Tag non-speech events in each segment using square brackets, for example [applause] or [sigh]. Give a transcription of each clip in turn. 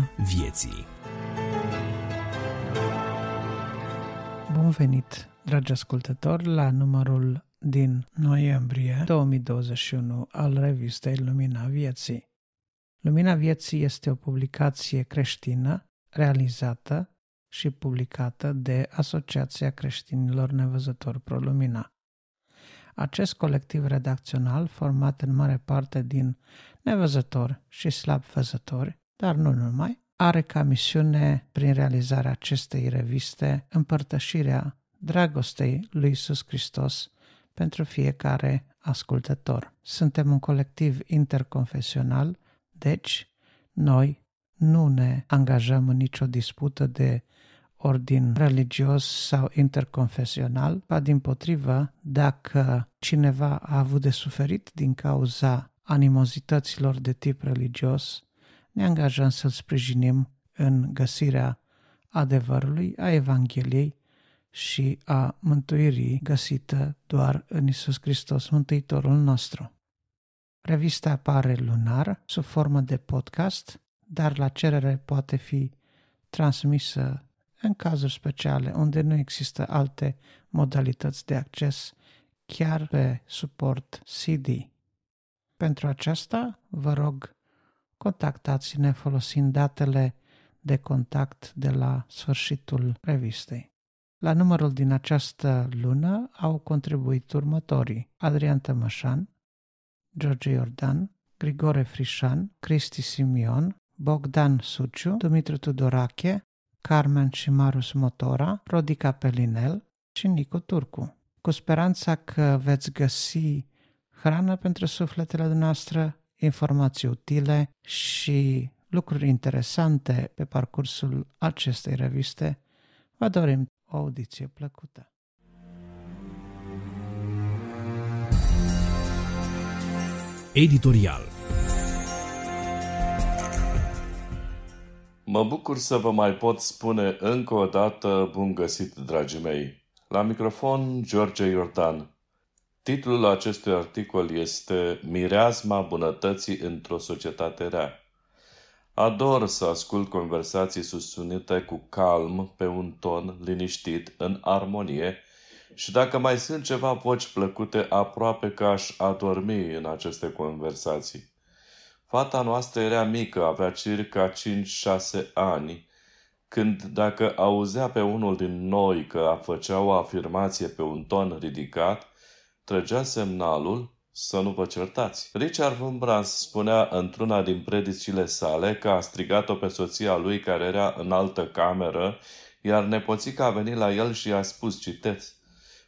Lumina Vieții Bun venit, dragi ascultători, la numărul din noiembrie 2021 al revistei Lumina Vieții. Lumina Vieții este o publicație creștină realizată și publicată de Asociația Creștinilor Nevăzători Pro Lumina. Acest colectiv redacțional, format în mare parte din nevăzători și slab văzători, dar nu numai, are ca misiune, prin realizarea acestei reviste, împărtășirea dragostei lui Isus Hristos pentru fiecare ascultător. Suntem un colectiv interconfesional, deci noi nu ne angajăm în nicio dispută de ordin religios sau interconfesional, ba din potrivă, dacă cineva a avut de suferit din cauza animozităților de tip religios, ne angajăm să-l sprijinim în găsirea adevărului, a Evangheliei și a mântuirii găsită doar în Isus Hristos, Mântuitorul nostru. Revista apare lunar, sub formă de podcast, dar la cerere poate fi transmisă în cazuri speciale unde nu există alte modalități de acces, chiar pe suport CD. Pentru aceasta, vă rog, contactați-ne folosind datele de contact de la sfârșitul revistei. La numărul din această lună au contribuit următorii Adrian Tămășan, George Iordan, Grigore Frișan, Cristi Simion, Bogdan Suciu, Dumitru Tudorache, Carmen și Marus Motora, Rodica Pelinel și Nicu Turcu. Cu speranța că veți găsi hrană pentru sufletele noastre, informații utile și lucruri interesante pe parcursul acestei reviste, vă dorim o audiție plăcută. Editorial Mă bucur să vă mai pot spune încă o dată bun găsit, dragii mei. La microfon, George Iordan. Titlul acestui articol este Mireazma bunătății într-o societate rea. Ador să ascult conversații susținute cu calm, pe un ton liniștit, în armonie și dacă mai sunt ceva voci plăcute, aproape că aș adormi în aceste conversații. Fata noastră era mică, avea circa 5-6 ani, când dacă auzea pe unul din noi că făcea o afirmație pe un ton ridicat, trăgea semnalul să nu vă certați. Richard Wurmbrand spunea într-una din predicile sale că a strigat-o pe soția lui care era în altă cameră, iar nepoțica a venit la el și a spus, citeți,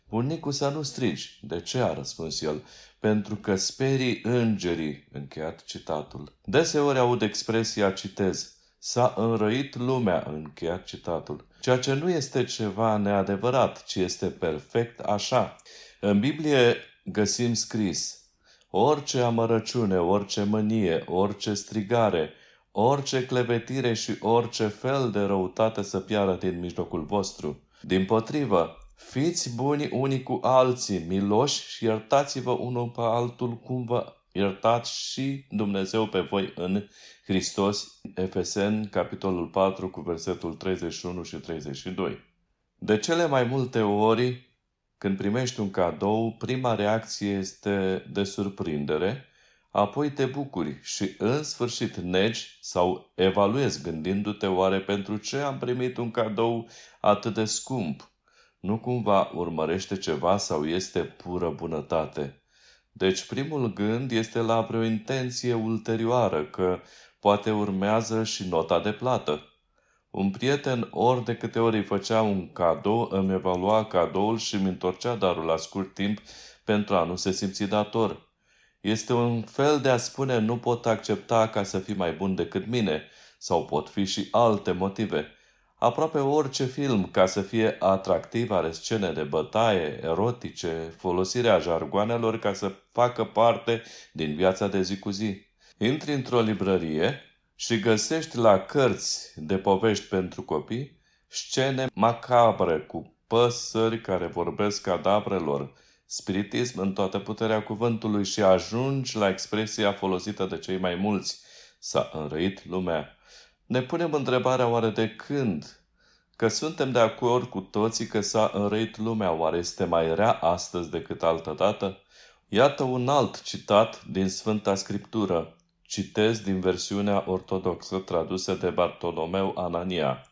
Bunicu să nu strigi. De ce? a răspuns el pentru că sperii îngerii, încheiat citatul. Deseori aud expresia, citez, s-a înrăit lumea, încheiat citatul. Ceea ce nu este ceva neadevărat, ci este perfect așa. În Biblie găsim scris, orice amărăciune, orice mânie, orice strigare, orice clevetire și orice fel de răutate să piară din mijlocul vostru. Din potrivă, Fiți buni unii cu alții, miloși și iertați-vă unul pe altul cum vă iertați și Dumnezeu pe voi în Hristos. Efeseni, capitolul 4, cu versetul 31 și 32. De cele mai multe ori, când primești un cadou, prima reacție este de surprindere, apoi te bucuri și în sfârșit negi sau evaluezi gândindu-te oare pentru ce am primit un cadou atât de scump nu cumva urmărește ceva sau este pură bunătate. Deci primul gând este la vreo intenție ulterioară, că poate urmează și nota de plată. Un prieten ori de câte ori îi făcea un cadou, îmi evalua cadoul și îmi întorcea darul la scurt timp pentru a nu se simți dator. Este un fel de a spune nu pot accepta ca să fii mai bun decât mine, sau pot fi și alte motive – Aproape orice film, ca să fie atractiv, are scene de bătaie, erotice, folosirea jargoanelor ca să facă parte din viața de zi cu zi. Intri într-o librărie și găsești la cărți de povești pentru copii scene macabre cu păsări care vorbesc cadavrelor, spiritism în toată puterea cuvântului și ajungi la expresia folosită de cei mai mulți. S-a înrăit lumea. ne punem întrebarea oare de când? Că suntem de acord cu toții că s-a înrăit lumea, oare este mai rea astăzi decât altă dată? Iată un alt citat din Sfânta Scriptură. Citez din versiunea ortodoxă tradusă de Bartolomeu Anania.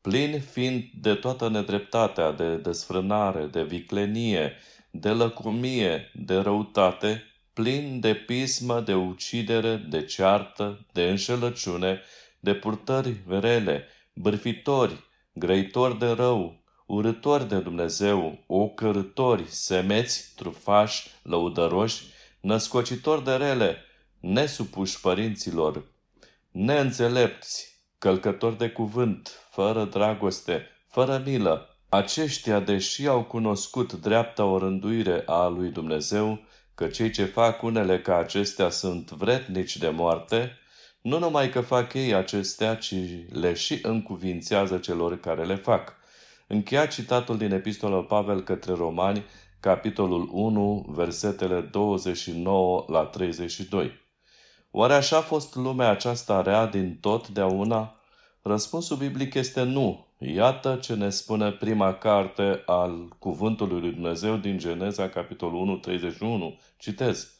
Plin fiind de toată nedreptatea, de desfrânare, de viclenie, de lăcomie, de răutate, plin de pismă, de ucidere, de ceartă, de înșelăciune, de purtări rele, bârfitori, grăitori de rău, urători de Dumnezeu, ocărători, semeți, trufași, lăudăroși, născocitori de rele, nesupuși părinților, neînțelepți, călcători de cuvânt, fără dragoste, fără milă. Aceștia, deși au cunoscut dreapta orânduire a lui Dumnezeu, că cei ce fac unele ca acestea sunt vretnici de moarte, nu numai că fac ei acestea, ci le și încuvințează celor care le fac. Încheia citatul din Epistolul Pavel către Romani, capitolul 1, versetele 29 la 32. Oare așa a fost lumea aceasta rea din totdeauna? Răspunsul biblic este nu. Iată ce ne spune prima carte al Cuvântului lui Dumnezeu din Geneza, capitolul 1, 31. Citez.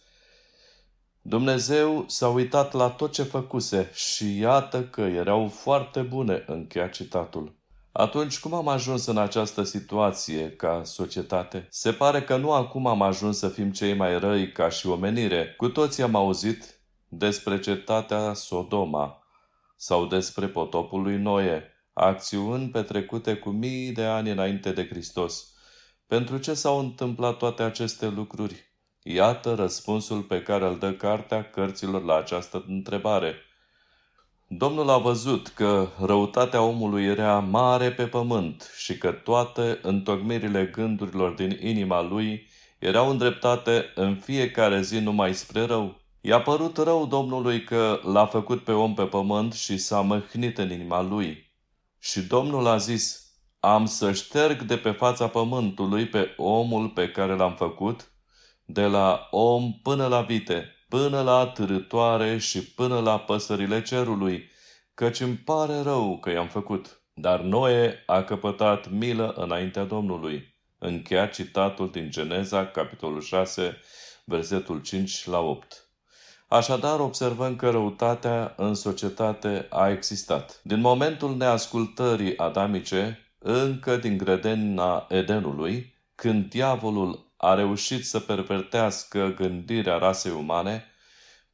Dumnezeu s-a uitat la tot ce făcuse și iată că erau foarte bune, încheia citatul. Atunci, cum am ajuns în această situație ca societate? Se pare că nu acum am ajuns să fim cei mai răi ca și omenire. Cu toții am auzit despre cetatea Sodoma sau despre potopul lui Noe, acțiuni petrecute cu mii de ani înainte de Hristos. Pentru ce s-au întâmplat toate aceste lucruri? Iată răspunsul pe care îl dă cartea cărților la această întrebare. Domnul a văzut că răutatea omului era mare pe pământ și că toate întocmirile gândurilor din inima lui erau îndreptate în fiecare zi numai spre rău. I-a părut rău Domnului că l-a făcut pe om pe pământ și s-a măhnit în inima lui. Și Domnul a zis, am să șterg de pe fața pământului pe omul pe care l-am făcut de la om până la vite, până la târătoare și până la păsările cerului, căci îmi pare rău că i-am făcut. Dar Noe a căpătat milă înaintea Domnului. Încheia citatul din Geneza, capitolul 6, versetul 5 la 8. Așadar, observăm că răutatea în societate a existat. Din momentul neascultării adamice, încă din grădina Edenului, când diavolul a reușit să pervertească gândirea rasei umane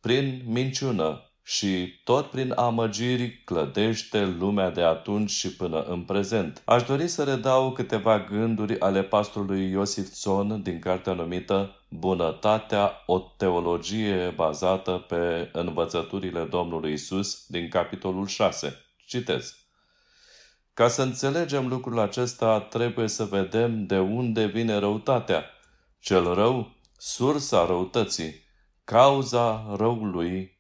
prin minciună și tot prin amăgiri clădește lumea de atunci și până în prezent. Aș dori să redau câteva gânduri ale pastorului Iosif Țon din cartea numită Bunătatea, o teologie bazată pe învățăturile Domnului Isus din capitolul 6. Citez. Ca să înțelegem lucrul acesta, trebuie să vedem de unde vine răutatea – cel rău, sursa răutății, cauza răului.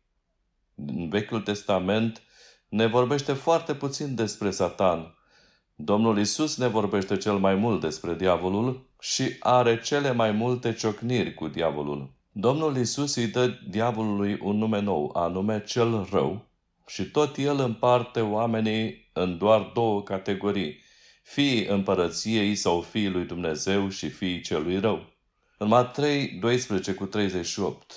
În Vechiul Testament ne vorbește foarte puțin despre Satan. Domnul Isus ne vorbește cel mai mult despre diavolul și are cele mai multe ciocniri cu diavolul. Domnul Isus îi dă diavolului un nume nou, anume cel rău, și tot el împarte oamenii în doar două categorii, fiii împărăției sau fiii lui Dumnezeu și fiii celui rău. În Matei 12 cu 38,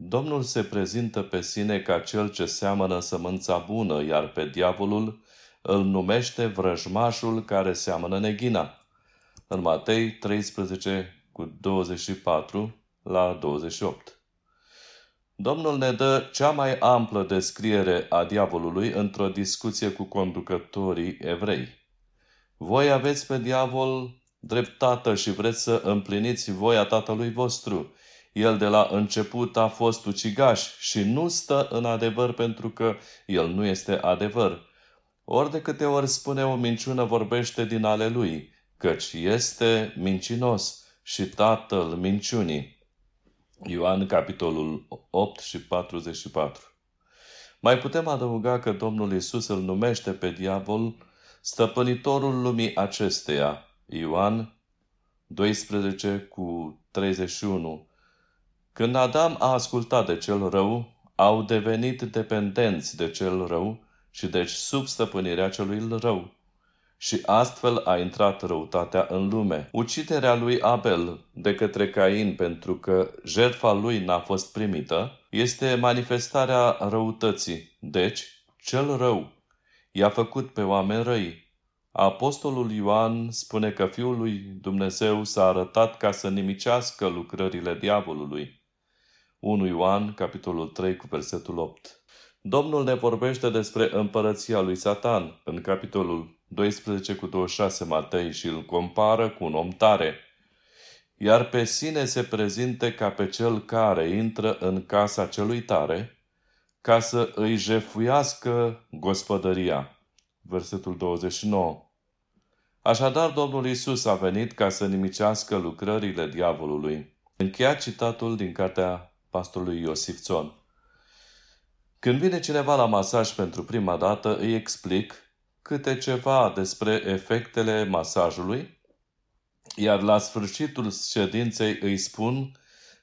Domnul se prezintă pe sine ca cel ce seamănă sămânța bună, iar pe diavolul îl numește vrăjmașul care seamănă neghina. În Matei 13 cu 24 la 28. Domnul ne dă cea mai amplă descriere a diavolului într-o discuție cu conducătorii evrei. Voi aveți pe diavol drept tată și vreți să împliniți voia tatălui vostru. El de la început a fost ucigaș și nu stă în adevăr pentru că el nu este adevăr. Ori de câte ori spune o minciună vorbește din ale lui, căci este mincinos și tatăl minciunii. Ioan capitolul 8 și 44 Mai putem adăuga că Domnul Isus îl numește pe diavol stăpânitorul lumii acesteia, Ioan 12 cu 31. Când Adam a ascultat de cel rău, au devenit dependenți de cel rău și deci sub stăpânirea celui rău. Și astfel a intrat răutatea în lume. Uciderea lui Abel de către Cain pentru că jertfa lui n-a fost primită este manifestarea răutății. Deci, cel rău i-a făcut pe oameni răi. Apostolul Ioan spune că Fiul lui Dumnezeu s-a arătat ca să nimicească lucrările diavolului. 1 Ioan, capitolul 3, cu versetul 8. Domnul ne vorbește despre împărăția lui Satan în capitolul 12 cu 26 Matei și îl compară cu un om tare. Iar pe sine se prezinte ca pe cel care intră în casa celui tare, ca să îi jefuiască gospodăria. Versetul 29. Așadar, Domnul Isus a venit ca să nimicească lucrările diavolului. Încheia citatul din cartea pastorului Iosif Țon. Când vine cineva la masaj pentru prima dată, îi explic câte ceva despre efectele masajului, iar la sfârșitul ședinței îi spun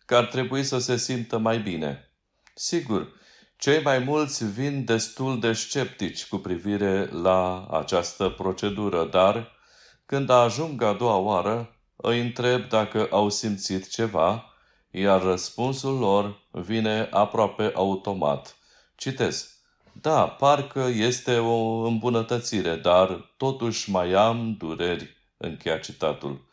că ar trebui să se simtă mai bine. Sigur, cei mai mulți vin destul de sceptici cu privire la această procedură, dar când ajung a doua oară, îi întreb dacă au simțit ceva, iar răspunsul lor vine aproape automat. Citez. Da, parcă este o îmbunătățire, dar totuși mai am dureri, încheia citatul.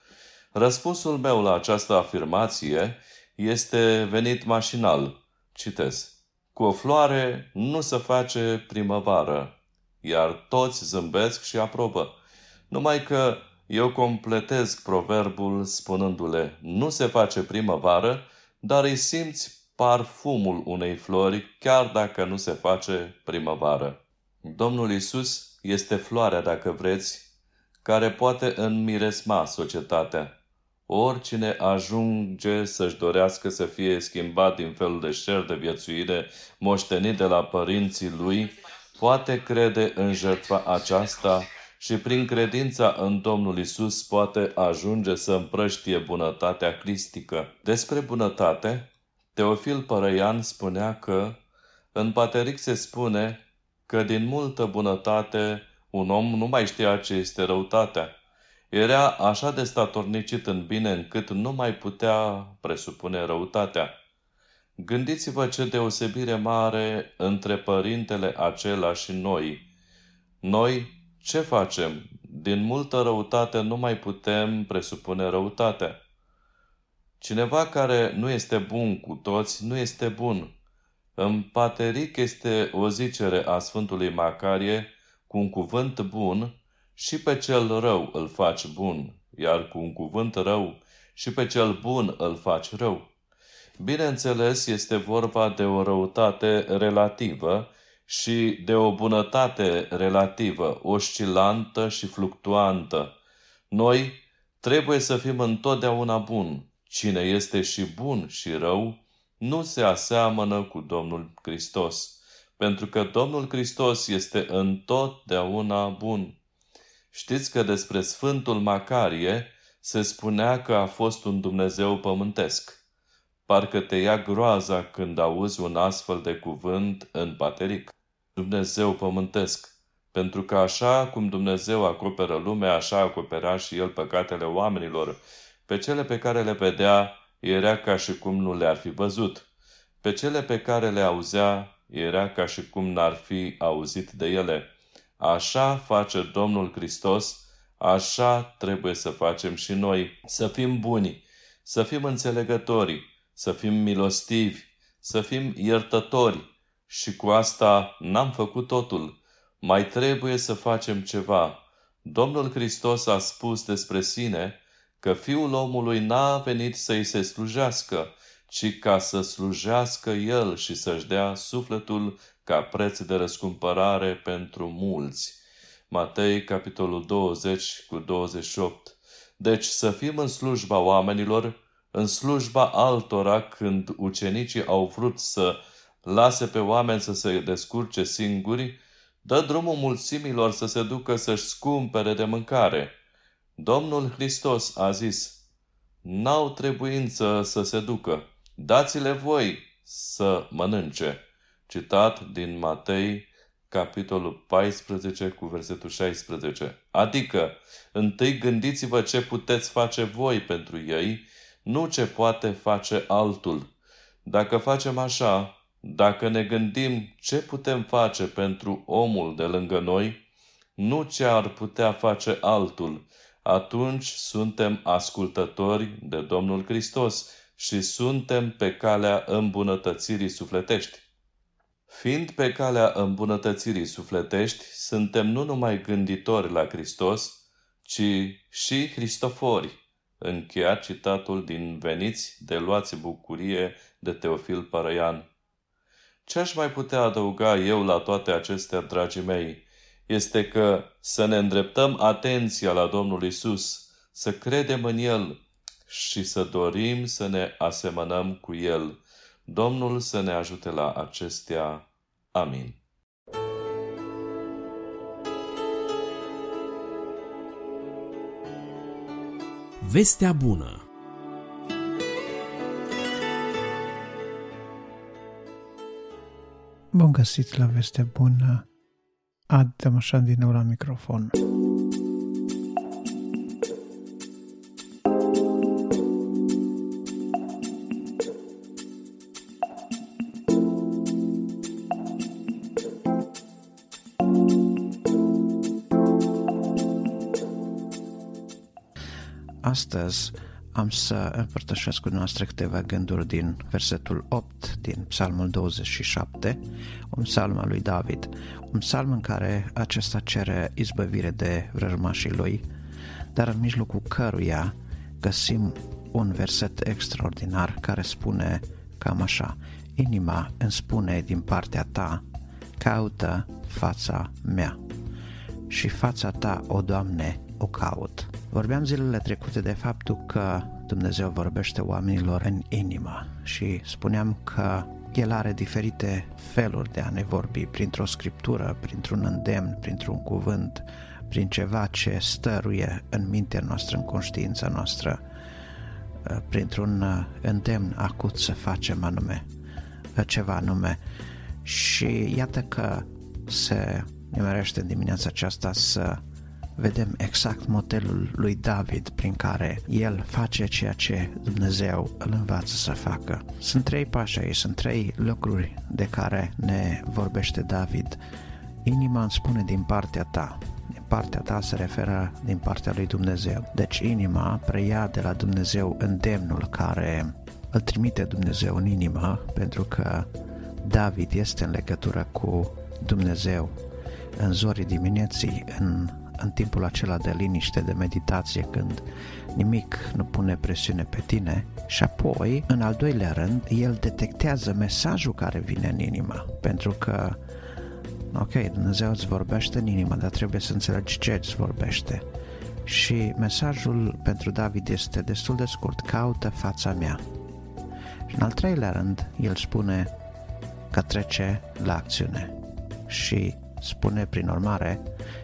Răspunsul meu la această afirmație este venit mașinal. Citez. Cu o floare nu se face primăvară, iar toți zâmbesc și aprobă. Numai că eu completez proverbul spunându-le, nu se face primăvară, dar îi simți parfumul unei flori, chiar dacă nu se face primăvară. Domnul Isus este floarea, dacă vreți, care poate înmiresma societatea. Oricine ajunge să-și dorească să fie schimbat din felul de șer de viețuire moștenit de la părinții lui, poate crede în jertfa aceasta și prin credința în Domnul Isus poate ajunge să împrăștie bunătatea cristică. Despre bunătate, Teofil Părăian spunea că în Pateric se spune că din multă bunătate un om nu mai știa ce este răutatea. Era așa de statornicit în bine încât nu mai putea presupune răutatea. Gândiți-vă ce deosebire mare între părintele acela și noi. Noi ce facem? Din multă răutate nu mai putem presupune răutatea. Cineva care nu este bun cu toți, nu este bun. În Pateric este o zicere a Sfântului Macarie, cu un cuvânt bun și pe cel rău îl faci bun, iar cu un cuvânt rău și pe cel bun îl faci rău. Bineînțeles, este vorba de o răutate relativă și de o bunătate relativă, oscilantă și fluctuantă. Noi trebuie să fim întotdeauna buni. Cine este și bun și rău, nu se aseamănă cu Domnul Hristos, pentru că Domnul Hristos este întotdeauna bun. Știți că despre Sfântul Macarie se spunea că a fost un Dumnezeu pământesc. Parcă te ia groaza când auzi un astfel de cuvânt în pateric. Dumnezeu pământesc, pentru că așa cum Dumnezeu acoperă lumea, așa acopera și El păcatele oamenilor. Pe cele pe care le vedea, era ca și cum nu le-ar fi văzut. Pe cele pe care le auzea, era ca și cum n-ar fi auzit de ele. Așa face Domnul Hristos, așa trebuie să facem și noi. Să fim buni, să fim înțelegători, să fim milostivi, să fim iertători, și cu asta n-am făcut totul. Mai trebuie să facem ceva. Domnul Hristos a spus despre sine că Fiul omului n-a venit să-i se slujească, ci ca să slujească El și să-și dea sufletul ca preț de răscumpărare pentru mulți. Matei, capitolul 20 cu 28. Deci să fim în slujba oamenilor, în slujba altora când ucenicii au vrut să lase pe oameni să se descurce singuri, dă drumul mulțimilor să se ducă să-și scumpere de mâncare. Domnul Hristos a zis, n-au trebuință să se ducă, dați-le voi să mănânce. Citat din Matei, capitolul 14 cu versetul 16. Adică, întâi gândiți-vă ce puteți face voi pentru ei, nu ce poate face altul. Dacă facem așa, dacă ne gândim ce putem face pentru omul de lângă noi, nu ce ar putea face altul, atunci suntem ascultători de Domnul Hristos și suntem pe calea îmbunătățirii sufletești. Fiind pe calea îmbunătățirii sufletești, suntem nu numai gânditori la Hristos, ci și Cristofori. Încheia citatul din Veniți de luați bucurie de Teofil Părăian. Ce aș mai putea adăuga eu la toate acestea, dragii mei, este că să ne îndreptăm atenția la Domnul Isus, să credem în El și să dorim să ne asemănăm cu El. Domnul să ne ajute la acestea. Amin. Vestea bună Bun găsit la Vestea bună. Ad Tămășan din nou la microfon. Astăzi am să împărtășesc cu noastre câteva gânduri din versetul 8 din Psalmul 27, un psalm al lui David, un psalm în care acesta cere izbăvire de vrăjmașii lui, dar în mijlocul căruia găsim un verset extraordinar care spune cam așa, Inima îmi spune din partea ta, caută fața mea și fața ta, o Doamne, o caut. Vorbeam zilele trecute de faptul că Dumnezeu vorbește oamenilor în inimă și spuneam că El are diferite feluri de a ne vorbi, printr-o scriptură, printr-un îndemn, printr-un cuvânt, prin ceva ce stăruie în mintea noastră, în conștiința noastră, printr-un îndemn acut să facem anume, ceva anume. Și iată că se nimerește în dimineața aceasta să vedem exact modelul lui David prin care el face ceea ce Dumnezeu îl învață să facă. Sunt trei pași aici, sunt trei lucruri de care ne vorbește David. Inima îmi spune din partea ta, din partea ta se referă din partea lui Dumnezeu. Deci inima preia de la Dumnezeu îndemnul care îl trimite Dumnezeu în inimă pentru că David este în legătură cu Dumnezeu în zorii dimineții, în în timpul acela de liniște, de meditație, când nimic nu pune presiune pe tine și apoi, în al doilea rând, el detectează mesajul care vine în inimă, pentru că ok, Dumnezeu îți vorbește în inimă, dar trebuie să înțelegi ce îți vorbește. Și mesajul pentru David este destul de scurt, caută fața mea. Și în al treilea rând, el spune că trece la acțiune și spune prin urmare,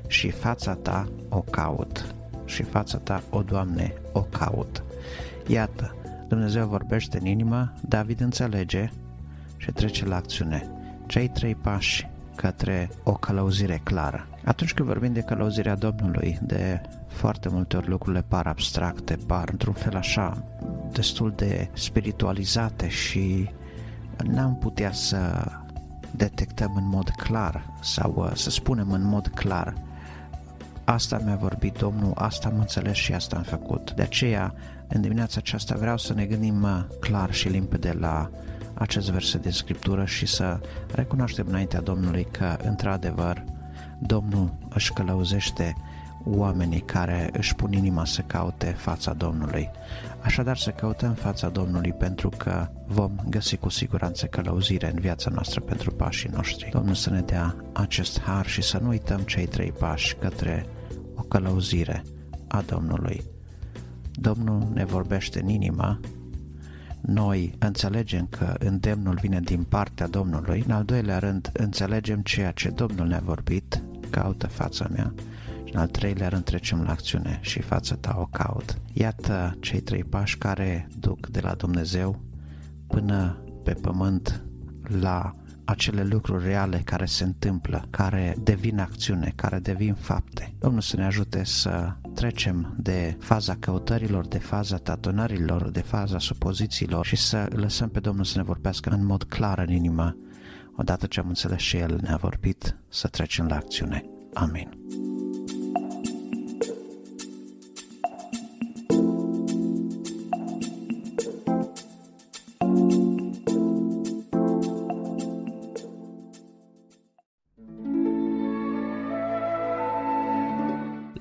și fața ta o caut, și fața ta, o Doamne, o caut. Iată, Dumnezeu vorbește în inimă, David înțelege și trece la acțiune. Cei trei pași către o călăuzire clară. Atunci când vorbim de călăuzirea Domnului, de foarte multe ori lucrurile par abstracte, par într-un fel așa destul de spiritualizate și n-am putea să detectăm în mod clar sau uh, să spunem în mod clar asta mi-a vorbit Domnul, asta am înțeles și asta am făcut. De aceea, în dimineața aceasta vreau să ne gândim uh, clar și limpede la acest verset de Scriptură și să recunoaștem înaintea Domnului că, într-adevăr, Domnul își călăuzește oamenii care își pun inima să caute fața Domnului. Așadar să căutăm fața Domnului pentru că vom găsi cu siguranță călăuzire în viața noastră pentru pașii noștri. Domnul să ne dea acest har și să nu uităm cei trei pași către o călăuzire a Domnului. Domnul ne vorbește în inima, noi înțelegem că îndemnul vine din partea Domnului, în al doilea rând înțelegem ceea ce Domnul ne-a vorbit, caută fața mea, și în al treilea rând trecem la acțiune și fața ta o caut. Iată cei trei pași care duc de la Dumnezeu până pe pământ la acele lucruri reale care se întâmplă, care devin acțiune, care devin fapte. Domnul să ne ajute să trecem de faza căutărilor, de faza tatonărilor, de faza supozițiilor și să lăsăm pe Domnul să ne vorbească în mod clar în inimă, odată ce am înțeles și El ne-a vorbit, să trecem la acțiune. Amin.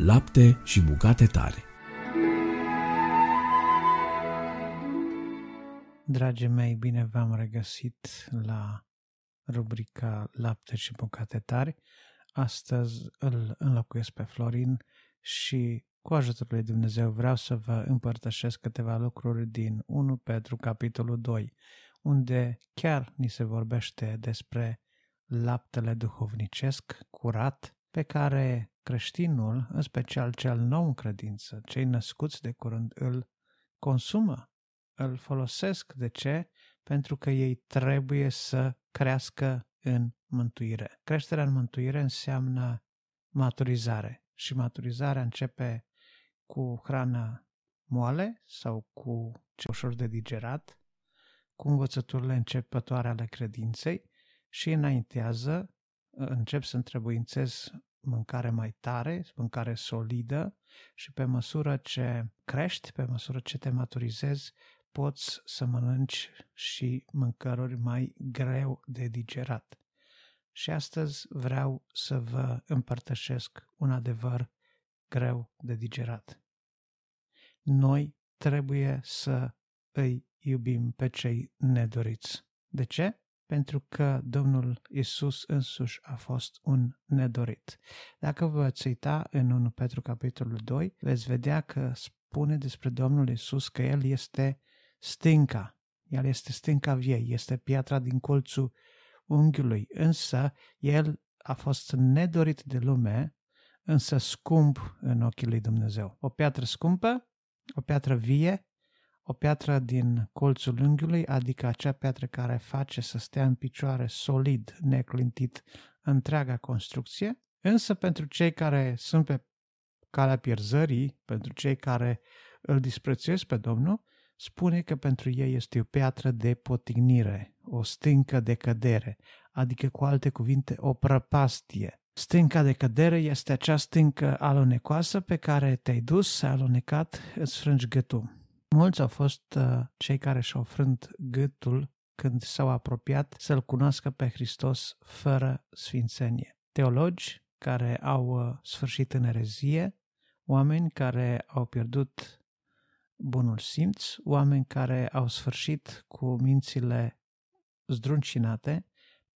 Lapte și bucate tare. Dragii mei, bine v-am regăsit la rubrica Lapte și bucate tare. Astăzi îl înlocuiesc pe Florin și cu ajutorul lui Dumnezeu vreau să vă împărtășesc câteva lucruri din 1 Petru capitolul 2, unde chiar ni se vorbește despre laptele duhovnicesc curat pe care creștinul, în special cel nou în credință, cei născuți de curând, îl consumă, îl folosesc. De ce? Pentru că ei trebuie să crească în mântuire. Creșterea în mântuire înseamnă maturizare și maturizarea începe cu hrană moale sau cu ce ușor de digerat, cu învățăturile începătoare ale credinței și înaintează, încep să întrebuințez mâncare mai tare, mâncare solidă și pe măsură ce crești, pe măsură ce te maturizezi, poți să mănânci și mâncăruri mai greu de digerat. Și astăzi vreau să vă împărtășesc un adevăr greu de digerat. Noi trebuie să îi iubim pe cei nedoriți. De ce? Pentru că Domnul Isus însuși a fost un nedorit. Dacă vă veți uita în 1 Petru capitolul 2, veți vedea că spune despre Domnul Isus că El este stânca, El este stânca viei, este piatra din colțul unghiului, însă El a fost nedorit de lume, însă scump în ochii lui Dumnezeu. O piatră scumpă, o piatră vie, o piatră din colțul unghiului, adică acea piatră care face să stea în picioare solid, neclintit, întreaga construcție, însă pentru cei care sunt pe calea pierzării, pentru cei care îl disprețuiesc pe Domnul, spune că pentru ei este o piatră de potignire, o stâncă de cădere, adică cu alte cuvinte o prăpastie. Stânca de cădere este acea stâncă alunecoasă pe care te-ai dus, s-a alunecat, îți frângi gâtul. Mulți au fost uh, cei care și-au frânt gâtul când s-au apropiat să-L cunoască pe Hristos fără sfințenie. Teologi care au uh, sfârșit în erezie, oameni care au pierdut bunul simț, oameni care au sfârșit cu mințile zdruncinate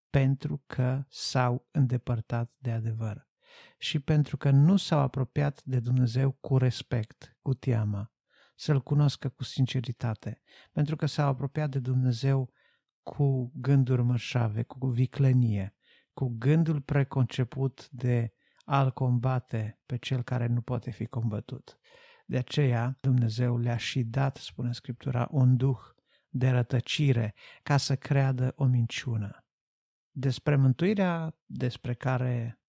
pentru că s-au îndepărtat de adevăr și pentru că nu s-au apropiat de Dumnezeu cu respect, cu teamă, să-L cunoască cu sinceritate, pentru că s-au apropiat de Dumnezeu cu gânduri mărșave, cu viclenie, cu gândul preconceput de a-L combate pe cel care nu poate fi combătut. De aceea Dumnezeu le-a și dat, spune Scriptura, un duh de rătăcire ca să creadă o minciună. Despre mântuirea despre care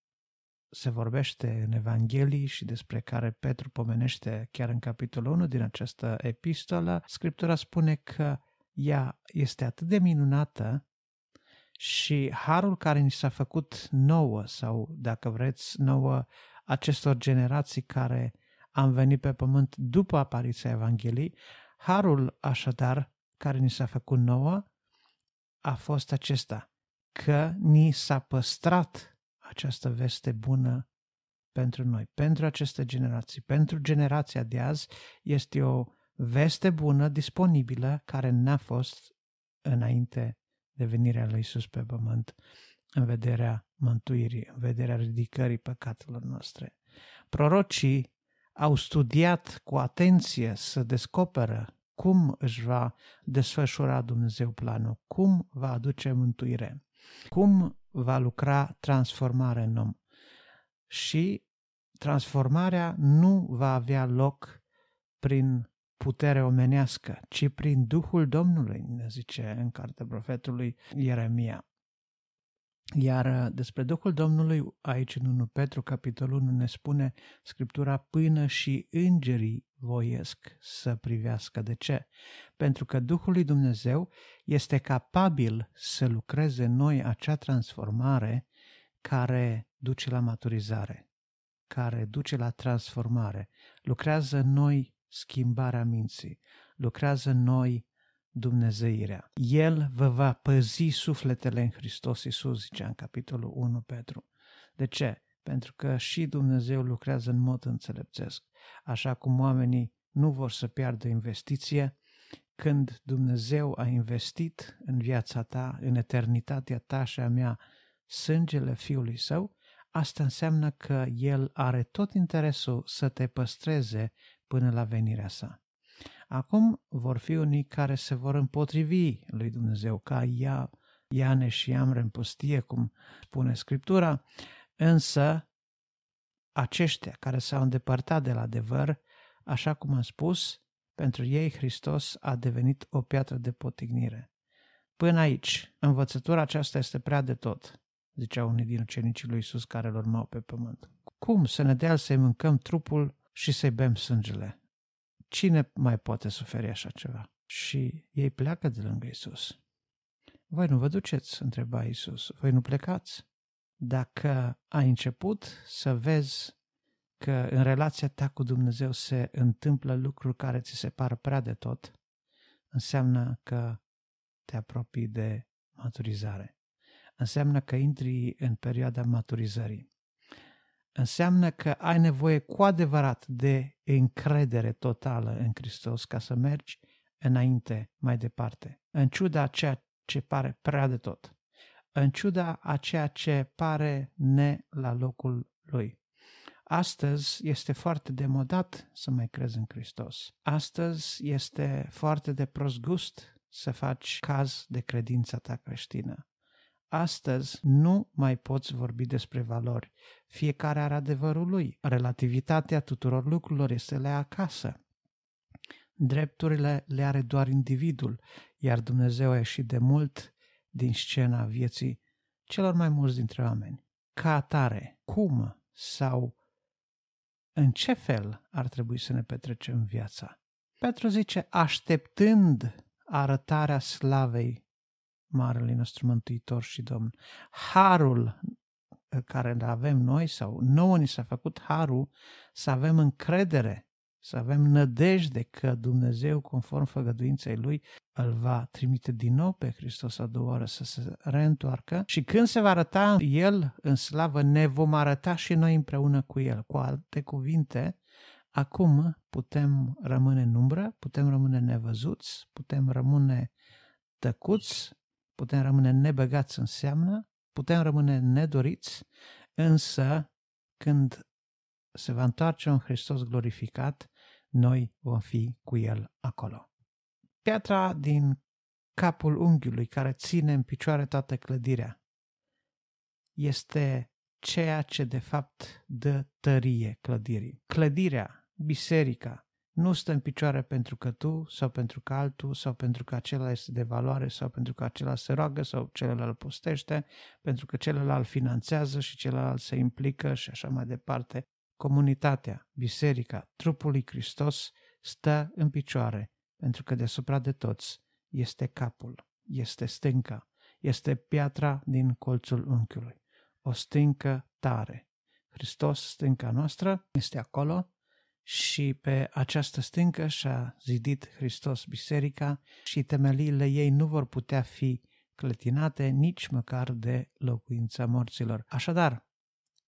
se vorbește în Evanghelii și despre care Petru pomenește chiar în capitolul 1 din această epistolă, Scriptura spune că ea este atât de minunată și harul care ni s-a făcut nouă sau, dacă vreți, nouă acestor generații care am venit pe pământ după apariția Evangheliei, harul așadar care ni s-a făcut nouă a fost acesta, că ni s-a păstrat această veste bună pentru noi, pentru aceste generații, pentru generația de azi, este o veste bună disponibilă care n-a fost înainte de venirea lui Isus pe pământ, în vederea mântuirii, în vederea ridicării păcatelor noastre. Prorocii au studiat cu atenție să descoperă cum își va desfășura Dumnezeu planul, cum va aduce mântuire, cum va lucra transformarea în om. Și transformarea nu va avea loc prin putere omenească, ci prin Duhul Domnului, ne zice în cartea profetului Ieremia. Iar uh, despre Duhul Domnului, aici în 1 Petru, capitolul 1, ne spune Scriptura până și îngerii voiesc să privească. De ce? Pentru că Duhul lui Dumnezeu este capabil să lucreze în noi acea transformare care duce la maturizare, care duce la transformare. Lucrează în noi schimbarea minții, lucrează în noi dumnezeirea. El vă va păzi sufletele în Hristos Iisus, zicea în capitolul 1 Petru. De ce? Pentru că și Dumnezeu lucrează în mod înțelepțesc. Așa cum oamenii nu vor să piardă investiție, când Dumnezeu a investit în viața ta, în eternitatea ta și a mea, sângele Fiului Său, asta înseamnă că El are tot interesul să te păstreze până la venirea sa. Acum vor fi unii care se vor împotrivi lui Dumnezeu, ca ea, Iane și Iamre în pustie, cum spune Scriptura, însă aceștia care s-au îndepărtat de la adevăr, așa cum am spus, pentru ei Hristos a devenit o piatră de potignire. Până aici, învățătura aceasta este prea de tot, ziceau unii din ucenicii lui Isus care îl urmau pe pământ. Cum să ne dea să-i mâncăm trupul și să-i bem sângele? Cine mai poate suferi așa ceva? Și ei pleacă de lângă Isus. Voi nu vă duceți, întreba Isus. Voi nu plecați. Dacă ai început să vezi că în relația ta cu Dumnezeu se întâmplă lucruri care ți se par prea de tot, înseamnă că te apropii de maturizare. Înseamnă că intri în perioada maturizării înseamnă că ai nevoie cu adevărat de încredere totală în Hristos ca să mergi înainte, mai departe, în ciuda a ceea ce pare prea de tot, în ciuda a ceea ce pare ne la locul lui. Astăzi este foarte demodat să mai crezi în Hristos. Astăzi este foarte de prost gust să faci caz de credința ta creștină. Astăzi nu mai poți vorbi despre valori. Fiecare are adevărul lui. Relativitatea tuturor lucrurilor este la acasă. Drepturile le are doar individul, iar Dumnezeu a ieșit de mult din scena vieții celor mai mulți dintre oameni. Ca atare, cum sau în ce fel ar trebui să ne petrecem viața? Petru zice, așteptând arătarea slavei Marele nostru Mântuitor și Domn. Harul uh, care îl avem noi sau nouă ni s-a făcut harul să avem încredere, să avem nădejde că Dumnezeu, conform făgăduinței Lui, îl va trimite din nou pe Hristos a doua oară să se reîntoarcă și când se va arăta El în slavă, ne vom arăta și noi împreună cu El. Cu alte cuvinte, acum putem rămâne în umbră, putem rămâne nevăzuți, putem rămâne tăcuți, putem rămâne nebăgați în seamnă, putem rămâne nedoriți, însă când se va întoarce un Hristos glorificat, noi vom fi cu El acolo. Piatra din capul unghiului care ține în picioare toată clădirea este ceea ce de fapt dă tărie clădirii. Clădirea, biserica, nu stă în picioare pentru că tu sau pentru că altul sau pentru că acela este de valoare sau pentru că acela se roagă sau celălalt postește, pentru că celălalt finanțează și celălalt se implică și așa mai departe. Comunitatea, biserica, trupul lui Hristos stă în picioare pentru că deasupra de toți este capul, este stânca, este piatra din colțul unchiului. O stâncă tare. Hristos, stânca noastră, este acolo și pe această stâncă și-a zidit Hristos biserica și temeliile ei nu vor putea fi clătinate nici măcar de locuința morților. Așadar,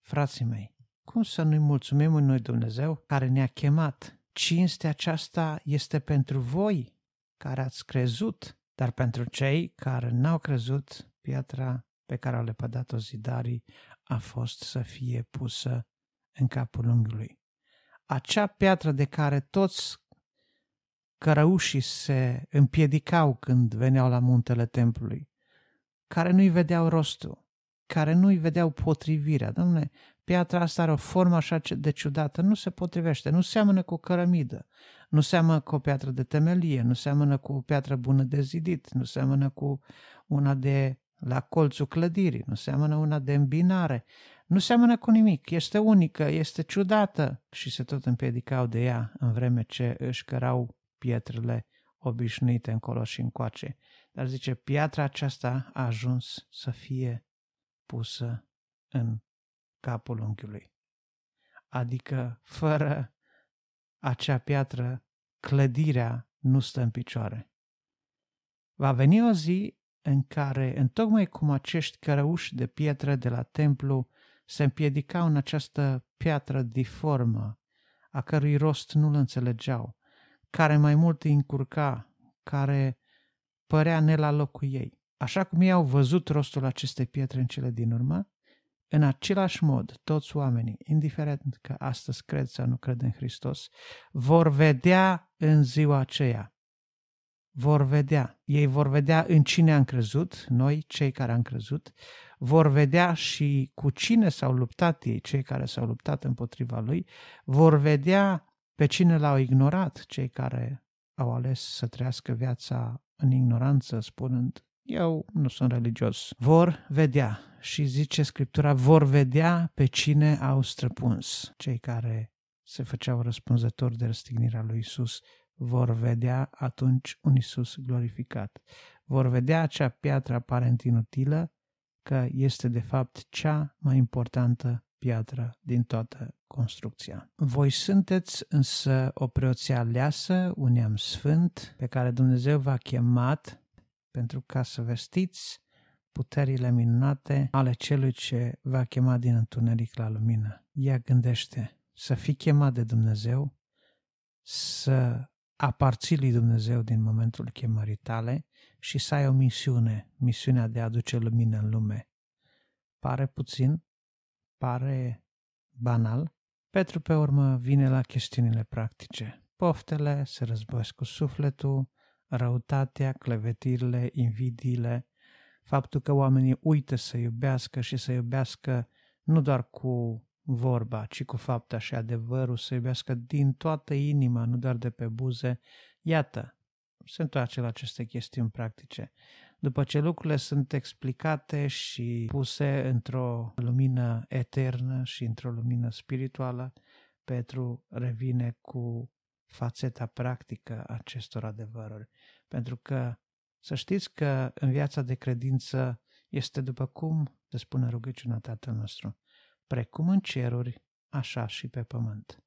frații mei, cum să nu-i mulțumim noi Dumnezeu care ne-a chemat? Cinstea aceasta este pentru voi care ați crezut, dar pentru cei care n-au crezut, piatra pe care au lepădat-o zidarii a fost să fie pusă în capul unghiului acea piatră de care toți cărăușii se împiedicau când veneau la muntele templului, care nu-i vedeau rostul, care nu-i vedeau potrivirea. Domne, piatra asta are o formă așa de ciudată, nu se potrivește, nu seamănă cu o cărămidă, nu seamănă cu o piatră de temelie, nu seamănă cu o piatră bună de zidit, nu seamănă cu una de la colțul clădirii, nu seamănă una de îmbinare, nu seamănă cu nimic, este unică, este ciudată și se tot împiedicau de ea în vreme ce își cărau pietrele obișnuite încolo și încoace. Dar zice, piatra aceasta a ajuns să fie pusă în capul unchiului. Adică, fără acea piatră, clădirea nu stă în picioare. Va veni o zi în care, întocmai cum acești cărăuși de pietre de la templu se împiedicau în această piatră diformă, a cărui rost nu-l înțelegeau, care mai mult îi încurca, care părea ne la locul ei. Așa cum ei au văzut rostul acestei pietre în cele din urmă, în același mod, toți oamenii, indiferent că astăzi cred sau nu cred în Hristos, vor vedea în ziua aceea vor vedea. Ei vor vedea în cine am crezut, noi, cei care am crezut, vor vedea și cu cine s-au luptat ei, cei care s-au luptat împotriva lui, vor vedea pe cine l-au ignorat, cei care au ales să trăiască viața în ignoranță, spunând, eu nu sunt religios. Vor vedea și zice Scriptura, vor vedea pe cine au străpuns, cei care se făceau răspunzători de răstignirea lui Isus vor vedea atunci un Isus glorificat. Vor vedea acea piatră aparent inutilă că este de fapt cea mai importantă piatră din toată construcția. Voi sunteți însă o preoție aleasă, un neam sfânt, pe care Dumnezeu v-a chemat pentru ca să vestiți puterile minunate ale celui ce va chema din întuneric la lumină. Ea gândește să fii chemat de Dumnezeu, să aparții lui Dumnezeu din momentul chemării tale și să ai o misiune, misiunea de a aduce lumină în lume. Pare puțin, pare banal. Petru pe urmă vine la chestiunile practice. Poftele se războiesc cu sufletul, răutatea, clevetirile, invidiile, faptul că oamenii uită să iubească și să iubească nu doar cu vorba, ci cu fapta și adevărul, să iubească din toată inima, nu doar de pe buze. Iată, se întoarce la aceste chestiuni practice. După ce lucrurile sunt explicate și puse într-o lumină eternă și într-o lumină spirituală, Petru revine cu fațeta practică acestor adevăruri. Pentru că să știți că în viața de credință este după cum se spune rugăciunea Tatăl nostru precum în ceruri, așa și pe pământ.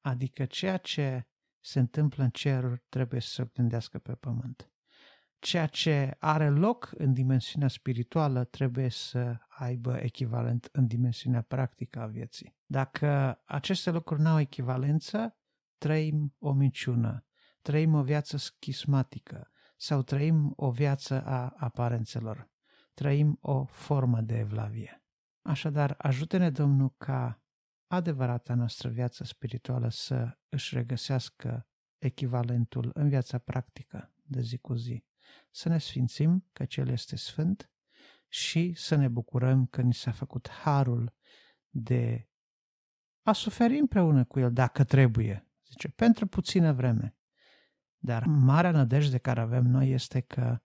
Adică ceea ce se întâmplă în ceruri trebuie să se gândească pe pământ. Ceea ce are loc în dimensiunea spirituală trebuie să aibă echivalent în dimensiunea practică a vieții. Dacă aceste lucruri nu au echivalență, trăim o minciună, trăim o viață schismatică sau trăim o viață a aparențelor, trăim o formă de evlavie. Așadar, ajută-ne, Domnul, ca adevărata noastră viață spirituală să își regăsească echivalentul în viața practică de zi cu zi. Să ne sfințim că Cel este Sfânt și să ne bucurăm că ni s-a făcut harul de a suferi împreună cu El dacă trebuie. Zice, pentru puțină vreme. Dar marea nădejde care avem noi este că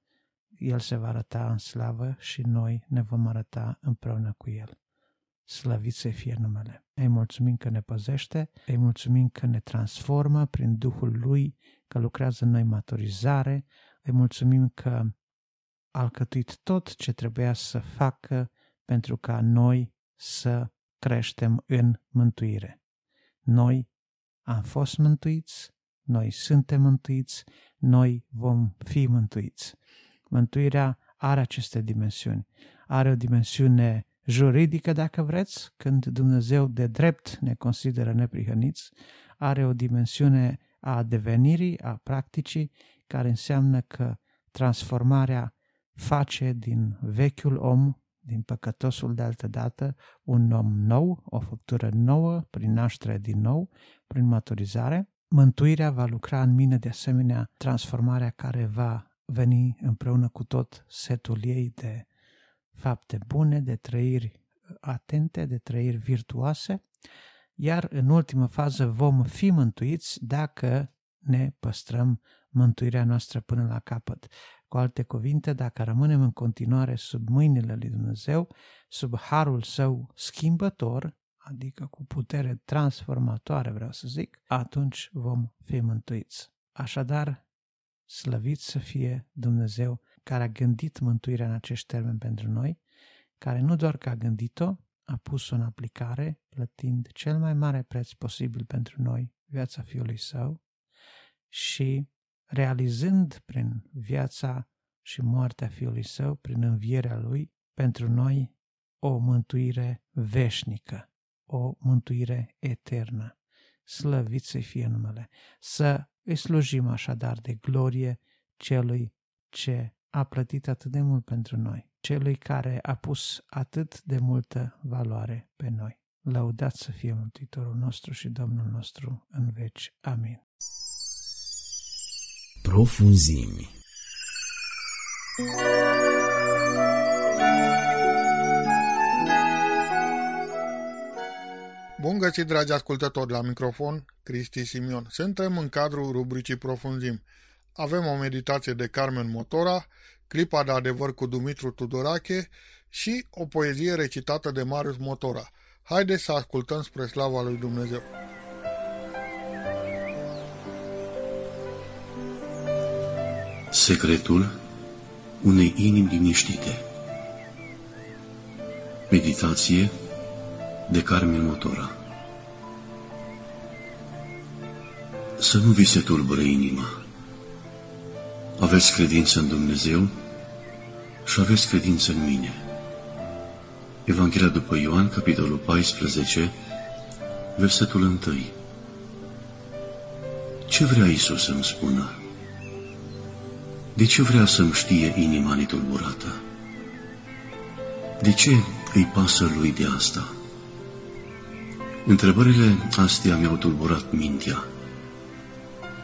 el se va arăta în slavă și noi ne vom arăta împreună cu El. Slăvit să fie numele. Îi mulțumim că ne păzește, îi mulțumim că ne transformă prin Duhul Lui, că lucrează în noi maturizare, îi mulțumim că a alcătuit tot ce trebuia să facă pentru ca noi să creștem în mântuire. Noi am fost mântuiți, noi suntem mântuiți, noi vom fi mântuiți. Mântuirea are aceste dimensiuni. Are o dimensiune juridică, dacă vreți, când Dumnezeu de drept ne consideră neprihăniți, are o dimensiune a devenirii, a practicii, care înseamnă că transformarea face din vechiul om, din păcătosul de altă dată, un om nou, o făptură nouă, prin naștere din nou, prin maturizare. Mântuirea va lucra în mine de asemenea transformarea care va veni împreună cu tot setul ei de fapte bune, de trăiri atente, de trăiri virtuoase, iar în ultimă fază vom fi mântuiți dacă ne păstrăm mântuirea noastră până la capăt. Cu alte cuvinte, dacă rămânem în continuare sub mâinile lui Dumnezeu, sub harul său schimbător, adică cu putere transformatoare, vreau să zic, atunci vom fi mântuiți. Așadar, slăvit să fie Dumnezeu care a gândit mântuirea în acești termeni pentru noi, care nu doar că a gândit-o, a pus-o în aplicare, plătind cel mai mare preț posibil pentru noi, viața Fiului Său, și realizând prin viața și moartea Fiului Său, prin învierea Lui, pentru noi o mântuire veșnică, o mântuire eternă. Slăvit să fie numele. Să îi slujim așadar de glorie celui ce a plătit atât de mult pentru noi, celui care a pus atât de multă valoare pe noi. Lăudați să fie Mântuitorul nostru și Domnul nostru în veci. Amin. Profunzimi Bun găsit, dragi ascultători, la microfon, Cristi Simion. Suntem în cadrul rubricii Profunzim. Avem o meditație de Carmen Motora, clipa de adevăr cu Dumitru Tudorache și o poezie recitată de Marius Motora. Haideți să ascultăm spre slava lui Dumnezeu. Secretul unei inimi liniștite Meditație de Carmen Motora Să nu vi se tulbure inima. Aveți credință în Dumnezeu și aveți credință în mine. Evanghelia după Ioan, capitolul 14, versetul 1. Ce vrea Isus să-mi spună? De ce vrea să-mi știe inima netulburată? De ce îi pasă lui de asta? Întrebările astea mi-au tulburat mintea,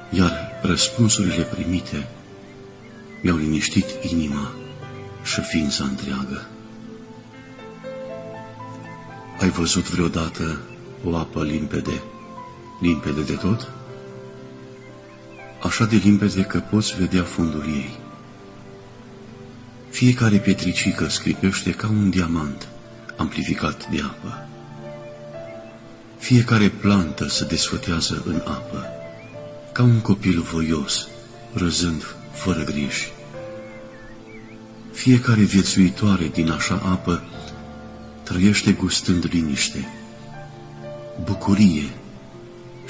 iar răspunsurile primite mi-au liniștit inima și ființa întreagă. Ai văzut vreodată o apă limpede, limpede de tot? Așa de limpede că poți vedea fundul ei. Fiecare pietricică scripește ca un diamant amplificat de apă. Fiecare plantă se desfătează în apă, ca un copil voios, răzând fără griji. Fiecare viețuitoare din așa apă trăiește gustând liniște, bucurie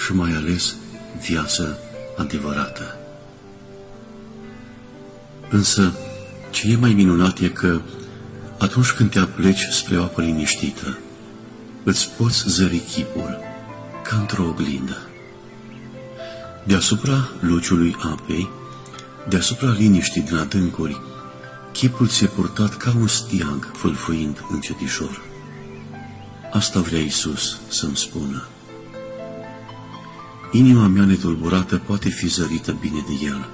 și mai ales viață adevărată. Însă, ce e mai minunat e că atunci când te apleci spre o apă liniștită, îți poți zări chipul ca într-o oglindă. Deasupra luciului apei, deasupra liniștii din adâncuri, chipul ți-e purtat ca un stiag fâlfâind încetișor. Asta vrea Isus să-mi spună. Inima mea netulburată poate fi zărită bine de El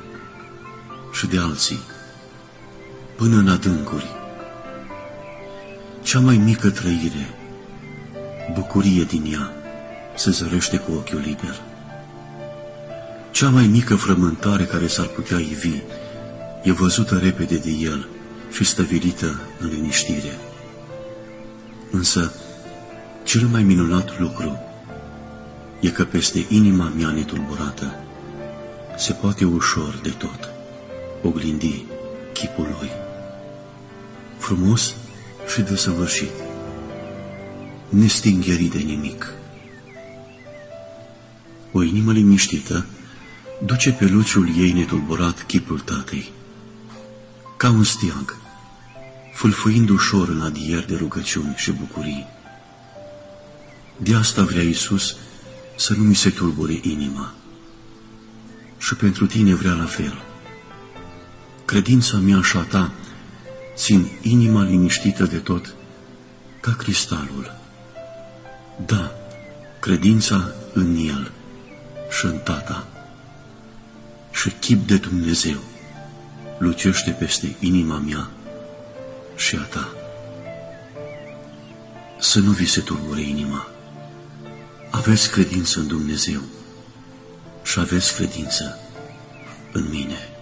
și de alții, până în adâncuri. Cea mai mică trăire, bucurie din ea, se zărește cu ochiul liber. Cea mai mică frământare care s-ar putea ivi e văzută repede de el și stăvilită în liniștire. Însă, cel mai minunat lucru e că peste inima mea netulburată se poate ușor de tot oglindi chipul lui. Frumos și desăvârșit, nestingherit de nimic. O inimă liniștită duce pe luciul ei netulburat chipul tatei, ca un stiag, fâlfâind ușor în adier de rugăciuni și bucurii. De asta vrea Iisus să nu mi se tulbure inima. Și pentru tine vrea la fel. Credința mea și a ta țin inima liniștită de tot, ca cristalul. Da, credința în El și în Tata și chip de Dumnezeu lucește peste inima mea și a ta. Să nu vi se tulbure inima. Aveți credință în Dumnezeu și aveți credință în mine.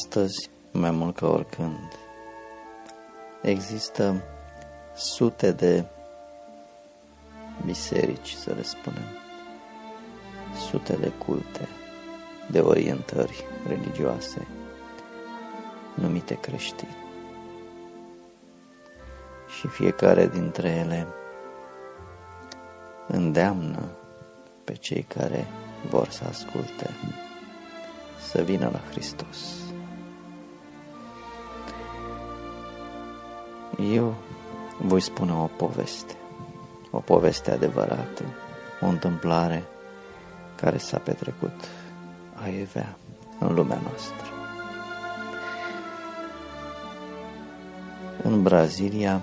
Astăzi, mai mult ca oricând, există sute de biserici, să le spunem, sute de culte, de orientări religioase numite creștini. Și fiecare dintre ele îndeamnă pe cei care vor să asculte să vină la Hristos. Eu voi spune o poveste, o poveste adevărată, o întâmplare care s-a petrecut aievea în lumea noastră. În Brazilia,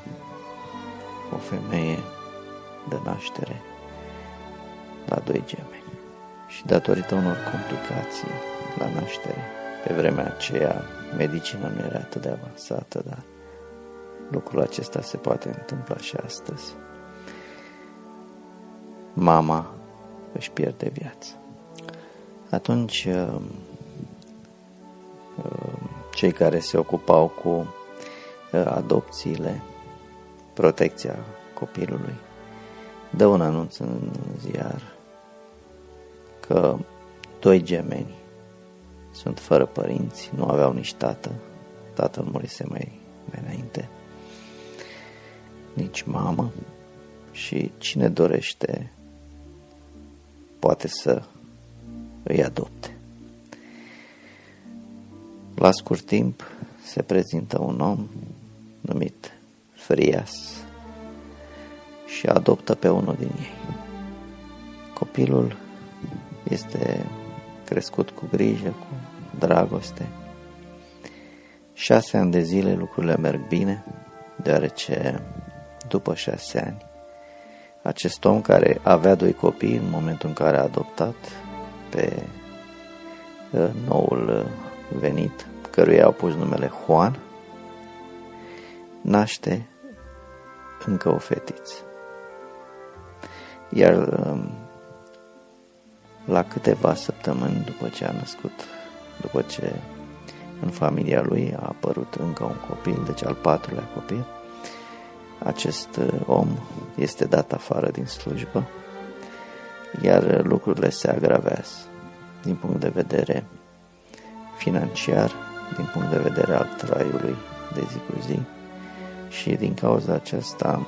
o femeie de naștere la doi gemeni și datorită unor complicații la naștere, pe vremea aceea medicina nu era atât de avansată, dar lucrul acesta se poate întâmpla și astăzi. Mama își pierde viața. Atunci, uh, uh, cei care se ocupau cu uh, adopțiile, protecția copilului, dă un anunț în ziar că doi gemeni sunt fără părinți, nu aveau nici tată, tatăl murise mai, mai înainte, nici mamă și cine dorește poate să îi adopte. La scurt timp se prezintă un om numit Frias și adoptă pe unul din ei. Copilul este crescut cu grijă, cu dragoste. Șase ani de zile lucrurile merg bine, deoarece după șase ani, acest om care avea doi copii în momentul în care a adoptat pe uh, noul uh, venit, căruia au pus numele Juan, naște încă o fetiță. Iar um, la câteva săptămâni după ce a născut, după ce în familia lui a apărut încă un copil, deci al patrulea copil, acest uh, om este dat afară din slujbă, iar lucrurile se agravează din punct de vedere financiar, din punct de vedere al traiului de zi cu zi și din cauza aceasta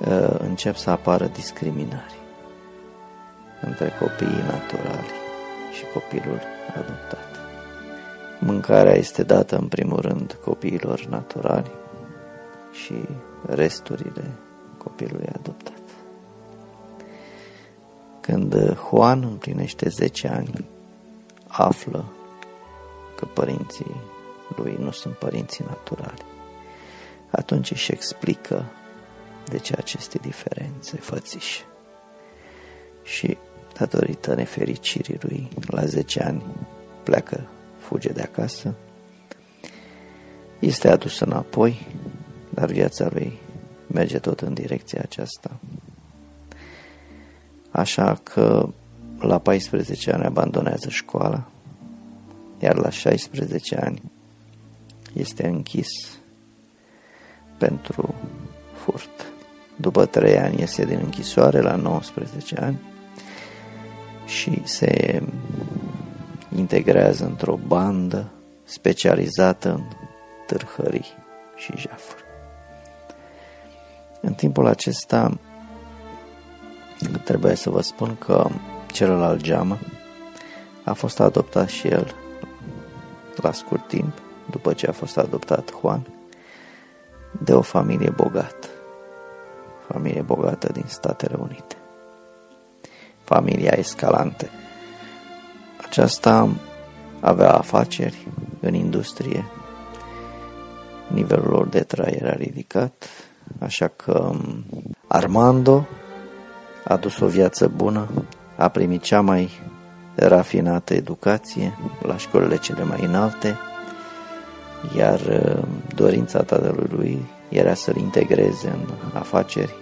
uh, încep să apară discriminări între copiii naturali și copilul adoptat. Mâncarea este dată în primul rând copiilor naturali și resturile copilului adoptat. Când Juan împlinește 10 ani, află că părinții lui nu sunt părinții naturali. Atunci își explică de ce aceste diferențe fățiși. Și datorită nefericirii lui, la 10 ani pleacă, fuge de acasă, este adus înapoi, dar viața lui merge tot în direcția aceasta. Așa că la 14 ani abandonează școala, iar la 16 ani este închis pentru furt. După 3 ani iese din închisoare la 19 ani și se integrează într-o bandă specializată în târhării și jafuri. În timpul acesta trebuie să vă spun că celălalt geamă a fost adoptat și el la scurt timp, după ce a fost adoptat Juan, de o familie bogată, familie bogată din Statele Unite. Familia Escalante. Aceasta avea afaceri în industrie, nivelul lor de trai era ridicat, așa că um, Armando a dus o viață bună, a primit cea mai rafinată educație la școlile cele mai înalte, iar um, dorința tatălui lui era să-l integreze în afaceri,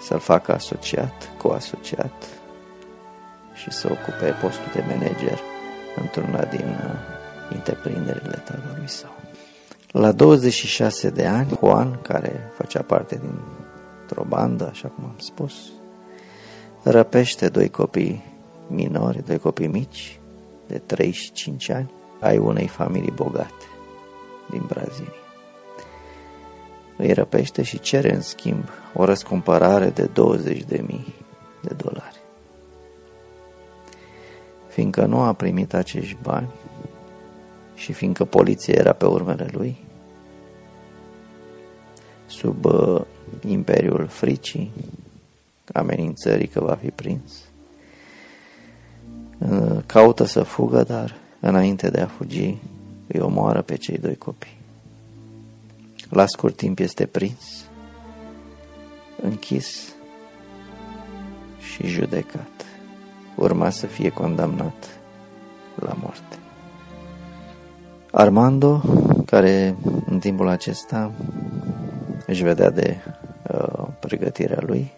să-l facă asociat, coasociat, și să ocupe postul de manager într-una din uh, întreprinderile tatălui său. La 26 de ani, Juan, care făcea parte dintr-o bandă, așa cum am spus, răpește doi copii minori, doi copii mici, de 3 și 5 ani, ai unei familii bogate din Brazilia. Îi răpește și cere în schimb o răscumpărare de 20.000 de dolari. Fiindcă nu a primit acești bani și fiindcă poliția era pe urmele lui, sub uh, imperiul fricii, amenințării că va fi prins, uh, caută să fugă, dar înainte de a fugi îi omoară pe cei doi copii. La scurt timp este prins, închis și judecat. Urma să fie condamnat la moarte. Armando, care în timpul acesta își vedea de uh, pregătirea lui,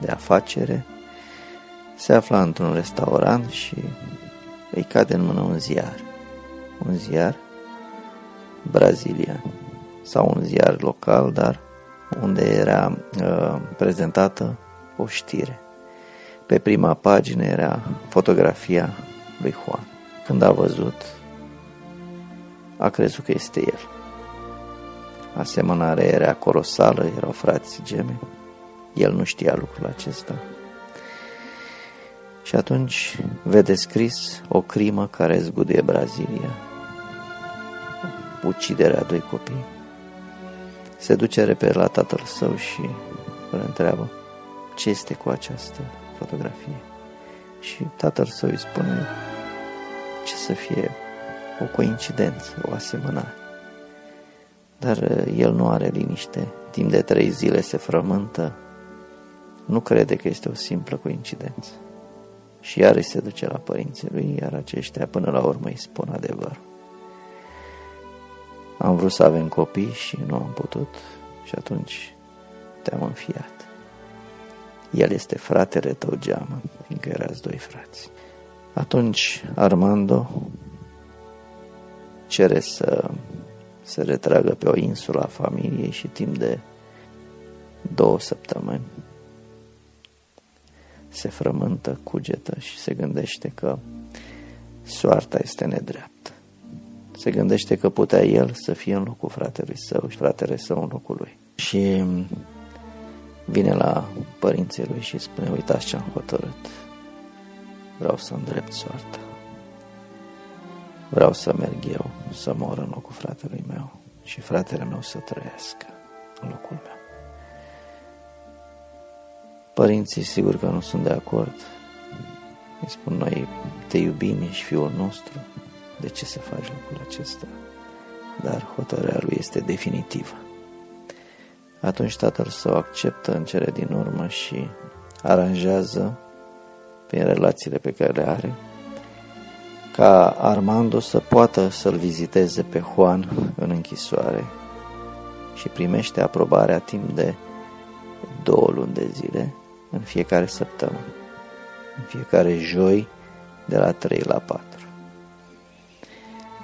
de afacere, se afla într-un restaurant și îi cade în mână un ziar. Un ziar brazilian sau un ziar local, dar unde era uh, prezentată o știre. Pe prima pagină era fotografia lui Juan. Când a văzut, a crezut că este el. Asemănarea era colosală, erau frați gemeni. El nu știa lucrul acesta. Și atunci vede scris o crimă care zguduie Brazilia. Uciderea doi copii. Se duce repede la tatăl său și îl întreabă ce este cu această fotografie. Și tatăl său îi spune ce să fie o coincidență, o asemănare. Dar uh, el nu are liniște. Timp de trei zile se frământă. Nu crede că este o simplă coincidență. Și iar se duce la părinții lui, iar aceștia până la urmă îi spun adevăr. Am vrut să avem copii și nu am putut și atunci te-am înfiat. El este fratele tău geamă, fiindcă erați doi frați. Atunci Armando cere să se retragă pe o insulă a familiei și timp de două săptămâni se frământă, cugetă și se gândește că soarta este nedreaptă. Se gândește că putea el să fie în locul fratelui său și fratele său în locul lui. Și vine la părinții lui și spune, uitați ce am hotărât. Vreau să îndrept soarta. Vreau să merg eu, să mor în locul fratelui meu și fratele meu să trăiască în locul meu. Părinții sigur că nu sunt de acord. Îi spun, noi te iubim, ești fiul nostru, de ce să faci lucrul acesta? Dar hotărârea lui este definitivă. Atunci tatăl său acceptă în cele din urmă și aranjează prin relațiile pe care le are ca Armando să poată să-l viziteze pe Juan în închisoare și primește aprobarea timp de două luni de zile în fiecare săptămână, în fiecare joi de la 3 la 4.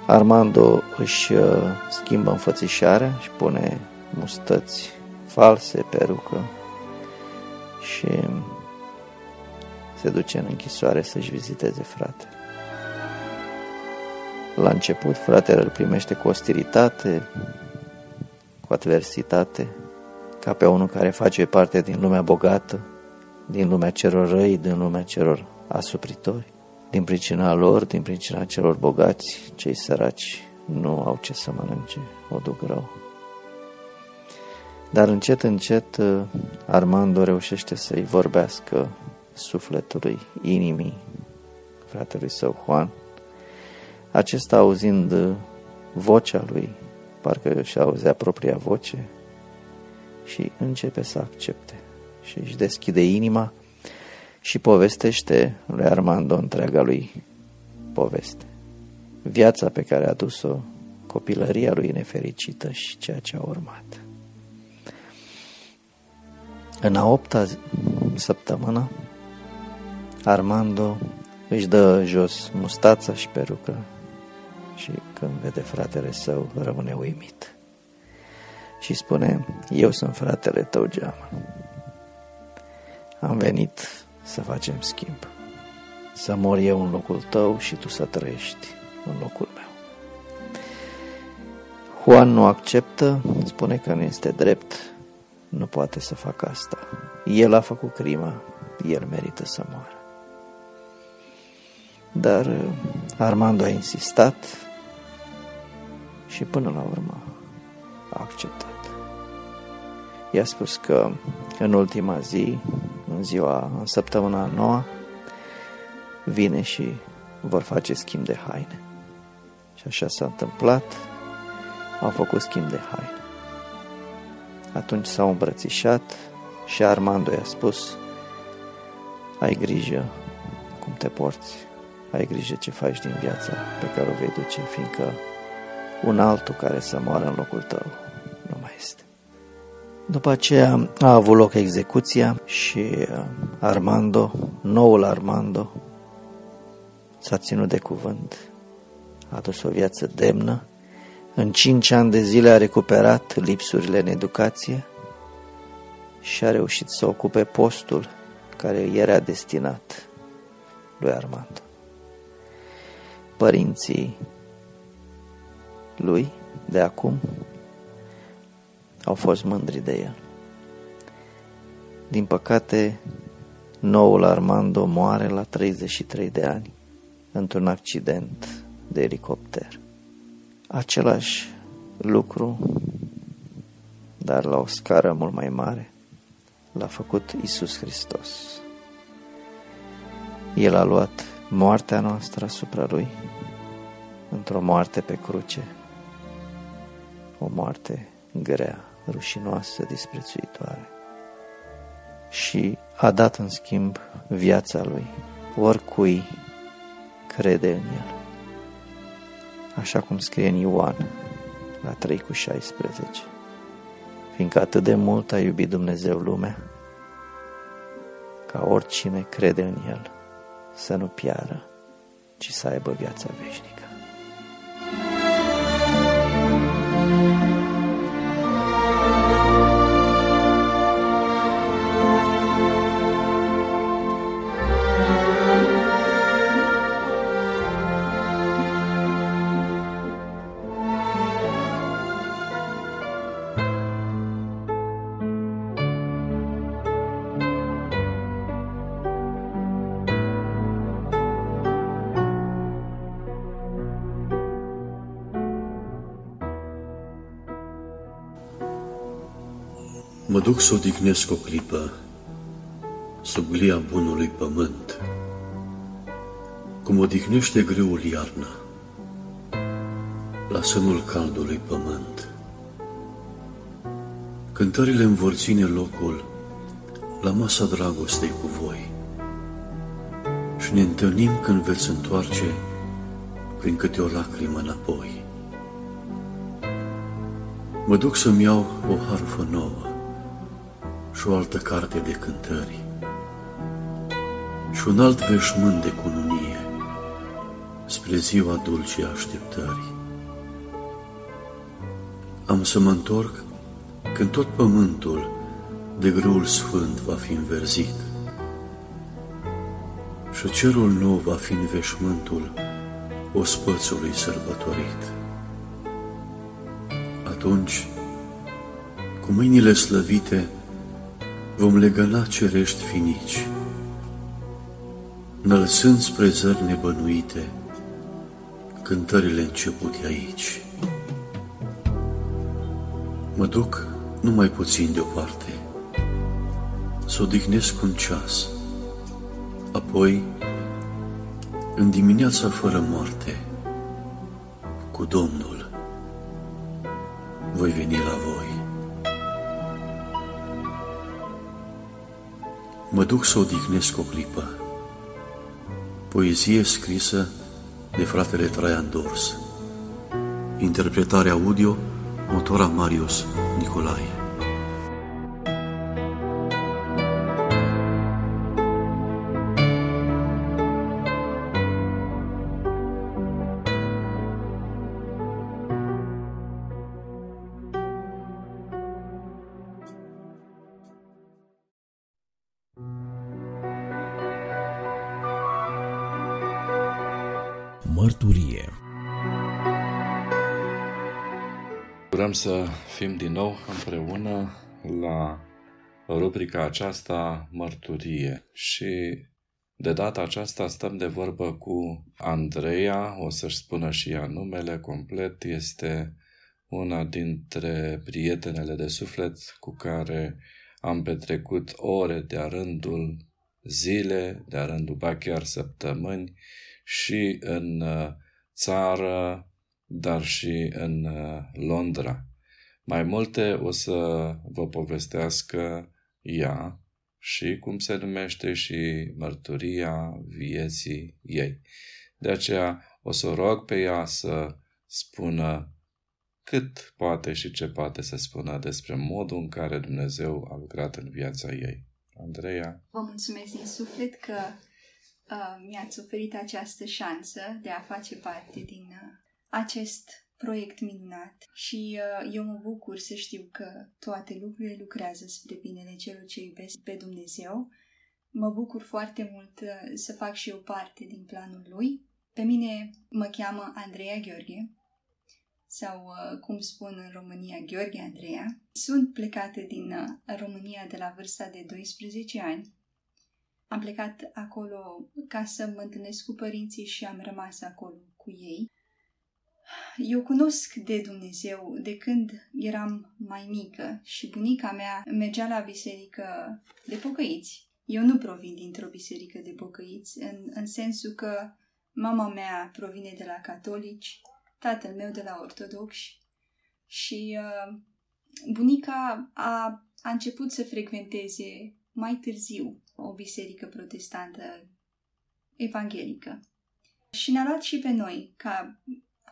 Armando își uh, schimbă înfățișarea și pune mustăți false, perucă și se duce în închisoare să-și viziteze fratele. La început, fratele îl primește cu ostilitate, cu adversitate, ca pe unul care face parte din lumea bogată, din lumea celor răi, din lumea celor asupritori. Din pricina lor, din pricina celor bogați, cei săraci nu au ce să mănânce, o duc rău. Dar încet, încet, Armando reușește să-i vorbească sufletului, inimii fratelui său Juan, acesta auzind vocea lui, parcă își auzea propria voce și începe să accepte și își deschide inima și povestește lui Armando întreaga lui poveste. Viața pe care a dus-o, copilăria lui nefericită și ceea ce a urmat. În a opta săptămână, Armando își dă jos mustața și perucă și când vede fratele său rămâne uimit. Și spune, eu sunt fratele tău, Geama. Am venit să facem schimb. Să mor eu în locul tău și tu să trăiești în locul meu. Juan nu acceptă, spune că nu este drept, nu poate să facă asta. El a făcut crima, el merită să moară. Dar uh, Armando a insistat și până la urmă a acceptat. I-a spus că în ultima zi, în ziua, în săptămâna noua, vine și vor face schimb de haine. Și așa s-a întâmplat, au făcut schimb de haine. Atunci s-au îmbrățișat și Armando i-a spus, ai grijă cum te porți, ai grijă ce faci din viața pe care o vei duce, fiindcă un altul care să moară în locul tău nu mai este. După aceea a avut loc execuția și uh, Armando, noul Armando, s-a ținut de cuvânt, a adus o viață demnă, în cinci ani de zile a recuperat lipsurile în educație și a reușit să ocupe postul care era destinat lui Armando. Părinții lui de acum au fost mândri de el. Din păcate, noul Armando moare la 33 de ani într-un accident de elicopter. Același lucru, dar la o scară mult mai mare, l-a făcut Isus Hristos. El a luat moartea noastră asupra lui într-o moarte pe cruce, o moarte grea, rușinoasă, disprețuitoare. Și a dat în schimb viața lui oricui crede în el. Așa cum scrie în Ioan la 3 cu 16. Fiindcă atât de mult a iubit Dumnezeu lumea, ca oricine crede în el să nu piară, ci să aibă viața veșnică. Duc să odihnesc o clipă sub glia bunului pământ, cum odihnește greul iarna la sânul caldului pământ. Cântările îmi vor ține locul la masa dragostei cu voi și ne întâlnim când veți întoarce prin câte o lacrimă înapoi. Mă duc să-mi iau o harfă nouă, și o altă carte de cântări și un alt veșmânt de cununie spre ziua dulce așteptării. Am să mă întorc când tot pământul de grâul sfânt va fi înverzit și cerul nou va fi în veșmântul ospățului sărbătorit. Atunci, cu mâinile slăvite, vom legăna cerești finici, înălțând spre zări nebănuite cântările începute aici. Mă duc numai puțin deoparte, să odihnesc un ceas, apoi, în dimineața fără moarte, cu Domnul, voi veni la voi. Mă duc să odihnesc o clipă. Poezie scrisă de fratele Traian Dors. Interpretare audio, motora Marius Nicolae. Nou împreună la rubrica aceasta Mărturie și de data aceasta stăm de vorbă cu Andreea, o să-și spună și ea numele complet, este una dintre prietenele de suflet cu care am petrecut ore de-a rândul zile, de-a rândul ba chiar săptămâni și în uh, țară, dar și în uh, Londra. Mai multe o să vă povestească ea și cum se numește și mărturia vieții ei. De aceea o să rog pe ea să spună cât poate și ce poate să spună despre modul în care Dumnezeu a lucrat în viața ei. Andreea? Vă mulțumesc din suflet că uh, mi-ați oferit această șansă de a face parte din uh, acest proiect minunat și uh, eu mă bucur să știu că toate lucrurile lucrează spre binele celor ce iubesc pe Dumnezeu. Mă bucur foarte mult uh, să fac și eu parte din planul lui. Pe mine mă cheamă Andreea Gheorghe sau uh, cum spun în România Gheorghe Andreea. Sunt plecată din uh, România de la vârsta de 12 ani. Am plecat acolo ca să mă întâlnesc cu părinții și am rămas acolo cu ei. Eu cunosc de Dumnezeu de când eram mai mică și bunica mea mergea la biserică de pocăiți. Eu nu provin dintr-o biserică de pocăiți, în, în sensul că mama mea provine de la catolici, tatăl meu de la ortodoxi și uh, bunica a, a început să frecventeze mai târziu o biserică protestantă evanghelică. Și ne-a luat și pe noi, ca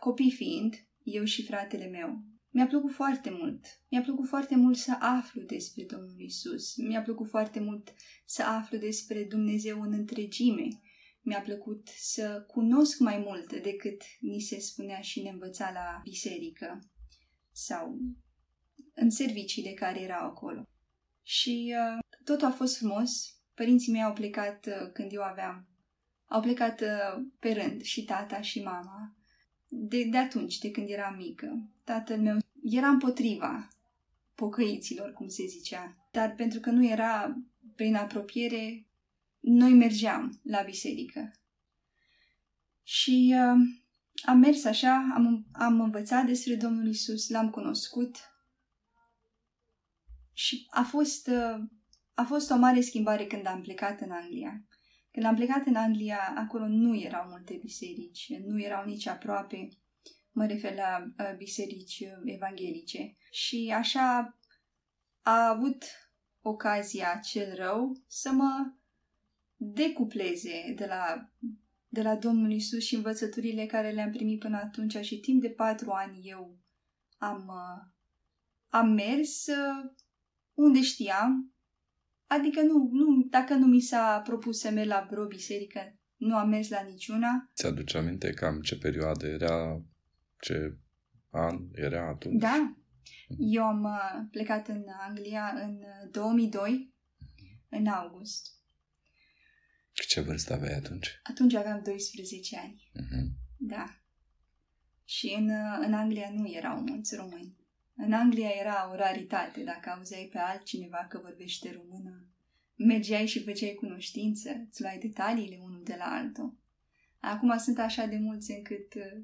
copii fiind, eu și fratele meu. Mi-a plăcut foarte mult. Mi-a plăcut foarte mult să aflu despre Domnul Isus. Mi-a plăcut foarte mult să aflu despre Dumnezeu în întregime mi-a plăcut să cunosc mai mult decât ni se spunea și ne învăța la biserică sau în serviciile care erau acolo. Și uh, totul a fost frumos. Părinții mei au plecat uh, când eu aveam. Au plecat uh, pe rând și tata și mama. De, de atunci, de când eram mică. Tatăl meu era împotriva pocăiților, cum se zicea. Dar pentru că nu era prin apropiere, noi mergeam la biserică. Și uh, am mers așa, am, am învățat despre Domnul Isus, l-am cunoscut și a fost, uh, a fost o mare schimbare când am plecat în Anglia. Când am plecat în Anglia, acolo nu erau multe biserici, nu erau nici aproape, mă refer la uh, biserici uh, evanghelice. Și așa a avut ocazia cel rău să mă decupleze de la, de la Domnul Isus și învățăturile care le-am primit până atunci și timp de patru ani eu am, uh, am mers uh, unde știam, adică nu, nu, dacă nu mi s-a propus să merg la vreo biserică, nu am mers la niciuna. Ți-aduce aminte cam ce perioadă era, ce an era atunci? Da. Eu am uh, plecat în Anglia în 2002, în august. Ce vârstă aveai atunci? Atunci aveam 12 ani. Uh-huh. Da. Și în, în Anglia nu erau mulți români. În Anglia era o raritate. Dacă auzeai pe altcineva că vorbește română, mergeai și făceai cunoștință, îți luai detaliile unul de la altul. Acum sunt așa de mulți încât uh,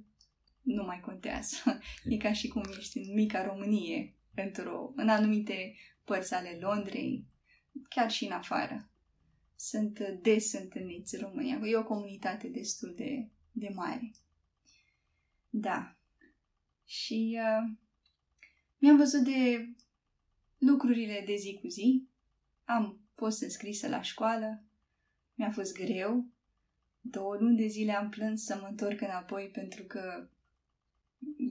nu mai contează. [laughs] E ca și cum ești în mica Românie, într-o, în anumite părți ale Londrei, chiar și în afară sunt des întâlniți în România. E o comunitate destul de, de mare. Da. Și uh, mi-am văzut de lucrurile de zi cu zi. Am fost înscrisă la școală. Mi-a fost greu. Două luni de zile am plâns să mă întorc înapoi pentru că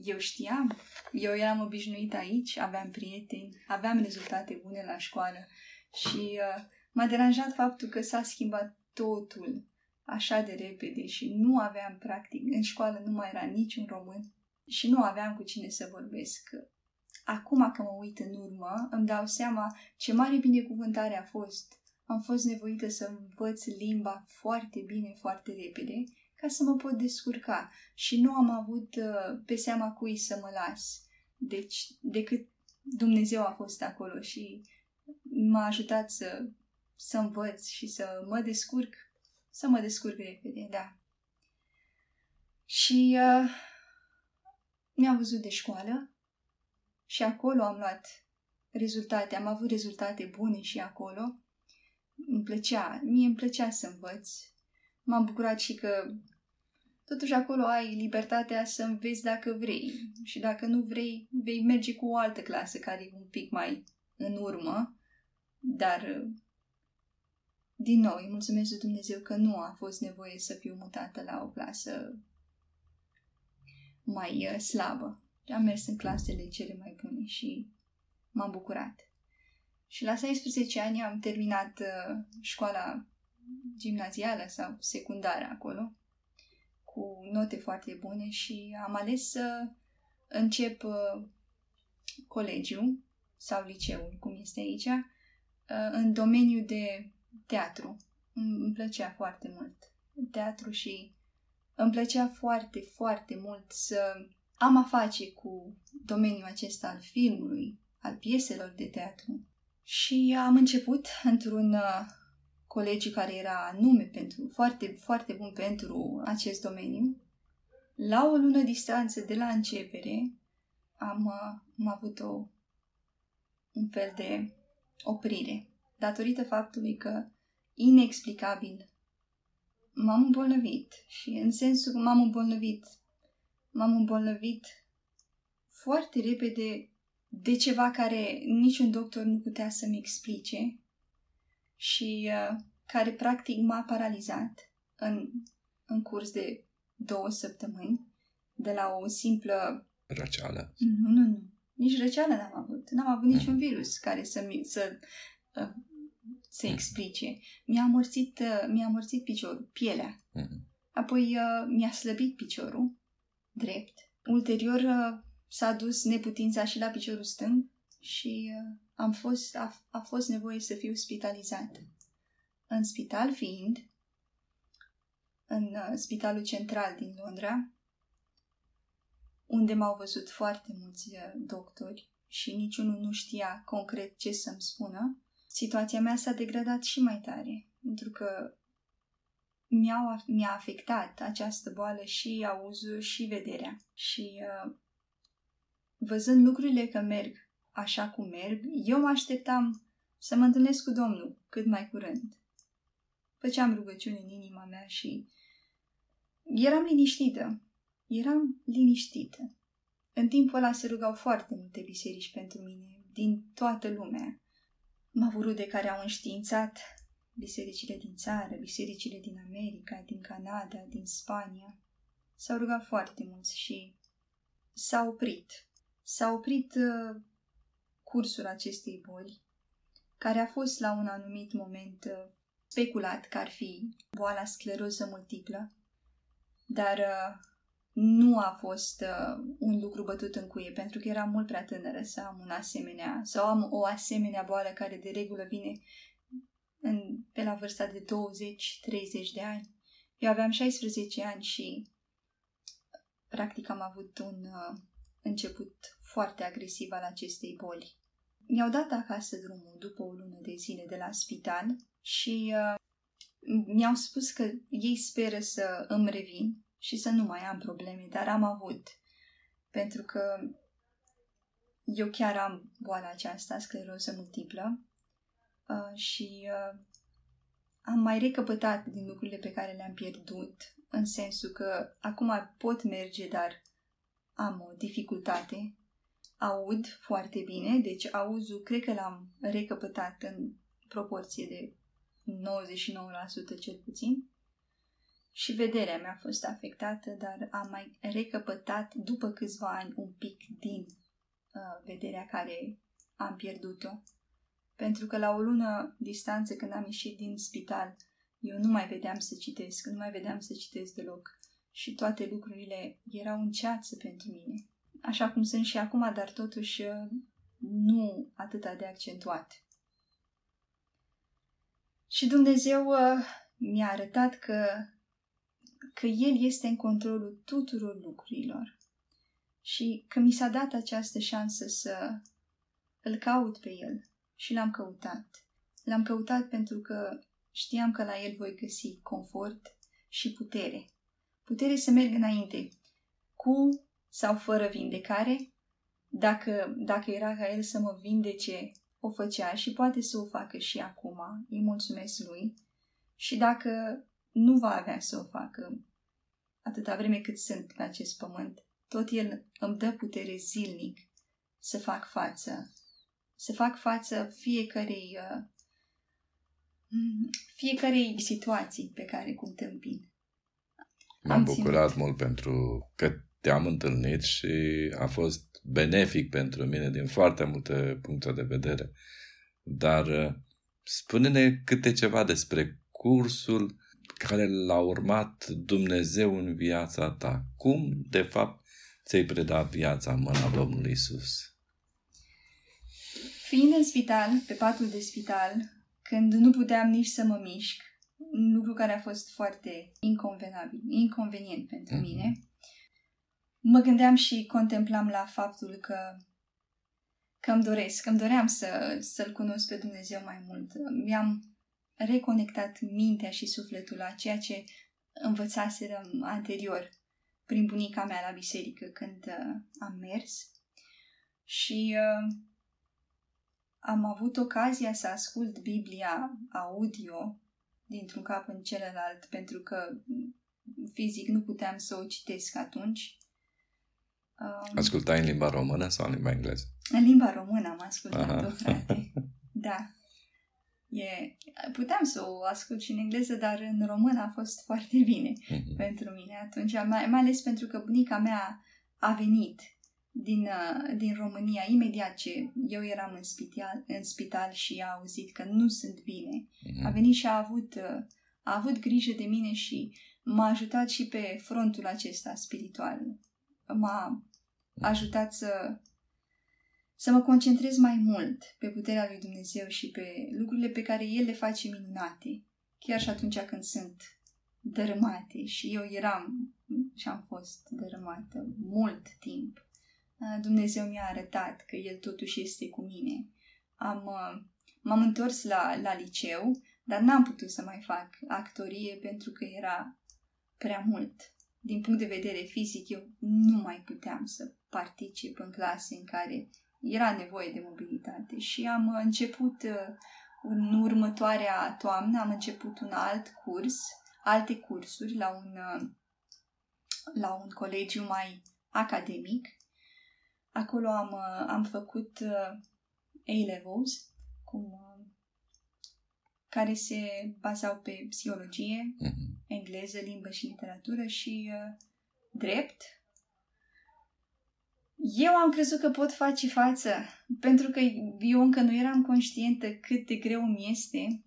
eu știam, eu eram obișnuită aici, aveam prieteni, aveam rezultate bune la școală și uh, M-a deranjat faptul că s-a schimbat totul așa de repede și nu aveam practic, în școală nu mai era niciun român și nu aveam cu cine să vorbesc. Acum că mă uit în urmă, îmi dau seama ce mare binecuvântare a fost. Am fost nevoită să învăț limba foarte bine, foarte repede, ca să mă pot descurca și nu am avut uh, pe seama cui să mă las. Deci, decât Dumnezeu a fost acolo și m-a ajutat să, să învăț și să mă descurc, să mă descurc repede, da. Și uh, mi-a văzut de școală și acolo am luat rezultate, am avut rezultate bune și acolo. Îmi plăcea, mie îmi plăcea să învăț. M-am bucurat și că totuși acolo ai libertatea să înveți dacă vrei și dacă nu vrei, vei merge cu o altă clasă care e un pic mai în urmă, dar din nou, îi mulțumesc lui Dumnezeu că nu a fost nevoie să fiu mutată la o clasă mai uh, slabă. Am mers în clasele cele mai bune și m-am bucurat. Și la 16 ani am terminat uh, școala gimnazială sau secundară acolo, cu note foarte bune și am ales să încep uh, colegiu sau liceul, cum este aici, uh, în domeniul de teatru. Îmi plăcea foarte mult teatru și îmi plăcea foarte, foarte mult să am a face cu domeniul acesta al filmului, al pieselor de teatru. Și am început într-un uh, colegiu care era nume pentru, foarte, foarte bun pentru acest domeniu. La o lună distanță de la începere am, uh, am avut o, un fel de oprire, datorită faptului că inexplicabil m-am îmbolnăvit și în sensul că m-am îmbolnăvit, m-am îmbolnăvit foarte repede de ceva care niciun doctor nu putea să-mi explice și uh, care practic m-a paralizat în, în curs de două săptămâni de la o simplă... Răceală. Nu, nu, nu. Nici răceală n-am avut. N-am avut niciun mm. virus care să, să, uh, să mm. explice. Mi-a amorțit, uh, mi-a amorțit piciorul, pielea. Mm. Apoi uh, mi-a slăbit piciorul drept. Ulterior uh, s-a dus neputința și la piciorul stâng și uh, am fost, a, a fost nevoie să fiu spitalizat. În spital fiind, în uh, spitalul central din Londra, unde m-au văzut foarte mulți uh, doctori și niciunul nu știa concret ce să-mi spună, situația mea s-a degradat și mai tare, pentru că mi-a, mi-a afectat această boală și auzul și vederea. Și uh, văzând lucrurile că merg așa cum merg, eu mă așteptam să mă întâlnesc cu Domnul cât mai curând. Făceam rugăciune în inima mea și eram liniștită. Eram liniștită. În timpul ăla se rugau foarte multe biserici pentru mine, din toată lumea. M-au vrut de care au înștiințat bisericile din țară, bisericile din America, din Canada, din Spania. S-au rugat foarte mulți și s-a oprit s-a oprit uh, cursul acestei boli, care a fost la un anumit moment uh, speculat că ar fi boala scleroză multiplă, dar uh, nu a fost un lucru bătut în cuie, pentru că eram mult prea tânără să am un asemenea, sau am o asemenea boală care de regulă vine în, pe la vârsta de 20-30 de ani. Eu aveam 16 ani și practic am avut un uh, început foarte agresiv al acestei boli. Mi-au dat acasă drumul după o lună de zile de la spital și uh, mi-au spus că ei speră să îmi revin și să nu mai am probleme, dar am avut. Pentru că eu chiar am boala aceasta, scleroză multiplă, uh, și uh, am mai recăpătat din lucrurile pe care le-am pierdut, în sensul că acum pot merge, dar am o dificultate aud foarte bine, deci auzul cred că l-am recăpătat în proporție de 99% cel puțin. Și vederea mea a fost afectată, dar am mai recăpătat după câțiva ani un pic din uh, vederea care am pierdut-o. Pentru că la o lună distanță când am ieșit din spital, eu nu mai vedeam să citesc, nu mai vedeam să citesc deloc. Și toate lucrurile erau în ceață pentru mine așa cum sunt și acum, dar totuși uh, nu atât de accentuat. Și Dumnezeu uh, mi-a arătat că că El este în controlul tuturor lucrurilor și că mi s-a dat această șansă să îl caut pe El și l-am căutat. L-am căutat pentru că știam că la El voi găsi confort și putere. Putere să merg înainte, cu sau fără vindecare, dacă, dacă era ca El să mă vindece, o făcea și poate să o facă și acum, îi mulțumesc Lui, și dacă nu va avea să o facă, atâta vreme cât sunt pe acest pământ, tot El îmi dă putere zilnic să fac față, să fac față fiecarei, uh, fiecarei situații pe care cu întâmpin. M-am bucurat ținut. mult pentru că te-am întâlnit și a fost benefic pentru mine din foarte multe puncte de vedere. Dar uh, spune-ne câte ceva despre cursul care l-a urmat Dumnezeu în viața ta. Cum, de fapt, ți-ai predat viața în mâna Domnului Isus? Fiind în spital, pe patul de spital, când nu puteam nici să mă mișc, un lucru care a fost foarte inconvenabil, inconvenient pentru mm-hmm. mine, mă gândeam și contemplam la faptul că că îmi doresc, că îmi doream să, să-L cunosc pe Dumnezeu mai mult. Mi-am reconectat mintea și sufletul la ceea ce învățaserăm anterior prin bunica mea la biserică când uh, am mers și uh, am avut ocazia să ascult Biblia audio dintr-un cap în celălalt pentru că fizic nu puteam să o citesc atunci. Um, Ascultai în limba română sau în limba engleză? În limba română am ascultat-o, frate. Da. E, puteam să o ascult și în engleză, dar în română a fost foarte bine mm-hmm. pentru mine atunci, mai, mai ales pentru că bunica mea a venit din, uh, din România imediat ce eu eram în spital, în spital și a auzit că nu sunt bine. Mm-hmm. A venit și a avut, uh, a avut grijă de mine și m-a ajutat și pe frontul acesta spiritual. M-a mhm. ajutat să să mă concentrez mai mult pe puterea lui Dumnezeu și pe lucrurile pe care El le face minunate, chiar și atunci când sunt dărâmate și eu eram și am fost dărâmată mult timp. Dumnezeu mi-a arătat că El totuși este cu mine. Am, m-am întors la, la liceu, dar n-am putut să mai fac actorie pentru că era prea mult. Din punct de vedere fizic, eu nu mai puteam să particip în clase în care era nevoie de mobilitate și am început uh, în următoarea toamnă, am început un alt curs, alte cursuri la un, uh, la un colegiu mai academic. Acolo am, uh, am făcut A-levels, cum, care se bazau pe psihologie, mm-hmm. engleză, limbă și literatură și drept, eu am crezut că pot face față, pentru că eu încă nu eram conștientă cât de greu mi este,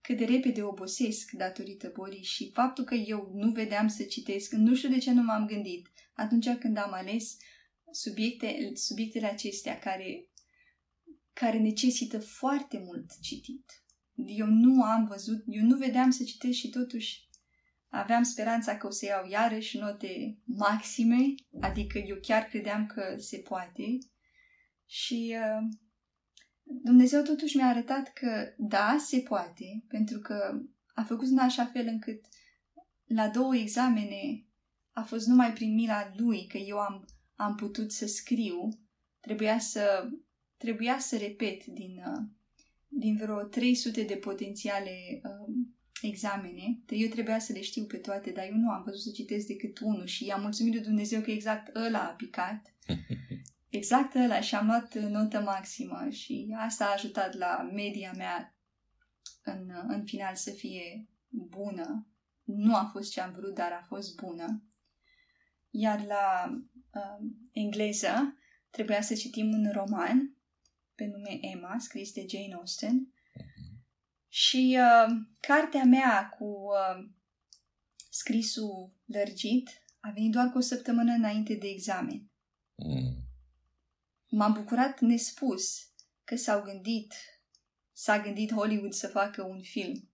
cât de repede obosesc datorită bolii și faptul că eu nu vedeam să citesc, nu știu de ce nu m-am gândit atunci când am ales subiecte, subiectele acestea care, care necesită foarte mult citit. Eu nu am văzut, eu nu vedeam să citesc și totuși aveam speranța că o să iau iarăși note maxime, adică eu chiar credeam că se poate. Și uh, Dumnezeu totuși mi-a arătat că da, se poate, pentru că a făcut în așa fel încât la două examene a fost numai prin mila lui că eu am, am putut să scriu. Trebuia să, trebuia să repet din, uh, din vreo 300 de potențiale uh, examene, eu trebuia să le știu pe toate, dar eu nu am văzut să citesc decât unul și i-am mulțumit lui Dumnezeu că exact ăla a picat. [laughs] Exact ăla și am luat notă maximă și asta a ajutat la media mea în, în final să fie bună. Nu a fost ce am vrut, dar a fost bună. Iar la uh, engleză trebuia să citim un roman pe nume Emma, scris de Jane Austen, și uh, cartea mea cu uh, scrisul lărgit a venit doar cu o săptămână înainte de examen. Mm. M-am bucurat nespus că s-au gândit, s-a gândit Hollywood să facă un film uh, uh,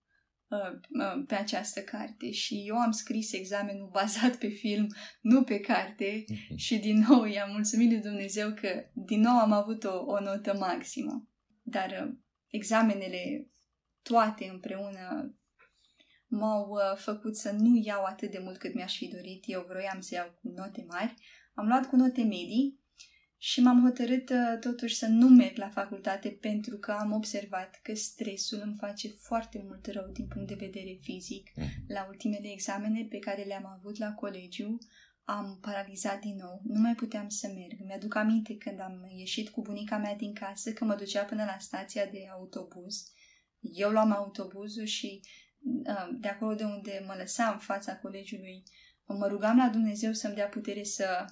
pe această carte și eu am scris examenul bazat pe film, nu pe carte Mhm. și din nou i-am mulțumit lui Dumnezeu că din nou am avut o, o notă maximă. Dar uh, examenele toate împreună m-au uh, făcut să nu iau atât de mult cât mi-aș fi dorit. Eu vroiam să iau cu note mari. Am luat cu note medii și m-am hotărât uh, totuși să nu merg la facultate pentru că am observat că stresul îmi face foarte mult rău din punct de vedere fizic. Mhm. La ultimele examene pe care le-am avut la colegiu, am paralizat din nou. Nu mai puteam să merg. Mi-aduc aminte când am ieșit cu bunica mea din casă, că mă ducea până la stația de autobuz. Eu luam autobuzul și uh, de acolo de unde mă lăsam în fața colegiului, mă rugam la Dumnezeu să-mi dea putere să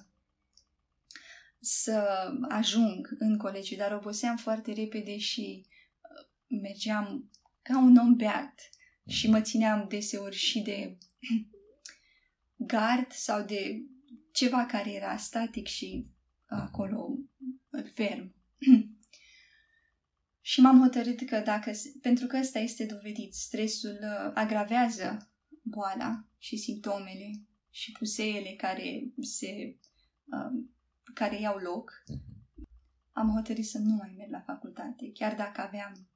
să ajung în colegiu, dar oboseam foarte repede și uh, mergeam ca un om beat și mă țineam deseori și de gard sau de ceva care era static și acolo ferm. și m-am hotărât că dacă, pentru că ăsta este dovedit, stresul uh, agravează boala și simptomele și puseele care se uh, care iau loc, am hotărât să nu mai merg la facultate, chiar dacă aveam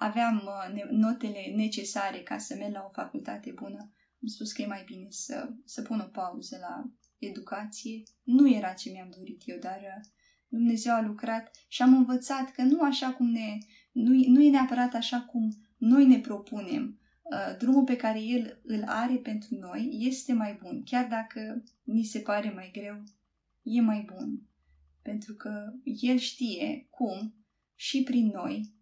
aveam uh, ne- notele necesare ca să merg la o facultate bună. Am spus că e mai bine să, să pun o pauză la educație. Nu era ce mi-am dorit eu, dar uh, Dumnezeu a lucrat și am învățat că nu așa cum ne... Nu, nu e neapărat așa cum noi ne propunem. Uh, drumul pe care El îl are pentru noi este mai bun. Chiar dacă ni se pare mai greu, e mai bun. Pentru că El știe cum și prin noi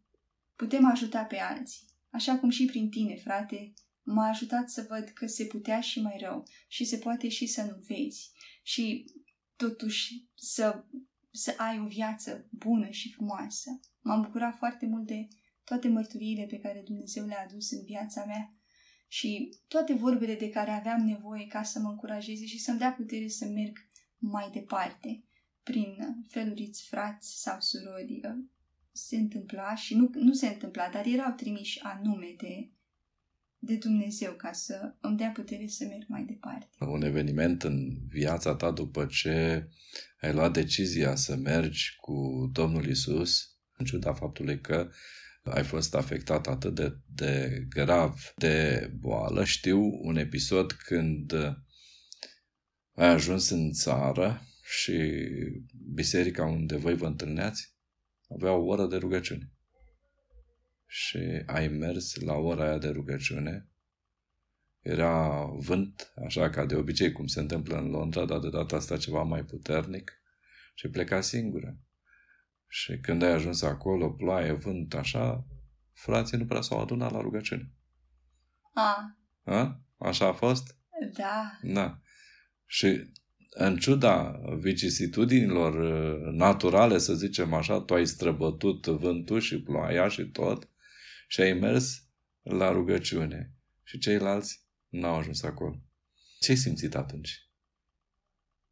putem ajuta pe alții. Așa cum și prin tine, frate, m-a ajutat să văd că se putea și mai rău și se poate și să nu vezi și totuși să, să ai o viață bună și frumoasă. M-am bucurat foarte mult de toate mărturiile pe care Dumnezeu le-a adus în viața mea și toate vorbele de care aveam nevoie ca să mă încurajeze și să-mi dea putere să merg mai departe prin feluriți frați sau surori se întâmpla și nu, nu se întâmpla, dar erau trimiși anume de, de Dumnezeu ca să îmi dea putere să merg mai departe. Un eveniment în viața ta după ce ai luat decizia să mergi cu Domnul Isus, în ciuda faptului că ai fost afectat atât de, de grav de boală. Știu un episod când ai ajuns în țară și biserica unde voi vă întâlneați avea o oră de rugăciune. Și ai mers la ora aia de rugăciune. Era vânt, așa ca de obicei, cum se întâmplă în Londra, dar de data asta ceva mai puternic și pleca singură. Și când ai ajuns acolo, ploaie, vânt, așa, frații nu prea s-au adunat la rugăciune. A, A? Așa a fost? da, Da. Și în ciuda vicisitudinilor uh, naturale, să zicem așa, tu ai străbătut vântul și ploaia și tot și ai mers la rugăciune. Și ceilalți n-au ajuns acolo. Ce ai simțit atunci?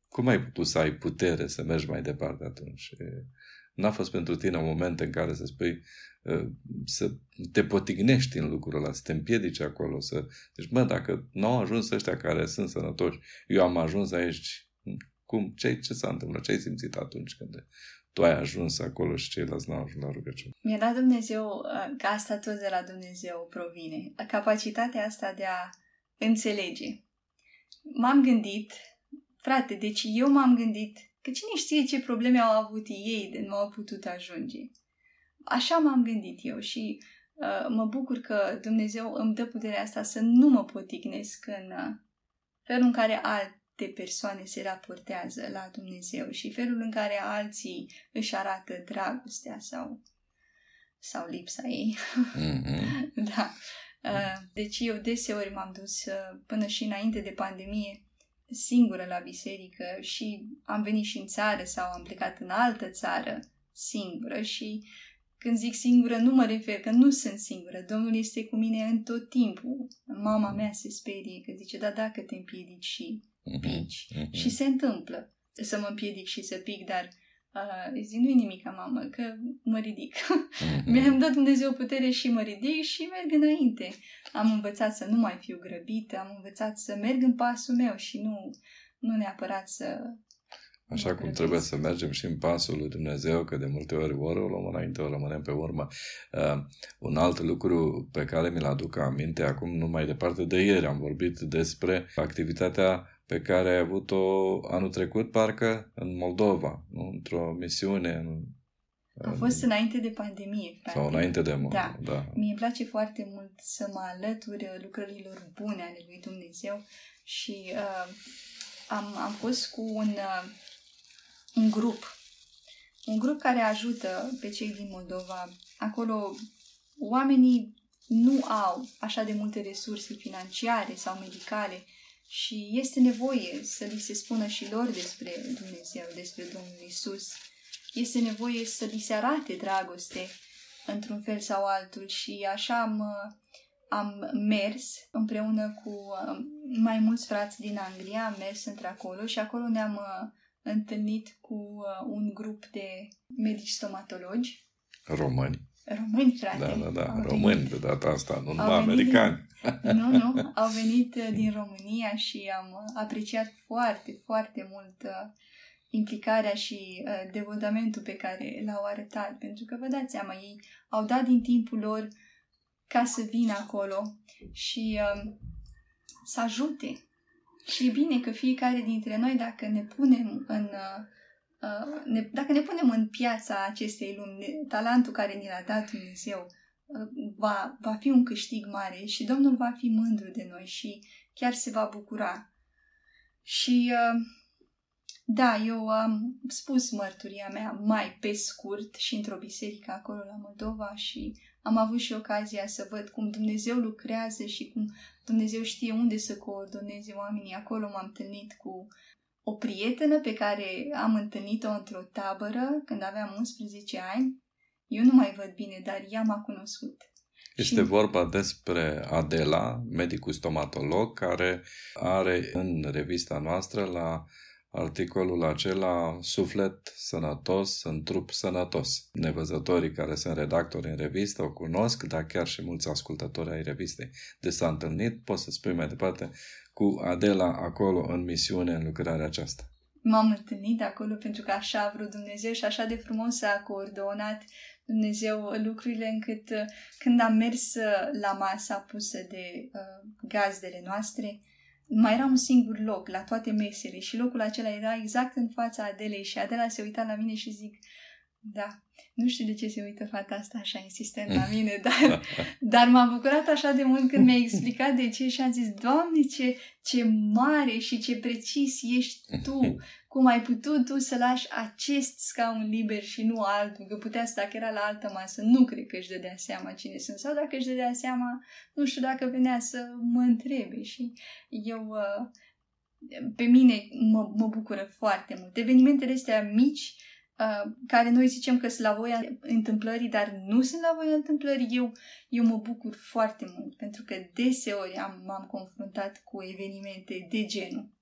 Cum ai putut să ai putere să mergi mai departe atunci? N-a fost pentru tine un moment în care să spui, uh, să te potignești în lucrul ăla, să te împiedici acolo, să... Deci, mă, dacă nu au ajuns ăștia care sunt sănătoși, eu am ajuns aici, cum, ce, ce s-a întâmplat? Ce ai simțit atunci când tu ai ajuns acolo și ceilalți n-au ajuns la rugăciune? mi-a dat Dumnezeu, uh, că asta tot de la Dumnezeu provine, capacitatea asta de a înțelege. M-am gândit, frate, deci eu m-am gândit că cine știe ce probleme au avut ei de nu au putut ajunge. Așa m-am gândit eu și uh, mă bucur că Dumnezeu îmi dă puterea asta să nu mă potignesc în uh, felul în care alte persoane se raportează la Dumnezeu și felul în care alții își arată dragostea sau, sau lipsa ei. Mm-hmm. [laughs] da. Uh, Deci eu deseori m-am dus uh, până și înainte de pandemie singură la biserică și am venit și în țară sau am plecat în altă țară singură și când zic singură nu mă refer că nu sunt singură. Domnul este cu mine în tot timpul. Mama mea se sperie că zice, da, dacă te împiedici și pici. Mm-hmm. Și se întâmplă să mă împiedic și să pic, dar Uh, zic, nu-i nimic, mamă, că mă ridic. Mm-hmm. [laughs] Mi-am dat Dumnezeu putere și mă ridic și merg înainte. Am învățat să nu mai fiu grăbită, am învățat să merg în pasul meu și nu, nu neapărat să Așa cum trebuie să mergem și în pasul lui Dumnezeu, că de multe ori ori o luăm înainte, ori rămânem pe urmă. Uh, un alt lucru pe care mi-l aduc aminte acum, nu mai departe de ieri, am vorbit despre activitatea pe care ai avut-o anul trecut, parcă, în Moldova, nu? într-o misiune. În, a fost înainte de pandemie. Practic. Sau înainte de mult. Da. da. Mie îmi place foarte mult să mă alătur lucrărilor bune ale lui Dumnezeu și uh, am, am fost cu un, uh, un grup. Un grup care ajută pe cei din Moldova. Acolo oamenii nu au așa de multe resurse financiare sau medicale și este nevoie să li se spună și lor despre Dumnezeu, despre Domnul Isus. Este nevoie să li se arate dragoste într-un fel sau altul și așa am, am mers împreună cu uh, mai mulți frați din Anglia, am mers într-acolo și acolo ne-am uh, întâlnit cu uh, un grup de medici stomatologi. Români. Români, frate. Da, da, da, români de data asta, nu numai americani. Din, nu, nu, [laughs] au venit uh, din România și am uh, apreciat foarte, foarte mult uh, implicarea și uh, devotamentul pe care l-au arătat, pentru că vă dați seama, ei au dat din timpul lor ca să vină acolo și uh, să ajute. Și e bine că fiecare dintre noi, dacă ne punem în uh, Uh, ne, dacă ne punem în piața acestei lumi, talentul care ni l-a dat Dumnezeu uh, va, va fi un câștig mare și Domnul va fi mândru de noi și chiar se va bucura. Și uh, da, eu am spus mărturia mea mai pe scurt și într-o biserică acolo la Moldova și am avut și ocazia să văd cum Dumnezeu lucrează și cum Dumnezeu știe unde să coordoneze oamenii. Acolo m-am întâlnit cu o prietenă pe care am întâlnit-o într-o tabără când aveam 11 ani. Eu nu mai văd bine, dar ea m-a cunoscut. Este și... vorba despre Adela, medicul stomatolog, care are în revista noastră la articolul acela Suflet sănătos în trup sănătos. Nevăzătorii care sunt redactori în revistă o cunosc, dar chiar și mulți ascultători ai revistei. De s-a întâlnit, poți să spui mai departe, cu Adela acolo în misiune, în lucrarea aceasta? M-am întâlnit acolo pentru că așa a vrut Dumnezeu și așa de frumos a coordonat Dumnezeu lucrurile încât uh, când am mers uh, la masa pusă de uh, gazdele noastre, mai era un singur loc la toate mesele și locul acela era exact în fața Adelei și Adela se uita la mine și zic, da, nu știu de ce se uită fata asta așa insistent la mine, [laughs] dar, dar m-am bucurat așa de mult când mi-a explicat de ce și am zis, Doamne, ce, ce mare și ce precis ești Tu! Cum ai putut Tu să lași acest scaun liber și nu altul? Că putea să, dacă era la altă masă, nu cred că își dădea seama cine sunt. Sau dacă își dădea seama, nu știu dacă venea să mă întrebe. Și eu... Uh, pe mine mă, mă bucură foarte mult. Evenimentele astea mici Uh, care noi zicem că sunt la voia întâmplării, dar nu sunt la voia întâmplării, eu, eu mă bucur foarte mult, pentru că deseori am, m-am confruntat cu evenimente de genul.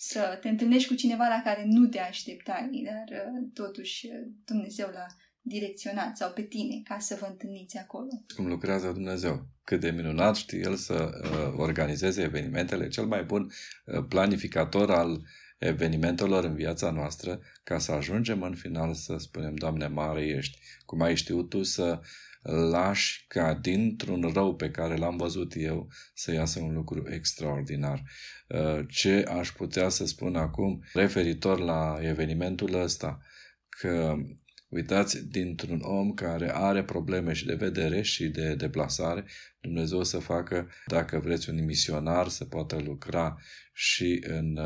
Să te întâlnești cu cineva la care nu te așteptai, dar uh, totuși uh, Dumnezeu l-a direcționat sau pe tine ca să vă întâlniți acolo. Cum lucrează Dumnezeu. Cât de minunat știe El să uh, organizeze evenimentele, cel mai bun uh, planificator al uh, evenimentelor în viața noastră ca să ajungem în final să spunem, Doamne, mare ești, cum ai știut Tu să lași ca dintr-un rău pe care l-am văzut eu să iasă un lucru extraordinar. Uh, ce aș putea să spun acum referitor la evenimentul ăsta? Că Uitați, dintr-un om care are probleme și de vedere și de deplasare, Dumnezeu să facă, dacă vreți, un misionar să poată lucra și, în,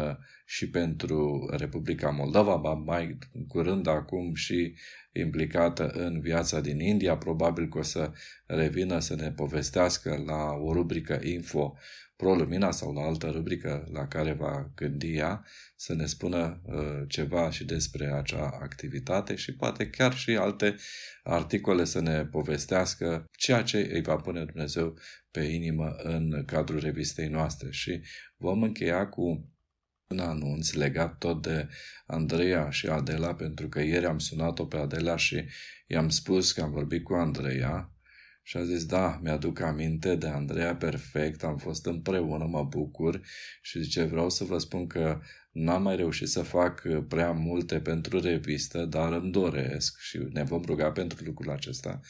și pentru Republica Moldova, ba mai curând acum și implicată în viața din India, probabil că o să revină să ne povestească la o rubrică info ProLumina sau la altă rubrică la care va gândi ea să ne spună uh, ceva și despre acea activitate și poate chiar și alte articole să ne povestească ceea ce îi va pune Dumnezeu pe inimă în cadrul revistei noastre. Și vom încheia cu un anunț legat tot de Andreea și Adela, pentru că ieri am sunat-o pe Adela și i-am spus că am vorbit cu Andreea și a zis, da, mi-aduc aminte de Andreea perfect, am fost împreună, mă bucur și zice, vreau să vă spun că n-am mai reușit să fac prea multe pentru revistă, dar îmi doresc și ne vom ruga pentru lucrul acesta.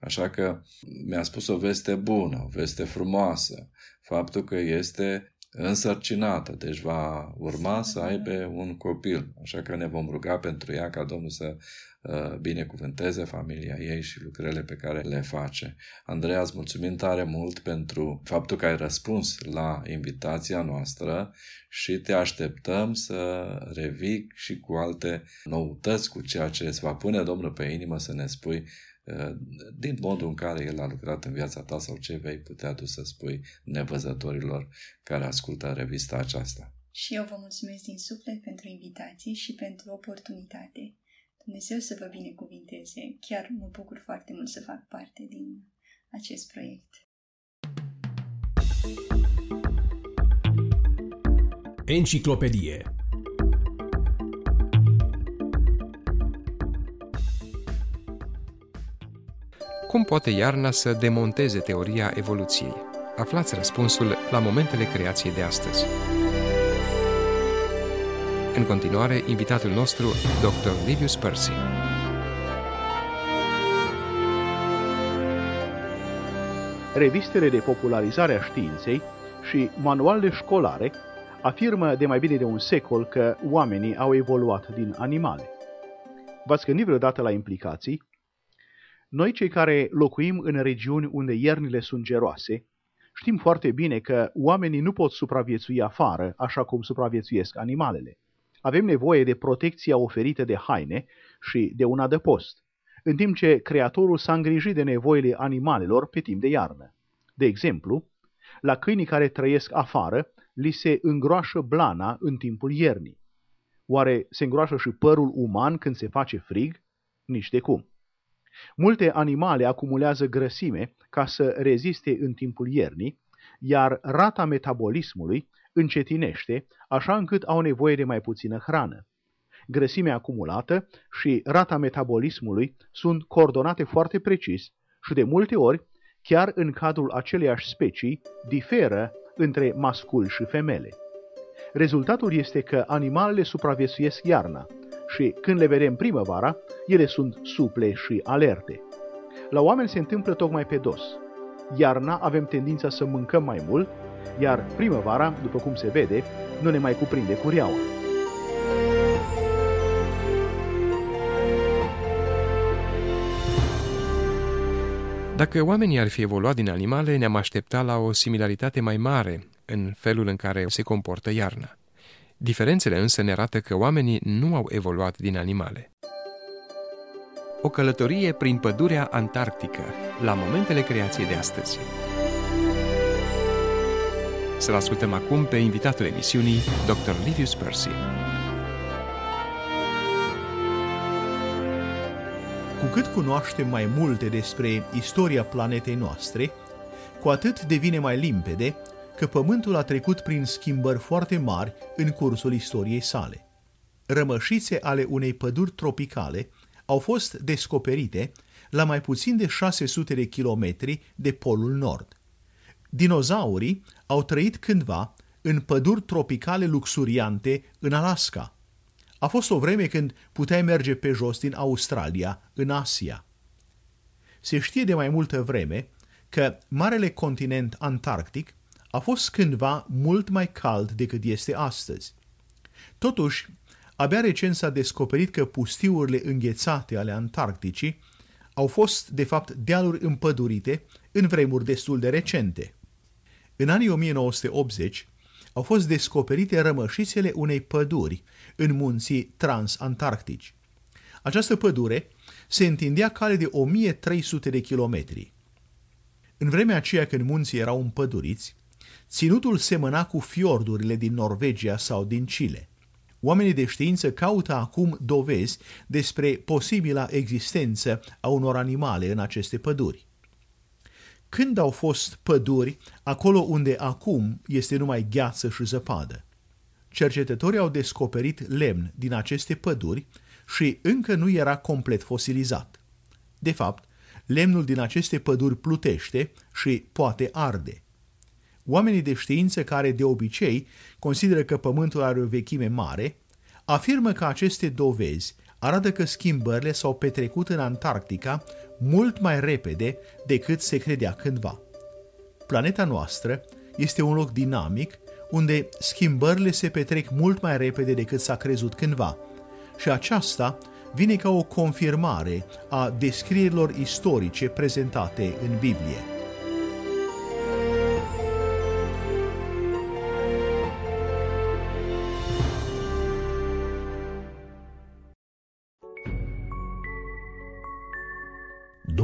Așa că mi-a spus o veste bună, o veste frumoasă, faptul că este însărcinată, deci va urma să aibă un copil. Așa că ne vom ruga pentru ea ca Domnul să uh, binecuvânteze familia ei și lucrările pe care le face. Andreea, îți mulțumim tare mult pentru faptul că ai răspuns la invitația noastră și te așteptăm să revii și cu alte noutăți, cu ceea ce îți va pune Domnul pe inimă să ne spui Uh, din modul în care El a lucrat în viața ta sau ce vei putea tu să spui nevăzătorilor care ascultă revista aceasta. Și eu vă mulțumesc din suflet pentru invitație și pentru oportunitate. Dumnezeu să vă binecuvinteze. Chiar mă bucur foarte mult să fac parte din acest proiect. Enciclopedie Cum poate iarna să demonteze teoria evoluției? Aflați răspunsul la momentele creației de astăzi. În continuare, invitatul nostru, Dr. Livius Percy. Revistele de popularizare a științei și manualele școlare afirmă de mai bine de un secol că oamenii au evoluat din animale. V-ați gândit vreodată la implicații noi, cei care locuim în regiuni unde iernile sunt geroase, știm foarte bine că oamenii nu pot supraviețui afară așa cum supraviețuiesc animalele. Avem nevoie de protecția oferită de haine și de un adăpost, în timp ce Creatorul s-a îngrijit de nevoile animalelor pe timp de iarnă. De exemplu, la câinii care trăiesc afară, li se îngroașă blana în timpul iernii. Oare se îngroașă și părul uman când se face frig? Nici de cum. Multe animale acumulează grăsime ca să reziste în timpul iernii, iar rata metabolismului încetinește, așa încât au nevoie de mai puțină hrană. Grăsimea acumulată și rata metabolismului sunt coordonate foarte precis și de multe ori, chiar în cadrul aceleiași specii, diferă între mascul și femele. Rezultatul este că animalele supraviețuiesc iarna, și când le vedem primăvara, ele sunt suple și alerte. La oameni se întâmplă tocmai pe dos. Iarna avem tendința să mâncăm mai mult, iar primăvara, după cum se vede, nu ne mai cuprinde curiaua. Dacă oamenii ar fi evoluat din animale, ne-am aștepta la o similaritate mai mare în felul în care se comportă iarna. Diferențele însă ne arată că oamenii nu au evoluat din animale. O călătorie prin pădurea antarctică, la momentele creației de astăzi. Să-l ascultăm acum pe invitatul emisiunii, Dr. Livius Percy. Cu cât cunoaștem mai multe despre istoria planetei noastre, cu atât devine mai limpede că Pământul a trecut prin schimbări foarte mari în cursul istoriei sale. Rămășițe ale unei păduri tropicale au fost descoperite la mai puțin de 600 de kilometri de polul nord. Dinozaurii au trăit cândva în păduri tropicale luxuriante în Alaska. A fost o vreme când puteai merge pe jos din Australia în Asia. Se știe de mai multă vreme că marele continent antarctic a fost cândva mult mai cald decât este astăzi. Totuși, abia recent s-a descoperit că pustiurile înghețate ale Antarcticii au fost, de fapt, dealuri împădurite în vremuri destul de recente. În anii 1980 au fost descoperite rămășițele unei păduri în munții transantarctici. Această pădure se întindea cale de 1300 de kilometri. În vremea aceea când munții erau împăduriți, Ținutul semăna cu fiordurile din Norvegia sau din Chile. Oamenii de știință caută acum dovezi despre posibila existență a unor animale în aceste păduri. Când au fost păduri acolo unde acum este numai gheață și zăpadă? cercetătorii au descoperit lemn din aceste păduri și încă nu era complet fosilizat. De fapt, lemnul din aceste păduri plutește și poate arde. Oamenii de știință care de obicei consideră că Pământul are o vechime mare, afirmă că aceste dovezi arată că schimbările s-au petrecut în Antarctica mult mai repede decât se credea cândva. Planeta noastră este un loc dinamic unde schimbările se petrec mult mai repede decât s-a crezut cândva și aceasta vine ca o confirmare a descrierilor istorice prezentate în Biblie.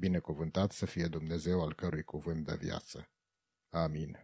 Binecuvântat să fie Dumnezeu al cărui cuvânt de viață. Amin.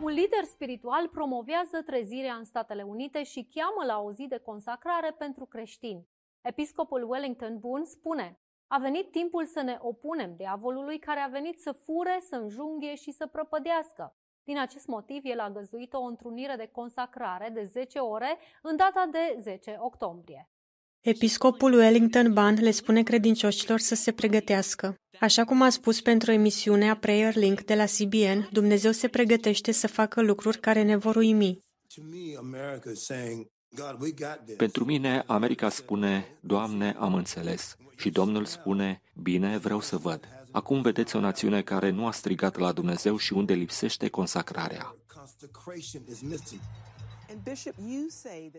Un lider spiritual promovează trezirea în Statele Unite și cheamă la o zi de consacrare pentru creștini. Episcopul Wellington Boone spune, a venit timpul să ne opunem diavolului care a venit să fure, să înjunghe și să prăpădească. Din acest motiv, el a găzuit o întrunire de consacrare de 10 ore în data de 10 octombrie. Episcopul Wellington Band le spune credincioșilor să se pregătească. Așa cum a spus pentru emisiunea Prayer Link de la CBN, Dumnezeu se pregătește să facă lucruri care ne vor uimi. Pentru mine, America spune, Doamne, am înțeles. Și Domnul spune, bine, vreau să văd. Acum vedeți o națiune care nu a strigat la Dumnezeu și unde lipsește consacrarea.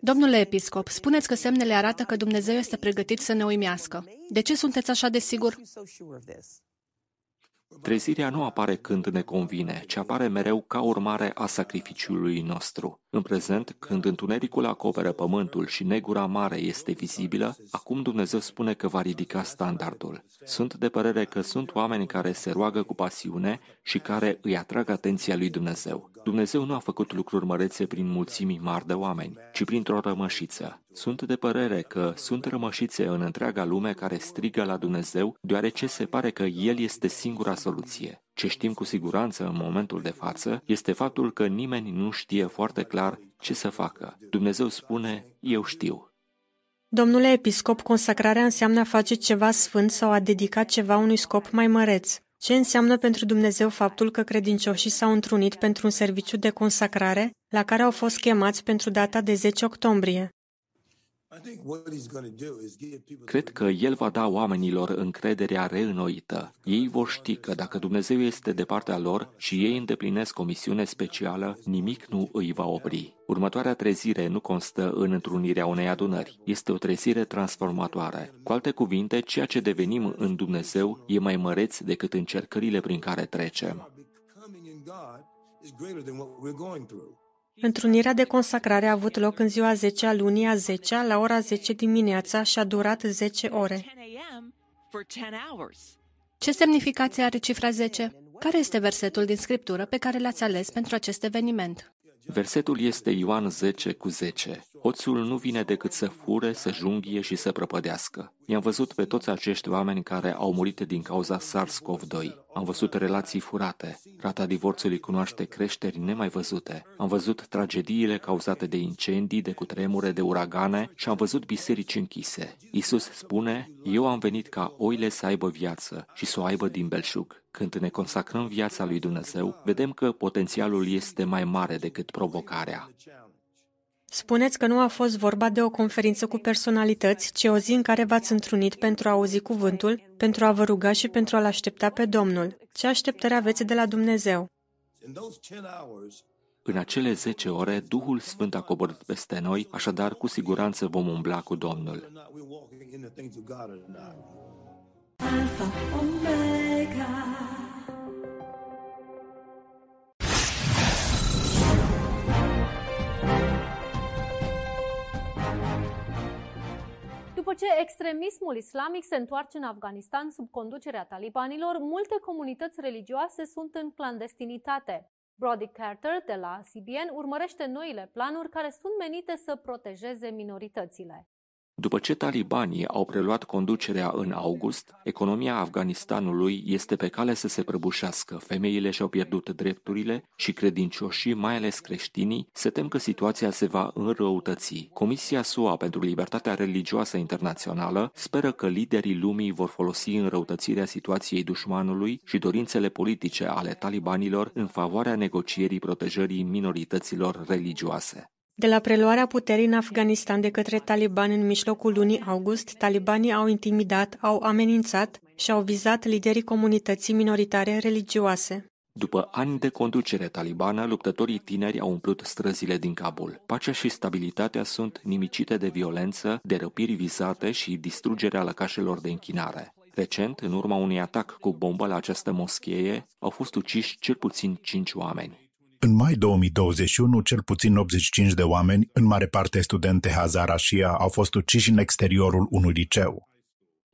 Domnule episcop, spuneți că semnele arată că Dumnezeu este pregătit să ne uimească. De ce sunteți așa de sigur? Trezirea nu apare când ne convine, ci apare mereu ca urmare a sacrificiului nostru. În prezent, când întunericul acoperă pământul și negura mare este vizibilă, acum Dumnezeu spune că va ridica standardul. Sunt de părere că sunt oameni care se roagă cu pasiune și care îi atrag atenția lui Dumnezeu. Dumnezeu nu a făcut lucruri mărețe prin mulțimi mari de oameni, ci printr-o rămășiță. Sunt de părere că sunt rămășițe în întreaga lume care strigă la Dumnezeu, deoarece se pare că El este singura soluție. Ce știm cu siguranță în momentul de față este faptul că nimeni nu știe foarte clar ce să facă. Dumnezeu spune, eu știu. Domnule episcop, consacrarea înseamnă a face ceva sfânt sau a dedica ceva unui scop mai măreț. Ce înseamnă pentru Dumnezeu faptul că credincioșii s-au întrunit pentru un serviciu de consacrare la care au fost chemați pentru data de 10 octombrie? Cred că El va da oamenilor încrederea reînnoită. Ei vor ști că dacă Dumnezeu este de partea lor și ei îndeplinesc o misiune specială, nimic nu îi va opri. Următoarea trezire nu constă în întrunirea unei adunări. Este o trezire transformatoare. Cu alte cuvinte, ceea ce devenim în Dumnezeu e mai măreț decât încercările prin care trecem. Întrunirea de consacrare a avut loc în ziua 10 a lunii a 10 la ora 10 dimineața și a durat 10 ore. Ce semnificație are cifra 10? Care este versetul din Scriptură pe care l-ați ales pentru acest eveniment? Versetul este Ioan 10 cu 10. Hoțul nu vine decât să fure, să junghie și să prăpădească. I-am văzut pe toți acești oameni care au murit din cauza SARS-CoV-2. Am văzut relații furate. Rata divorțului cunoaște creșteri nemai văzute. Am văzut tragediile cauzate de incendii, de cutremure, de uragane și am văzut biserici închise. Isus spune, eu am venit ca oile să aibă viață și să o aibă din belșug. Când ne consacrăm viața lui Dumnezeu, vedem că potențialul este mai mare decât provocarea. Spuneți că nu a fost vorba de o conferință cu personalități, ci o zi în care v-ați întrunit pentru a auzi cuvântul, pentru a vă ruga și pentru a-L aștepta pe Domnul. Ce așteptări aveți de la Dumnezeu? În acele zece ore, Duhul Sfânt a coborât peste noi, așadar cu siguranță vom umbla cu Domnul. Alpha, Omega. Ce extremismul islamic se întoarce în Afganistan sub conducerea talibanilor, multe comunități religioase sunt în clandestinitate. Brody Carter de la CBN urmărește noile planuri care sunt menite să protejeze minoritățile. După ce talibanii au preluat conducerea în august, economia Afganistanului este pe cale să se prăbușească, femeile și-au pierdut drepturile și credincioșii, mai ales creștinii, se tem că situația se va înrăutăți. Comisia SUA pentru Libertatea Religioasă Internațională speră că liderii lumii vor folosi înrăutățirea situației dușmanului și dorințele politice ale talibanilor în favoarea negocierii protejării minorităților religioase. De la preluarea puterii în Afganistan de către talibani în mijlocul lunii august, talibanii au intimidat, au amenințat și au vizat liderii comunității minoritare religioase. După ani de conducere talibană, luptătorii tineri au umplut străzile din Kabul. Pacea și stabilitatea sunt nimicite de violență, de răpiri vizate și distrugerea lăcașelor de închinare. Recent, în urma unui atac cu bombă la această moschee, au fost uciși cel puțin cinci oameni. În mai 2021, cel puțin 85 de oameni, în mare parte studente Hazara Shia, au fost uciși în exteriorul unui liceu.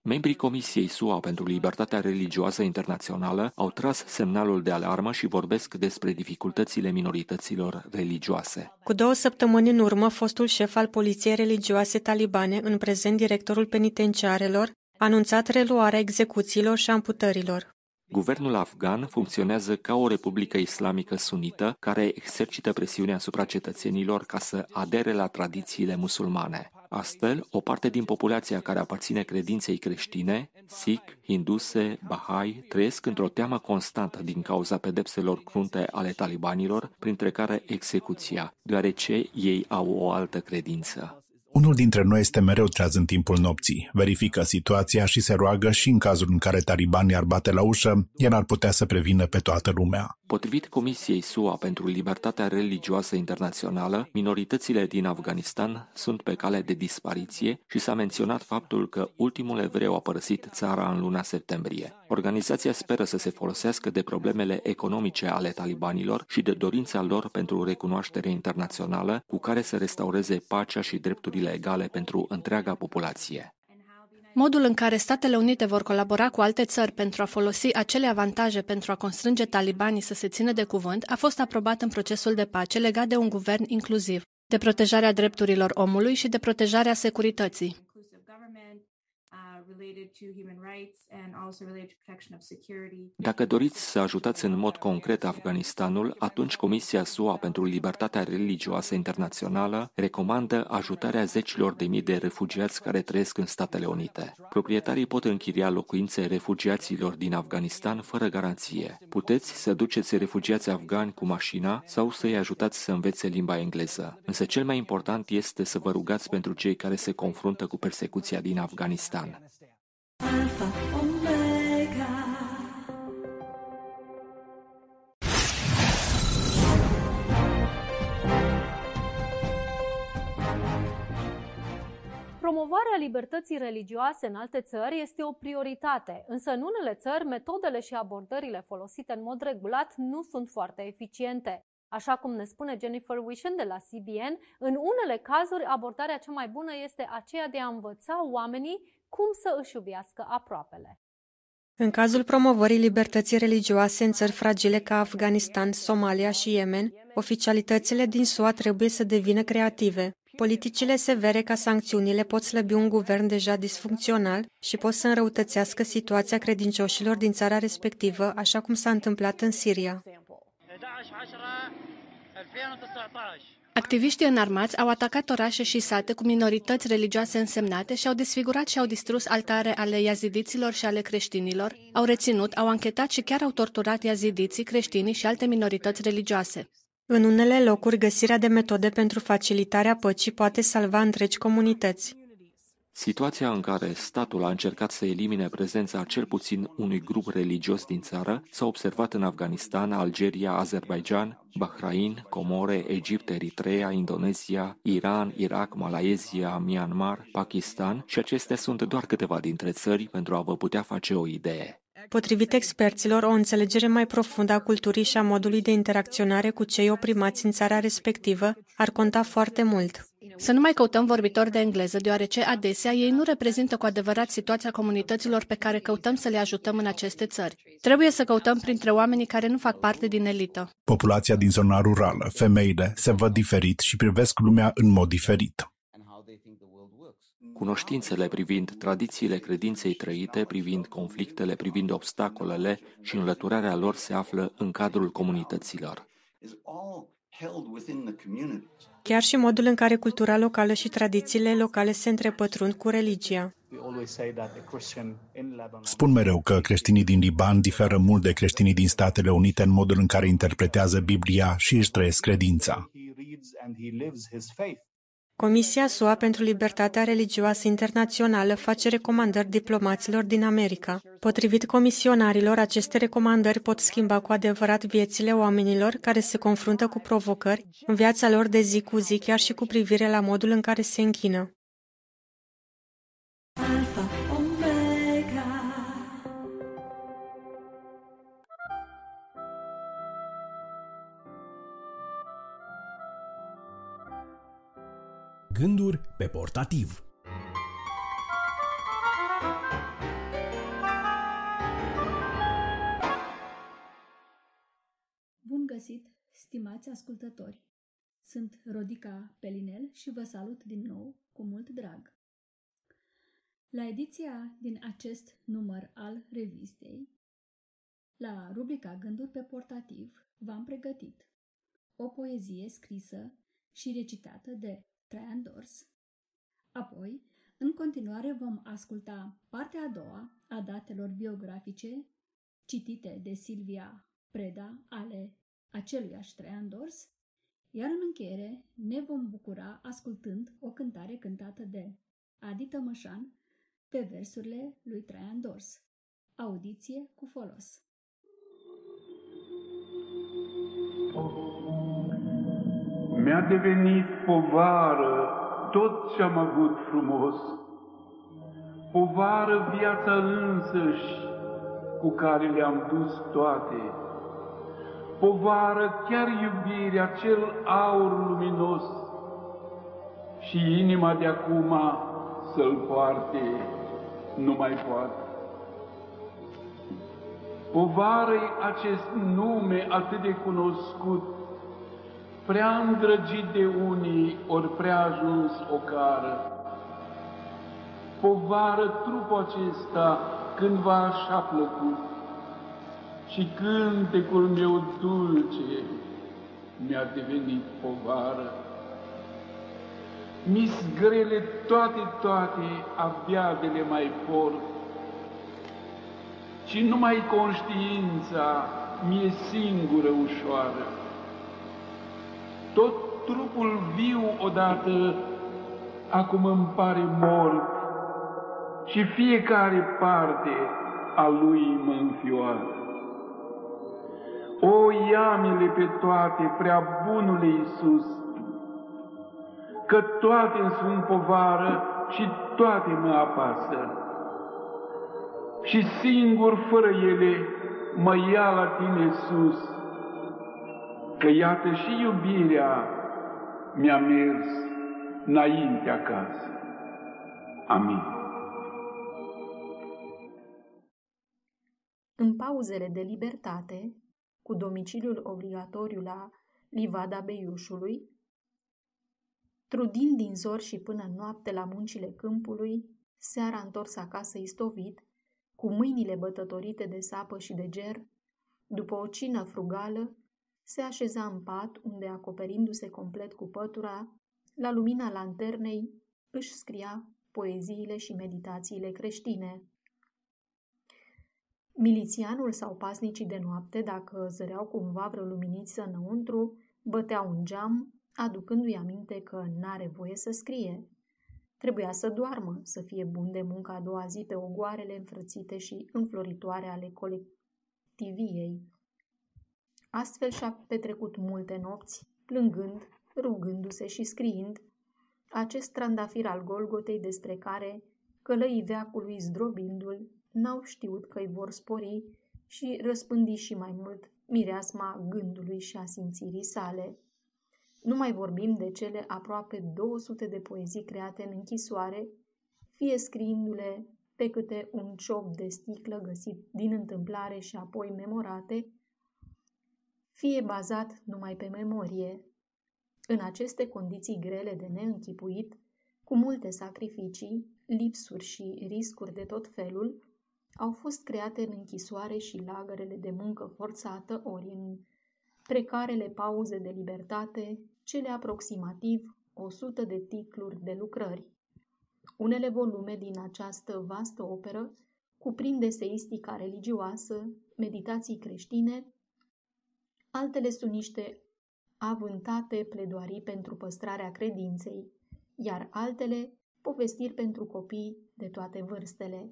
Membrii Comisiei SUA pentru Libertatea Religioasă Internațională au tras semnalul de alarmă și vorbesc despre dificultățile minorităților religioase. Cu două săptămâni în urmă, fostul șef al Poliției Religioase Talibane, în prezent directorul penitenciarelor, a anunțat reluarea execuțiilor și amputărilor. Guvernul afgan funcționează ca o republică islamică sunită care exercită presiune asupra cetățenilor ca să adere la tradițiile musulmane. Astfel, o parte din populația care aparține credinței creștine, Sikh, Hinduse, Bahai, trăiesc într-o teamă constantă din cauza pedepselor crunte ale talibanilor, printre care execuția, deoarece ei au o altă credință. Unul dintre noi este mereu treaz în timpul nopții, verifică situația și se roagă și în cazul în care talibanii ar bate la ușă, el ar putea să prevină pe toată lumea. Potrivit Comisiei SUA pentru Libertatea Religioasă Internațională, minoritățile din Afganistan sunt pe cale de dispariție și s-a menționat faptul că ultimul evreu a părăsit țara în luna septembrie. Organizația speră să se folosească de problemele economice ale talibanilor și de dorința lor pentru recunoaștere internațională cu care să restaureze pacea și drepturile egale pentru întreaga populație. Modul în care Statele Unite vor colabora cu alte țări pentru a folosi acele avantaje pentru a constrânge talibanii să se țină de cuvânt a fost aprobat în procesul de pace legat de un guvern inclusiv, de protejarea drepturilor omului și de protejarea securității. Dacă doriți să ajutați în mod concret Afganistanul, atunci Comisia SUA pentru Libertatea Religioasă Internațională recomandă ajutarea zecilor de mii de refugiați care trăiesc în Statele Unite. Proprietarii pot închiria locuințe refugiaților din Afganistan fără garanție. Puteți să duceți refugiați afgani cu mașina sau să-i ajutați să învețe limba engleză. Însă cel mai important este să vă rugați pentru cei care se confruntă cu persecuția din Afganistan. Alpha Omega. Promovarea libertății religioase în alte țări este o prioritate, însă în unele țări metodele și abordările folosite în mod regulat nu sunt foarte eficiente. Așa cum ne spune Jennifer Wishen de la CBN, în unele cazuri abordarea cea mai bună este aceea de a învăța oamenii cum să își iubească aproapele. În cazul promovării libertății religioase în țări fragile ca Afganistan, Somalia și Yemen, oficialitățile din SUA trebuie să devină creative. Politicile severe ca sancțiunile pot slăbi un guvern deja disfuncțional și pot să înrăutățească situația credincioșilor din țara respectivă, așa cum s-a întâmplat în Siria. Activiștii înarmați au atacat orașe și sate cu minorități religioase însemnate și au desfigurat și au distrus altare ale iazidiților și ale creștinilor, au reținut, au anchetat și chiar au torturat iazidiții, creștinii și alte minorități religioase. În unele locuri, găsirea de metode pentru facilitarea păcii poate salva întregi comunități. Situația în care statul a încercat să elimine prezența cel puțin unui grup religios din țară s-a observat în Afganistan, Algeria, Azerbaijan, Bahrain, Comore, Egipt, Eritrea, Indonezia, Iran, Irak, Malaezia, Myanmar, Pakistan și acestea sunt doar câteva dintre țări pentru a vă putea face o idee. Potrivit experților, o înțelegere mai profundă a culturii și a modului de interacționare cu cei oprimați în țara respectivă ar conta foarte mult. Să nu mai căutăm vorbitori de engleză, deoarece adesea ei nu reprezintă cu adevărat situația comunităților pe care căutăm să le ajutăm în aceste țări. Trebuie să căutăm printre oamenii care nu fac parte din elită. Populația din zona rurală, femeile, se văd diferit și privesc lumea în mod diferit. Cunoștințele privind tradițiile credinței trăite, privind conflictele, privind obstacolele și înlăturarea lor se află în cadrul comunităților. Chiar și modul în care cultura locală și tradițiile locale se întrepătrund cu religia. Spun mereu că creștinii din Liban diferă mult de creștinii din Statele Unite în modul în care interpretează Biblia și își trăiesc credința. Comisia SUA pentru Libertatea Religioasă Internațională face recomandări diplomaților din America. Potrivit comisionarilor, aceste recomandări pot schimba cu adevărat viețile oamenilor care se confruntă cu provocări în viața lor de zi cu zi, chiar și cu privire la modul în care se închină. Gânduri pe portativ. Bun găsit, stimați ascultători! Sunt Rodica Pelinel și vă salut din nou cu mult drag. La ediția din acest număr al revistei, la rubrica Gânduri pe portativ, v-am pregătit o poezie scrisă și recitată de Traian Dors. Apoi, în continuare vom asculta partea a doua a datelor biografice citite de Silvia Preda ale aceluiași Traian Dors, iar în încheiere ne vom bucura ascultând o cântare cântată de Adi Tămășan pe versurile lui Traian Dors. Audiție cu folos. Mi-a devenit povară tot ce-am avut frumos, povară viața însăși cu care le-am dus toate, povară chiar iubirea, cel aur luminos. Și inima de acum să-l poarte nu mai poate. povară acest nume atât de cunoscut, prea îndrăgit de unii, ori prea ajuns o cară. Povară trupul acesta cândva așa plăcut și cântecul meu dulce mi-a devenit povară. mi grele toate, toate, abia de le mai port, și numai conștiința mi-e singură ușoară tot trupul viu odată acum îmi pare mort și fiecare parte a lui mă înfioară. O, iamile pe toate, prea bunule Iisus, că toate îmi sunt povară și toate mă apasă. Și singur, fără ele, mă ia la tine sus că iată și iubirea mi-a mers înainte acasă. Amin. În pauzele de libertate, cu domiciliul obligatoriu la livada Beiușului, trudind din zor și până noapte la muncile câmpului, seara întors acasă istovit, cu mâinile bătătorite de sapă și de ger, după o cină frugală, se așeza în pat, unde, acoperindu-se complet cu pătura, la lumina lanternei, își scria poeziile și meditațiile creștine. Milițianul sau pasnicii de noapte, dacă zăreau cumva vreo luminiță înăuntru, băteau un geam, aducându-i aminte că n-are voie să scrie. Trebuia să doarmă, să fie bun de muncă a doua zi pe ogoarele înfrățite și înfloritoare ale colectiviei. Astfel și-a petrecut multe nopți, plângând, rugându-se și scriind acest trandafir al Golgotei despre care călăii veacului zdrobindu-l n-au știut că îi vor spori și răspândi și mai mult mireasma gândului și a simțirii sale. Nu mai vorbim de cele aproape 200 de poezii create în închisoare, fie scriindu-le pe câte un ciop de sticlă găsit din întâmplare și apoi memorate, fie bazat numai pe memorie. În aceste condiții grele de neînchipuit, cu multe sacrificii, lipsuri și riscuri de tot felul, au fost create în închisoare și lagărele de muncă forțată ori în precarele pauze de libertate, cele aproximativ 100 de titluri de lucrări. Unele volume din această vastă operă cuprind eseistica religioasă, meditații creștine, altele sunt niște avântate pledoarii pentru păstrarea credinței, iar altele povestiri pentru copii de toate vârstele.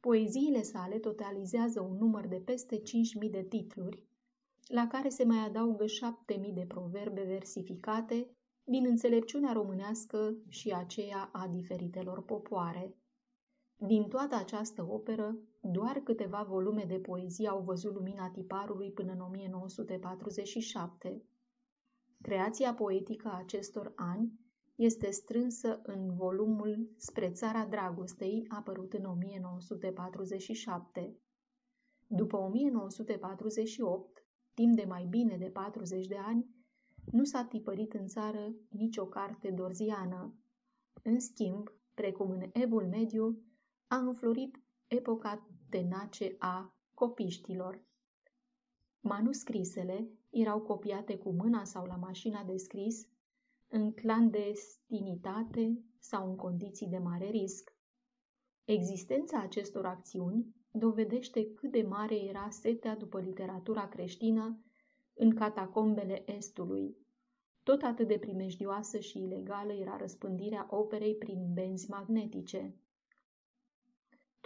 Poeziile sale totalizează un număr de peste 5.000 de titluri, la care se mai adaugă 7.000 de proverbe versificate din înțelepciunea românească și aceea a diferitelor popoare. Din toată această operă, doar câteva volume de poezie au văzut lumina tiparului până în 1947. Creația poetică a acestor ani este strânsă în volumul Spre țara dragostei, apărut în 1947. După 1948, timp de mai bine de 40 de ani, nu s-a tipărit în țară nicio carte dorziană. În schimb, precum în Evul Mediu, a înflorit epoca tenace a copiștilor. Manuscrisele erau copiate cu mâna sau la mașina de scris, în clandestinitate sau în condiții de mare risc. Existența acestor acțiuni dovedește cât de mare era setea după literatura creștină în catacombele Estului. Tot atât de primejdioasă și ilegală era răspândirea operei prin benzi magnetice.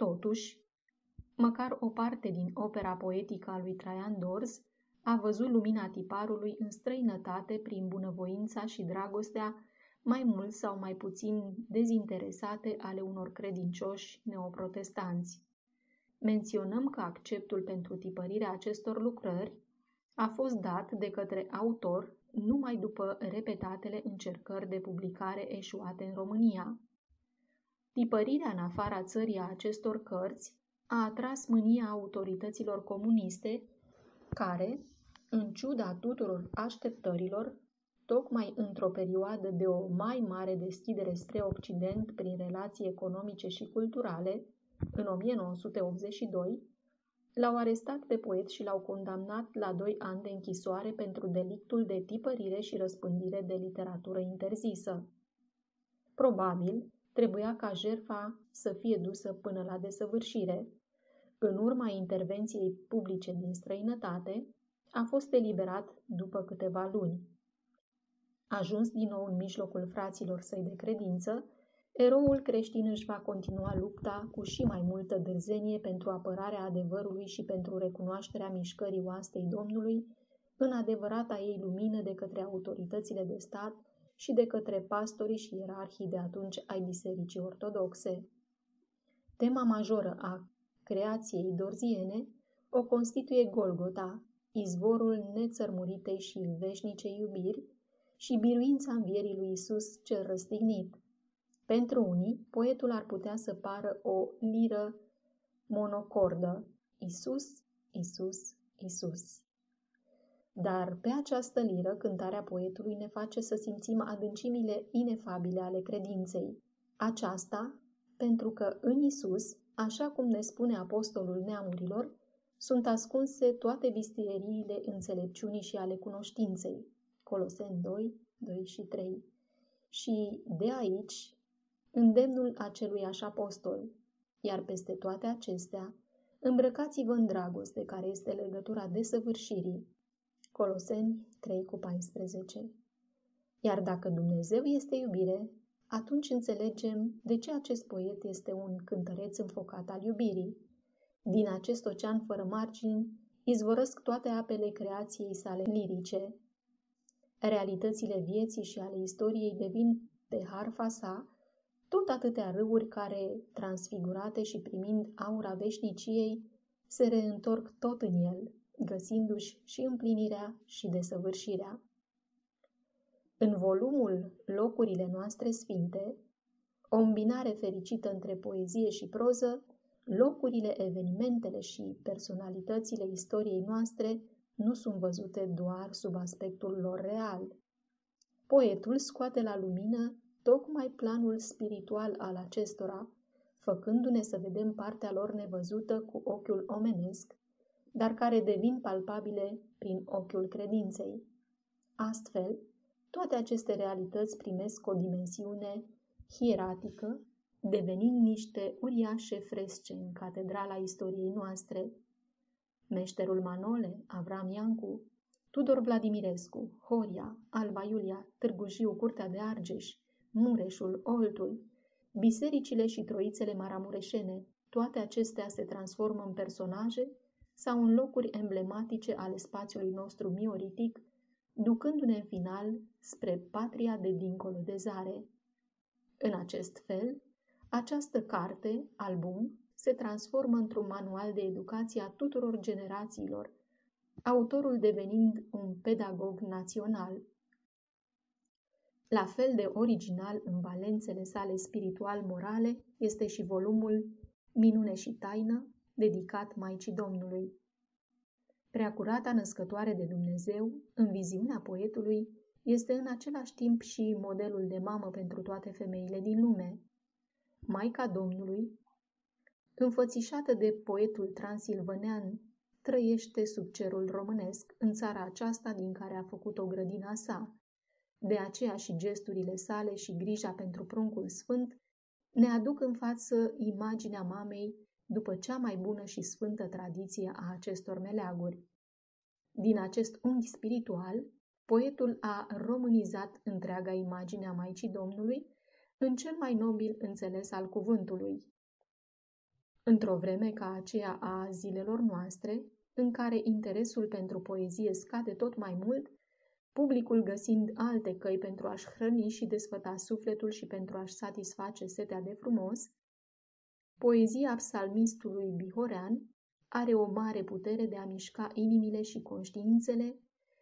Totuși, măcar o parte din opera poetică a lui Traian Dors a văzut lumina tiparului în străinătate prin bunăvoința și dragostea mai mult sau mai puțin dezinteresate ale unor credincioși neoprotestanți. Menționăm că acceptul pentru tipărirea acestor lucrări a fost dat de către autor numai după repetatele încercări de publicare eșuate în România. Tipărirea în afara țării a acestor cărți a atras mânia autorităților comuniste, care, în ciuda tuturor așteptărilor, tocmai într-o perioadă de o mai mare deschidere spre Occident prin relații economice și culturale, în 1982, L-au arestat pe poet și l-au condamnat la doi ani de închisoare pentru delictul de tipărire și răspândire de literatură interzisă. Probabil, trebuia ca jerfa să fie dusă până la desăvârșire. În urma intervenției publice din străinătate, a fost eliberat după câteva luni. Ajuns din nou în mijlocul fraților săi de credință, Eroul creștin își va continua lupta cu și mai multă dârzenie pentru apărarea adevărului și pentru recunoașterea mișcării oastei Domnului în adevărata ei lumină de către autoritățile de stat și de către pastorii și ierarhii de atunci ai Bisericii Ortodoxe. Tema majoră a creației dorziene o constituie Golgota, izvorul nețărmuritei și veșnicei iubiri și biruința învierii lui Isus cel răstignit. Pentru unii, poetul ar putea să pară o liră monocordă, Isus, Isus, Isus. Dar pe această liră, cântarea poetului ne face să simțim adâncimile inefabile ale credinței. Aceasta, pentru că în Isus, așa cum ne spune apostolul neamurilor, sunt ascunse toate visteriile înțelepciunii și ale cunoștinței. Coloseni 2, 2 și 3. Și de aici îndemnul așa apostol, iar peste toate acestea, îmbrăcați-vă în dragoste, care este legătura desăvârșirii. Coloseni 3 cu 14 Iar dacă Dumnezeu este iubire, atunci înțelegem de ce acest poet este un cântăreț înfocat al iubirii. Din acest ocean fără margini izvorăsc toate apele creației sale lirice. Realitățile vieții și ale istoriei devin pe harfa sa tot atâtea râuri care, transfigurate și primind aura veșniciei, se reîntorc tot în el, găsindu-și și împlinirea și desăvârșirea. În volumul Locurile noastre sfinte, o îmbinare fericită între poezie și proză, locurile, evenimentele și personalitățile istoriei noastre nu sunt văzute doar sub aspectul lor real. Poetul scoate la lumină tocmai planul spiritual al acestora, făcându-ne să vedem partea lor nevăzută cu ochiul omenesc, dar care devin palpabile prin ochiul credinței. Astfel, toate aceste realități primesc o dimensiune hieratică, devenind niște uriașe fresce în catedrala istoriei noastre. Meșterul Manole, Avram Iancu, Tudor Vladimirescu, Horia, Alba Iulia, Târgu Jiu, Curtea de Argeș, Mureșul, Oltul, bisericile și troițele maramureșene, toate acestea se transformă în personaje sau în locuri emblematice ale spațiului nostru mioritic, ducându-ne în final spre patria de dincolo de zare. În acest fel, această carte, album, se transformă într-un manual de educație a tuturor generațiilor, autorul devenind un pedagog național. La fel de original în valențele sale spiritual-morale este și volumul Minune și taină, dedicat Maicii Domnului. Preacurata născătoare de Dumnezeu, în viziunea poetului, este în același timp și modelul de mamă pentru toate femeile din lume. Maica Domnului, înfățișată de poetul transilvanean, trăiește sub cerul românesc, în țara aceasta din care a făcut o grădina sa. De aceea și gesturile sale și grija pentru pruncul sfânt ne aduc în față imaginea mamei după cea mai bună și sfântă tradiție a acestor meleaguri. Din acest unghi spiritual, poetul a românizat întreaga imagine a Maicii Domnului în cel mai nobil înțeles al cuvântului. Într-o vreme ca aceea a zilelor noastre, în care interesul pentru poezie scade tot mai mult, publicul găsind alte căi pentru a-și hrăni și desfăta sufletul și pentru a-și satisface setea de frumos, poezia psalmistului Bihorean are o mare putere de a mișca inimile și conștiințele,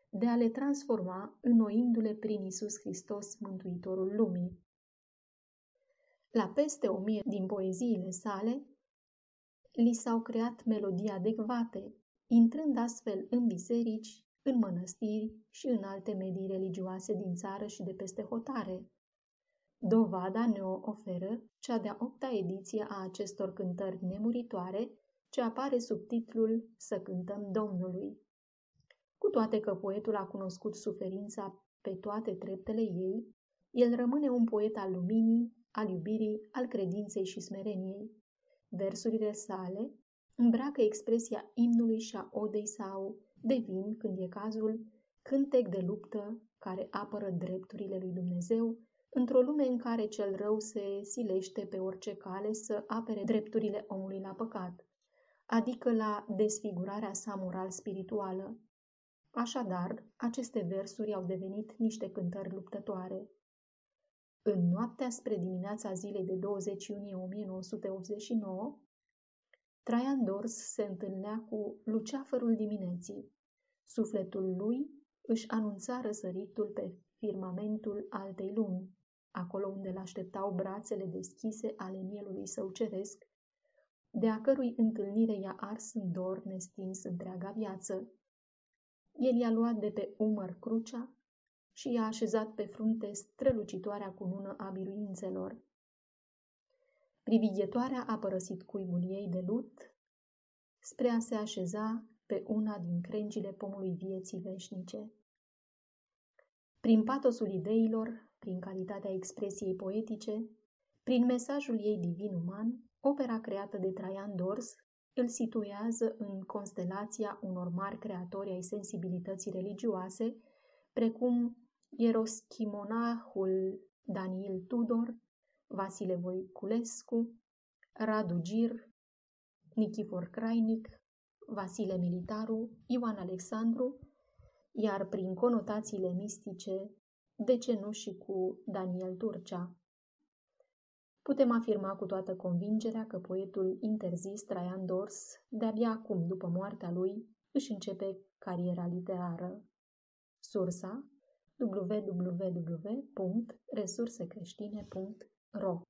de a le transforma înnoindu-le prin Isus Hristos, Mântuitorul lumii. La peste o mie din poeziile sale, li s-au creat melodii adecvate, intrând astfel în biserici, în mănăstiri și în alte medii religioase din țară și de peste hotare. Dovada ne-o oferă cea de-a opta ediție a acestor cântări nemuritoare, ce apare sub titlul Să cântăm Domnului. Cu toate că poetul a cunoscut suferința pe toate treptele ei, el rămâne un poet al luminii, al iubirii, al credinței și smereniei. Versurile sale îmbracă expresia imnului și a odei sau devin, când e cazul, cântec de luptă care apără drepturile lui Dumnezeu într-o lume în care cel rău se silește pe orice cale să apere drepturile omului la păcat, adică la desfigurarea sa moral-spirituală. Așadar, aceste versuri au devenit niște cântări luptătoare. În noaptea spre dimineața zilei de 20 iunie 1989, Traian Dors se întâlnea cu luceafărul dimineții. Sufletul lui își anunța răsăritul pe firmamentul altei lumi, acolo unde l-așteptau brațele deschise ale mielului său ceresc, de a cărui întâlnire i-a ars în dor nestins întreaga viață. El i-a luat de pe umăr crucea și i-a așezat pe frunte strălucitoarea cunună a biruințelor. Privighetoarea a părăsit cuibul ei de lut spre a se așeza pe una din crengile pomului vieții veșnice. Prin patosul ideilor, prin calitatea expresiei poetice, prin mesajul ei divin-uman, opera creată de Traian Dors îl situează în constelația unor mari creatori ai sensibilității religioase, precum Ieroschimonahul Daniel Tudor, Vasile Voiculescu, Radu Gir, Nichifor Crainic, Vasile Militaru, Ioan Alexandru, iar prin conotațiile mistice, de ce nu și cu Daniel Turcea. putem afirma cu toată convingerea că poetul interzis Traian Dors, de-abia acum, după moartea lui, își începe cariera literară. Sursa www.resursecreștine.ro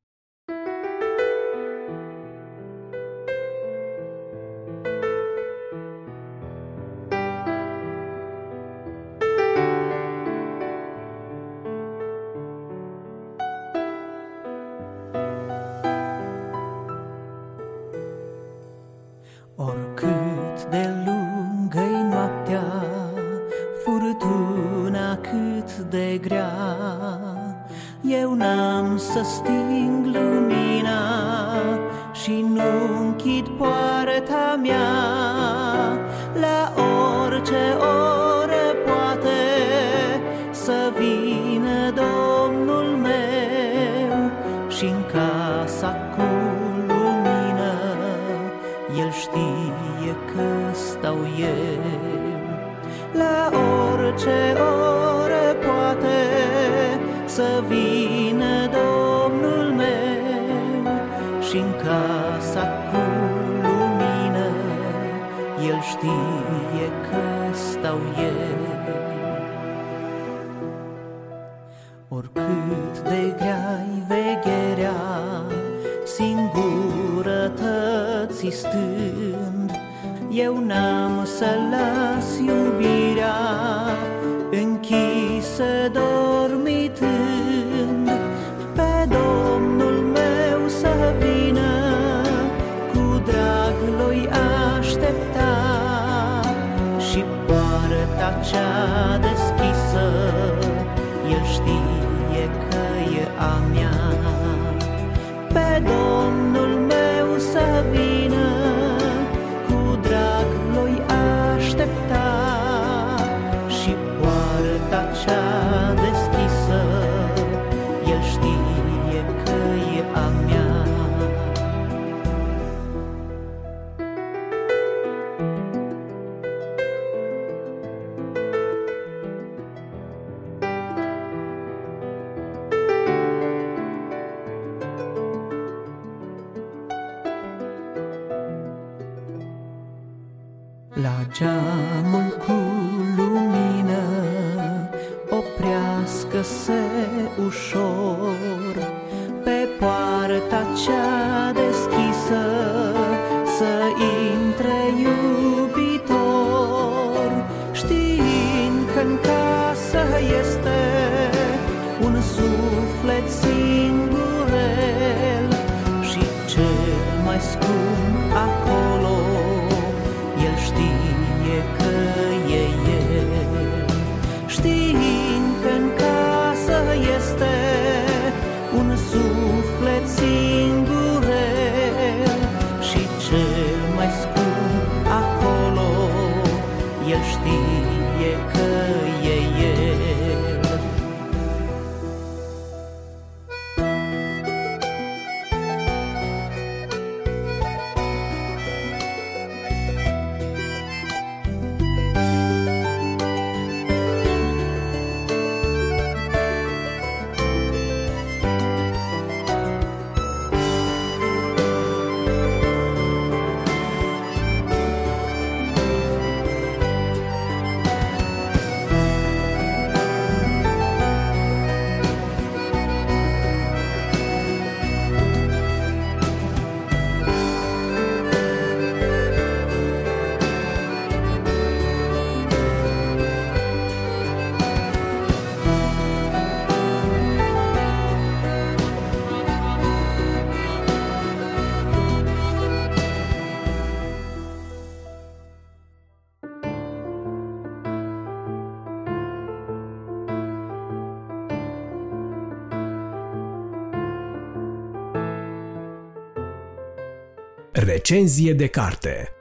Recenzie de carte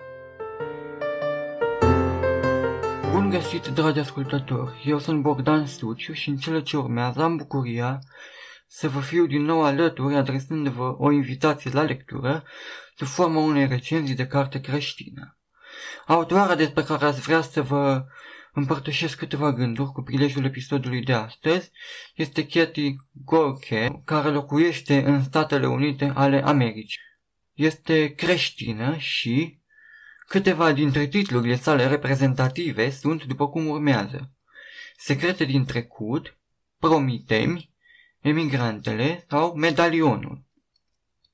Bun găsit, dragi ascultători! Eu sunt Bogdan Suciu și în cele ce urmează am bucuria să vă fiu din nou alături adresându-vă o invitație la lectură sub forma unei recenzii de carte creștină. Autoarea despre care ați vrea să vă împărtășesc câteva gânduri cu prilejul episodului de astăzi. Este Katie Gorke, care locuiește în Statele Unite ale Americii. Este creștină și câteva dintre titlurile sale reprezentative sunt după cum urmează. Secrete din trecut, Promitemi, Emigrantele sau Medalionul.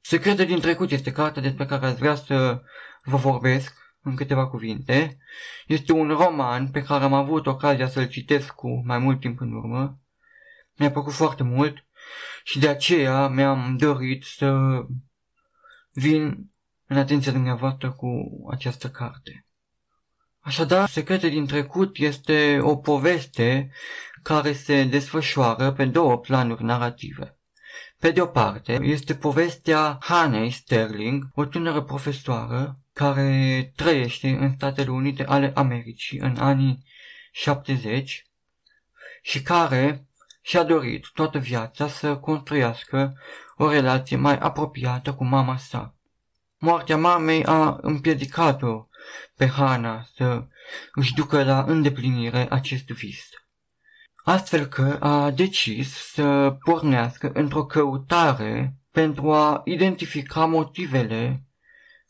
Secrete din trecut este cartea despre care ați vrea să vă vorbesc în câteva cuvinte. Este un roman pe care am avut ocazia să-l citesc cu mai mult timp în urmă. Mi-a plăcut foarte mult și de aceea mi-am dorit să vin în atenția dumneavoastră cu această carte. Așadar, Secrete din trecut este o poveste care se desfășoară pe două planuri narrative. Pe de o parte, este povestea Hanei Sterling, o tânără profesoară care trăiește în Statele Unite ale Americii în anii 70 și care și-a dorit toată viața să construiască o relație mai apropiată cu mama sa. Moartea mamei a împiedicat-o pe Hana să își ducă la îndeplinire acest vis. Astfel că a decis să pornească într-o căutare pentru a identifica motivele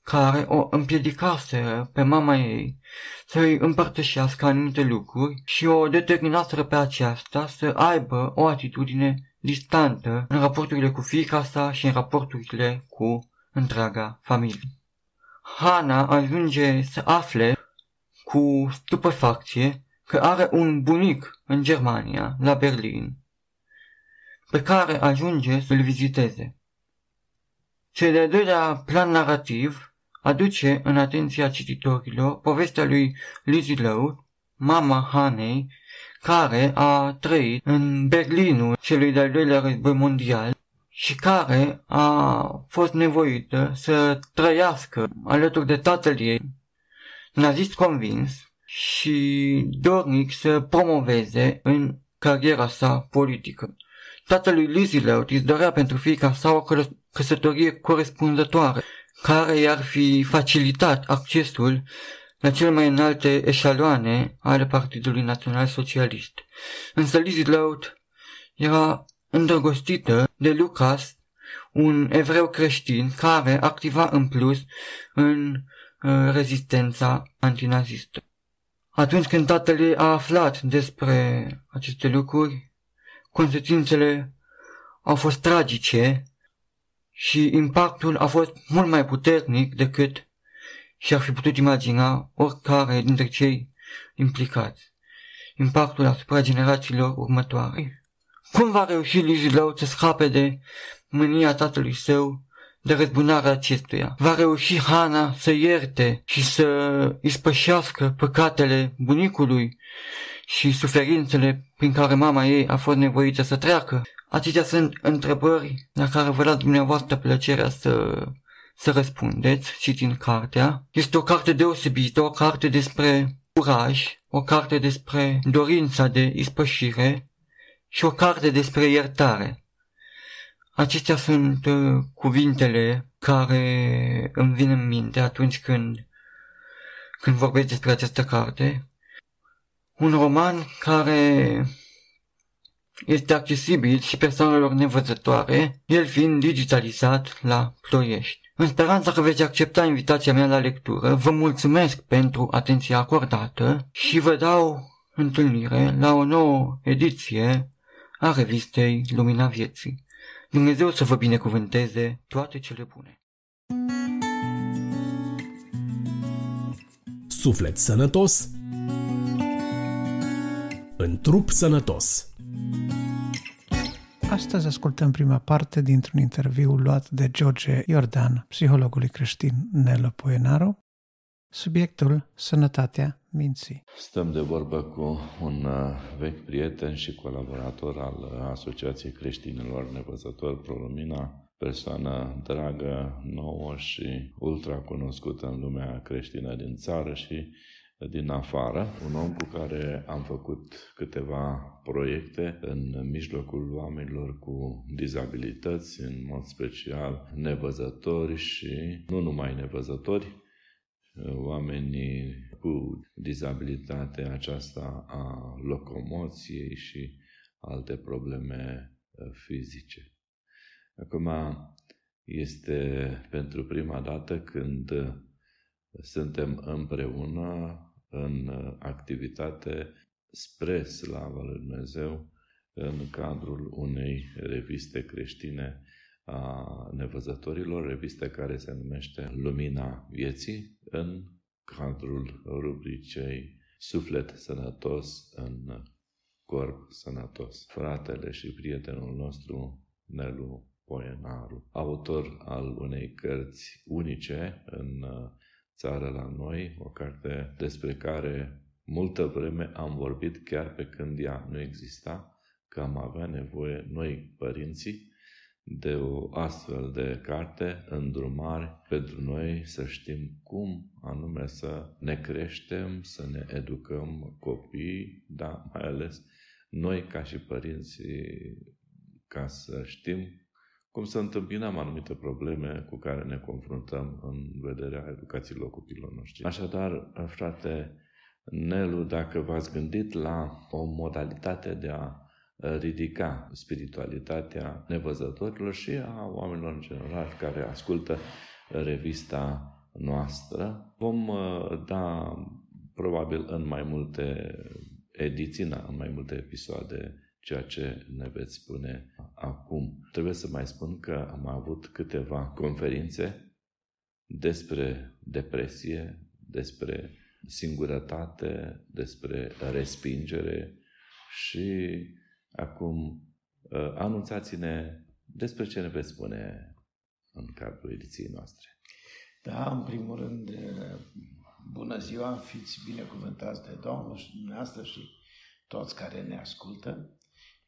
care o împiedicaseră pe mama ei să îi împărtășească anumite lucruri și o determinaseră pe aceasta să aibă o atitudine distantă în raporturile cu fiica sa și în raporturile cu întreaga familie. Hana ajunge să afle cu stupefacție că are un bunic în Germania, la Berlin, pe care ajunge să-l viziteze. Cel de-al doilea plan narrativ aduce în atenția cititorilor povestea lui Lizzie Lowe, mama Hanei, care a trăit în Berlinul celui de-al doilea război mondial și care a fost nevoită să trăiască alături de tatăl ei, nazist convins și dornic să promoveze în cariera sa politică. Tatălui Lizzie Lowe îți dorea pentru fiica sa o căsătorie corespunzătoare care i-ar fi facilitat accesul la cele mai înalte eșaloane ale Partidului Național Socialist. Însă Lizzie Loud era îndrăgostită de Lucas, un evreu creștin care activa în plus în uh, rezistența antinazistă. Atunci când tatăl ei a aflat despre aceste lucruri, consecințele au fost tragice și impactul a fost mult mai puternic decât și-ar fi putut imagina oricare dintre cei implicați. Impactul asupra generațiilor următoare. Cum va reuși Lizzie să scape de mânia tatălui său, de răzbunarea acestuia? Va reuși Hana să ierte și să ispășească păcatele bunicului și suferințele prin care mama ei a fost nevoită să treacă? Acestea sunt întrebări la care vă las dumneavoastră plăcerea să, să răspundeți citind cartea. Este o carte deosebită, o carte despre curaj, o carte despre dorința de ispășire și o carte despre iertare. Acestea sunt uh, cuvintele care îmi vin în minte atunci când, când vorbesc despre această carte. Un roman care este accesibil și persoanelor nevăzătoare, el fiind digitalizat la Ploiești. În speranța că veți accepta invitația mea la lectură, vă mulțumesc pentru atenția acordată și vă dau întâlnire la o nouă ediție a revistei Lumina Vieții. Dumnezeu să vă binecuvânteze toate cele bune. Suflet sănătos în trup sănătos. Astăzi ascultăm prima parte dintr-un interviu luat de George Iordan, psihologului creștin Nelo Poenaru, subiectul Sănătatea minții. Stăm de vorbă cu un uh, vechi prieten și colaborator al uh, Asociației Creștinilor Nevăzători Prolumina, persoană dragă, nouă și ultra cunoscută în lumea creștină din țară și din afară, un om cu care am făcut câteva proiecte în mijlocul oamenilor cu dizabilități, în mod special nevăzători și nu numai nevăzători, oamenii cu dizabilitatea aceasta a locomoției și alte probleme uh, fizice. Acum este pentru prima dată când suntem împreună în activitate spre slava lui Dumnezeu în cadrul unei reviste creștine a nevăzătorilor, reviste care se numește Lumina Vieții, în cadrul rubricei Suflet Sănătos în Corp Sănătos. Fratele și prietenul nostru, Nelu Poenaru, autor al unei cărți unice în țară la noi, o carte despre care multă vreme am vorbit chiar pe când ea nu exista, că am avea nevoie noi, părinții, de o astfel de carte, îndrumare pentru noi să știm cum anume să ne creștem, să ne educăm copiii, da, mai ales noi ca și părinți, ca să știm cum să întâmpinăm anumite probleme cu care ne confruntăm în vederea educației copiilor noștri. Așadar, frate Nelu, dacă v-ați gândit la o modalitate de a ridica spiritualitatea nevăzătorilor și a oamenilor în general care ascultă revista noastră. Vom uh, da probabil în mai multe ediții, în mai multe episoade ceea ce ne veți spune acum. Trebuie să mai spun că am avut câteva conferințe despre depresie, despre singurătate, despre respingere și Acum, ă, anunțați-ne despre ce ne veți spune în cadrul ediției noastre. Da, în primul rând, bună ziua, fiți binecuvântați de Domnul și dumneavoastră și toți care ne ascultă.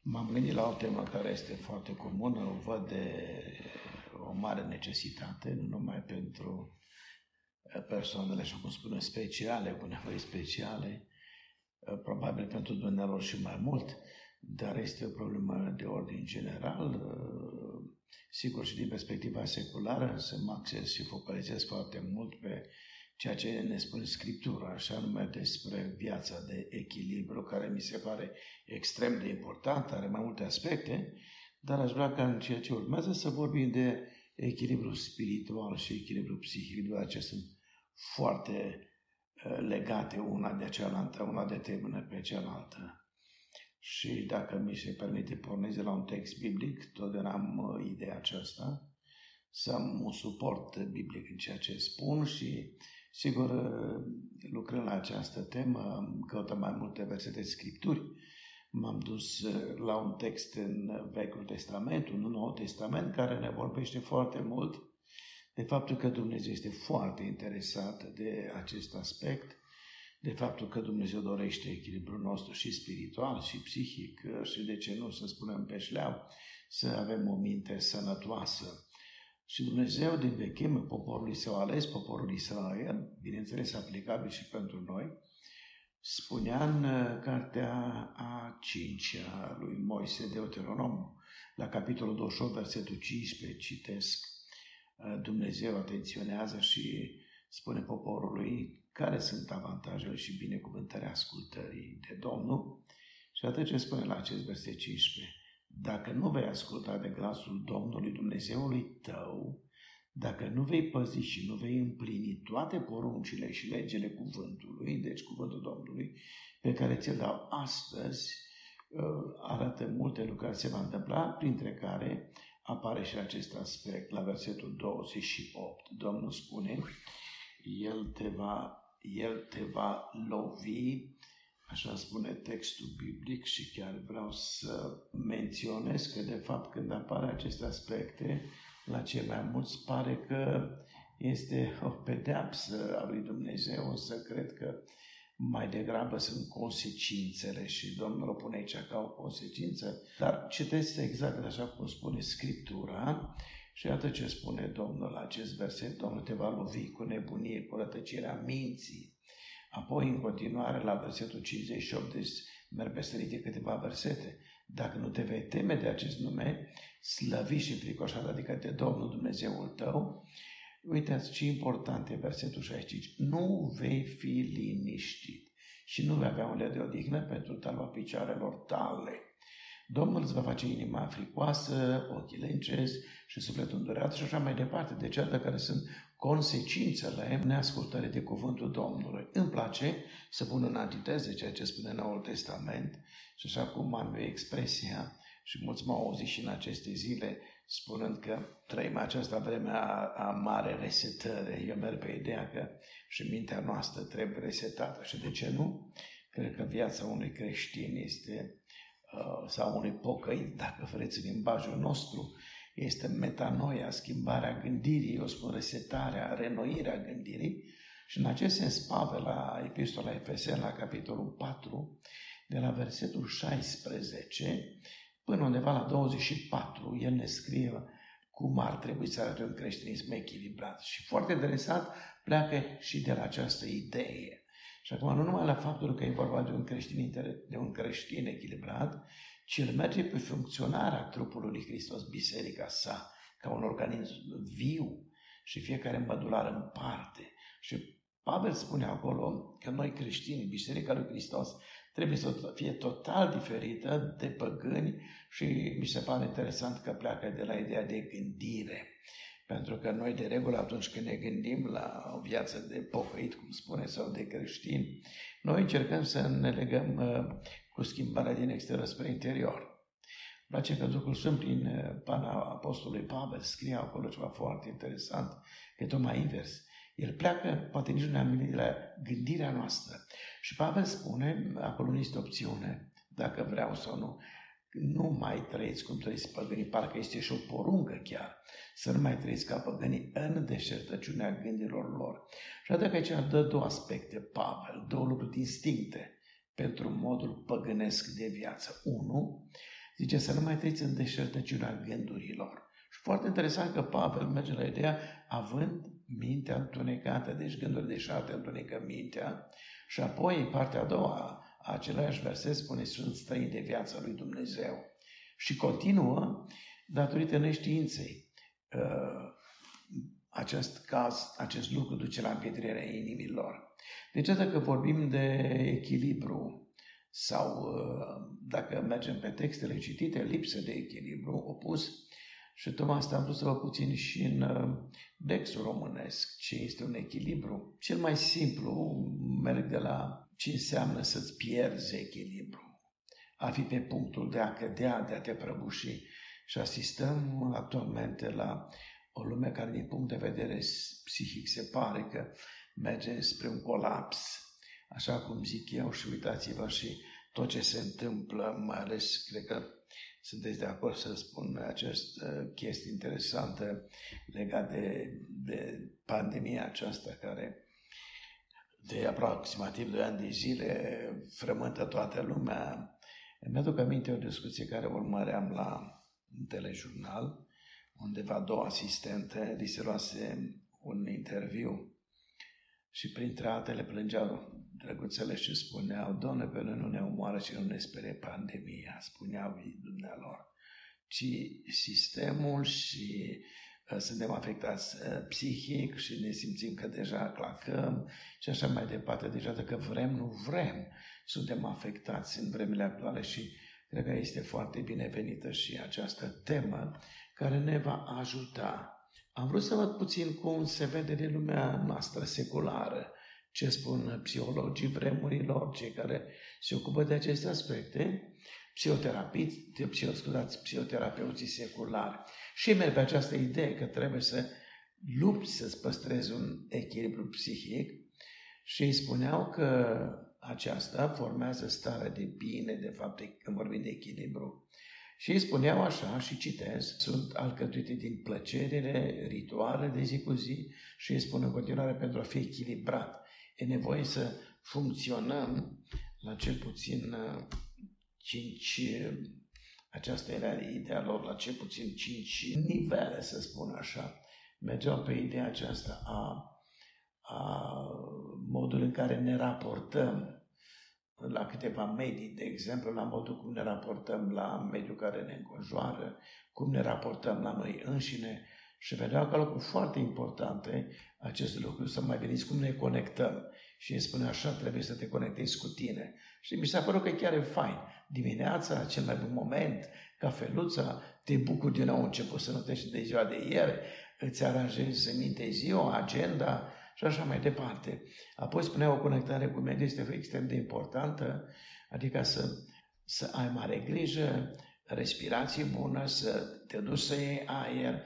M-am gândit la o temă care este foarte comună, o văd de o mare necesitate, nu numai pentru persoanele, așa cum spune, speciale, cu nevoi speciale, probabil pentru dumneavoastră și mai mult, dar este o problemă de ordin general. Uh, sigur, și din perspectiva seculară, să mă acces și focalizez foarte mult pe ceea ce ne spune Scriptura, așa nume despre viața de echilibru, care mi se pare extrem de important, are mai multe aspecte, dar aș vrea ca în ceea ce urmează să vorbim de echilibru spiritual și echilibru psihic, deoarece sunt foarte uh, legate una de cealaltă, una determină pe cealaltă. Și dacă mi se permite porneze la un text biblic, totdeauna am uh, ideea aceasta, să am un suport biblic în ceea ce spun și, sigur, uh, lucrând la această temă, am căutat mai multe versete Scripturi. M-am dus uh, la un text în Vechiul Testament, un Nou Testament, care ne vorbește foarte mult de faptul că Dumnezeu este foarte interesat de acest aspect de faptul că Dumnezeu dorește echilibrul nostru și spiritual și psihic și de ce nu să spunem pe șleau, să avem o minte sănătoasă. Și Dumnezeu din vechime, poporul său ales, poporul Israel, bineînțeles aplicabil și pentru noi, spunea în uh, cartea a cincea lui Moise Deuteronom, la capitolul 28, versetul 15, citesc, uh, Dumnezeu atenționează și spune poporului care sunt avantajele și binecuvântarea ascultării de Domnul. Și atunci ce spune la acest verset 15, dacă nu vei asculta de glasul Domnului Dumnezeului tău, dacă nu vei păzi și nu vei împlini toate poruncile și legile cuvântului, deci cuvântul Domnului, pe care ți-l dau astăzi, uh, arată multe lucruri se va întâmpla, printre care apare și acest aspect la versetul 28. Domnul spune, El te va el te va lovi, așa spune textul biblic și chiar vreau să menționez că de fapt când apare aceste aspecte, la cei mai mulți pare că este o pedeapsă a lui Dumnezeu, să cred că mai degrabă sunt consecințele și Domnul o pune aici ca o consecință, dar citesc exact așa cum spune Scriptura și iată ce spune Domnul la acest verset, Domnul te va lovi cu nebunie, cu rătăcirea minții. Apoi, în continuare, la versetul 58, deci merg peste câteva versete. Dacă nu te vei teme de acest nume, slăvi și fricoșat, adică de Domnul Dumnezeul tău, Uitați ce important e versetul 65. Nu vei fi liniștit și nu vei avea un de odihnă pentru talva picioarelor tale. Domnul îți va face inima fricoasă, ochii lencezi și sufletul îndurat și așa mai departe. Deci, iată care sunt consecințele neascultării de cuvântul Domnului. Îmi place să pun în antiteză ceea ce spune Noul Testament și așa cum am eu expresia și mulți m-au auzit și în aceste zile spunând că trăim această vreme a, a mare resetări. Eu merg pe ideea că și mintea noastră trebuie resetată. Și de ce nu? Cred că viața unui creștin este, uh, sau unui pocăit, dacă vreți, în limbajul nostru, este metanoia, schimbarea gândirii, eu spun resetarea, renoirea gândirii. Și în acest sens, Pavel, la Epistola Efesen, la capitolul 4, de la versetul 16 până undeva la 24, el ne scrie cum ar trebui să arate un creștinism echilibrat. Și foarte interesant, pleacă și de la această idee. Și acum nu numai la faptul că e vorba de un creștin, de un creștin echilibrat, ci el merge pe funcționarea trupului lui Hristos, biserica sa, ca un organism viu și fiecare mădular în parte. Și Pavel spune acolo că noi creștini, Biserica lui Hristos, trebuie să fie total diferită de păgâni și mi se pare interesant că pleacă de la ideea de gândire. Pentru că noi, de regulă, atunci când ne gândim la o viață de pocăit, cum spune, sau de creștin, noi încercăm să ne legăm uh, cu schimbarea din exterior spre interior. Îmi place că Duhul Sfânt prin uh, pana Apostolului Pavel scrie acolo ceva foarte interesant, că e tocmai invers. El pleacă, poate nici nu ne-am gândit de la gândirea noastră. Și Pavel spune, acolo nu este opțiune, dacă vreau sau nu, nu mai trăiți cum trăiți păgânii, parcă este și o poruncă chiar, să nu mai trăiți ca păgânii în deșertăciunea gândirilor lor. Și atât că aici dă două aspecte, Pavel, două lucruri distincte pentru modul păgânesc de viață. Unu, zice să nu mai trăiți în deșertăciunea gândurilor. Și foarte interesant că Pavel merge la ideea având mintea întunecată, deci gânduri de șarte întunecă mintea, și apoi partea a doua a același verset spune sunt străini de viața lui Dumnezeu. Și continuă datorită neștiinței. Uh, acest caz, acest lucru duce la împietrirea inimilor. Deci, dacă vorbim de echilibru sau uh, dacă mergem pe textele citite, lipsă de echilibru opus, și tocmai asta am vrut să vă puțin și în uh, dexul românesc, ce este un echilibru. Cel mai simplu merg de la ce înseamnă să-ți pierzi echilibru, a fi pe punctul de a cădea, de a te prăbuși. Și asistăm actualmente la o lume care, din punct de vedere psihic, se pare că merge spre un colaps, așa cum zic eu, și uitați-vă și tot ce se întâmplă, mai ales, cred că sunteți de acord să spun această chestie interesantă legată de, de pandemia aceasta care de aproximativ 2 ani de zile frământă toată lumea. Îmi aduc aminte o discuție care urmăream la un telejurnal, undeva două asistente li se luase un interviu și printre altele plângeau drăguțele și spuneau, Doamne, pe noi nu ne omoară și nu ne spere pandemia, spuneau dumnealor, ci sistemul și uh, suntem afectați uh, psihic și ne simțim că deja clacăm și așa mai departe. Deja dacă vrem, nu vrem, suntem afectați în vremile actuale și cred că este foarte binevenită și această temă care ne va ajuta am vrut să văd puțin cum se vede de lumea noastră seculară, ce spun psihologii vremurilor, cei care se ocupă de aceste aspecte, psihoterapii, scuzați, psihoterapeuții seculari. Și merg pe această idee că trebuie să lupți să-ți păstrezi un echilibru psihic și îi spuneau că aceasta formează starea de bine, de fapt, când vorbim de echilibru. Și îi spuneau așa, și citez, sunt alcătuite din plăcerile, rituale de zi cu zi și îi spun în continuare pentru a fi echilibrat. E nevoie să funcționăm la cel puțin uh, cinci, aceasta era ideea lor, la cel puțin cinci nivele, să spun așa. Mergeau pe ideea aceasta a, a modul în care ne raportăm la câteva medii, de exemplu, la modul cum ne raportăm la mediul care ne înconjoară, cum ne raportăm la noi înșine Și vedeau ca lucruri foarte importante acest lucru, să mai vedeți cum ne conectăm. Și îmi spune așa, trebuie să te conectezi cu tine. Și mi s-a părut că chiar e fain. Dimineața, cel mai bun moment, cafeluța, te bucuri din nou început să notești de ziua de ieri, îți aranjezi în minte ziua, agenda și așa mai departe. Apoi spunea o conectare cu mediul este extrem de importantă, adică să, să ai mare grijă, respirație bună, să te duci să iei aer,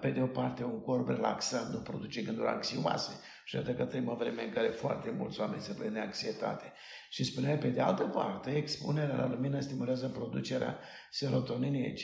pe de o parte un corp relaxat nu produce gânduri anxioase și atât că trăim o vreme în care foarte mulți oameni se plâng de anxietate. Și spunea pe de altă parte, expunerea la lumină stimulează producerea serotoninei,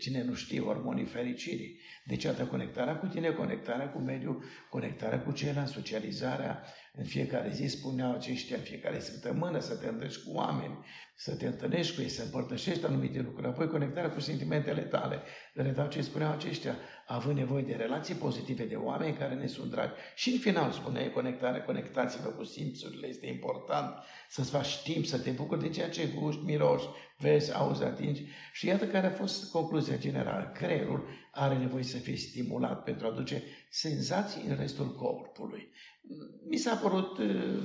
cine nu știe, hormonii fericirii. Deci, atât conectarea cu tine, conectarea cu mediul, conectarea cu ceilalți, socializarea. În fiecare zi spuneau aceștia, în fiecare săptămână să te întâlnești cu oameni, să te întâlnești cu ei, să împărtășești anumite lucruri. Apoi conectarea cu sentimentele tale. Redau ce spuneau aceștia, având nevoie de relații pozitive, de oameni care ne sunt dragi. Și în final spuneai conectarea, conectați-vă cu simțurile, este important să-ți faci timp, să te bucuri de ceea ce guști, miroși, vezi, auzi, atingi. Și iată care a fost concluzia generală. Creierul are nevoie să fie stimulat pentru a aduce senzații în restul corpului. Mi s-a părut uh,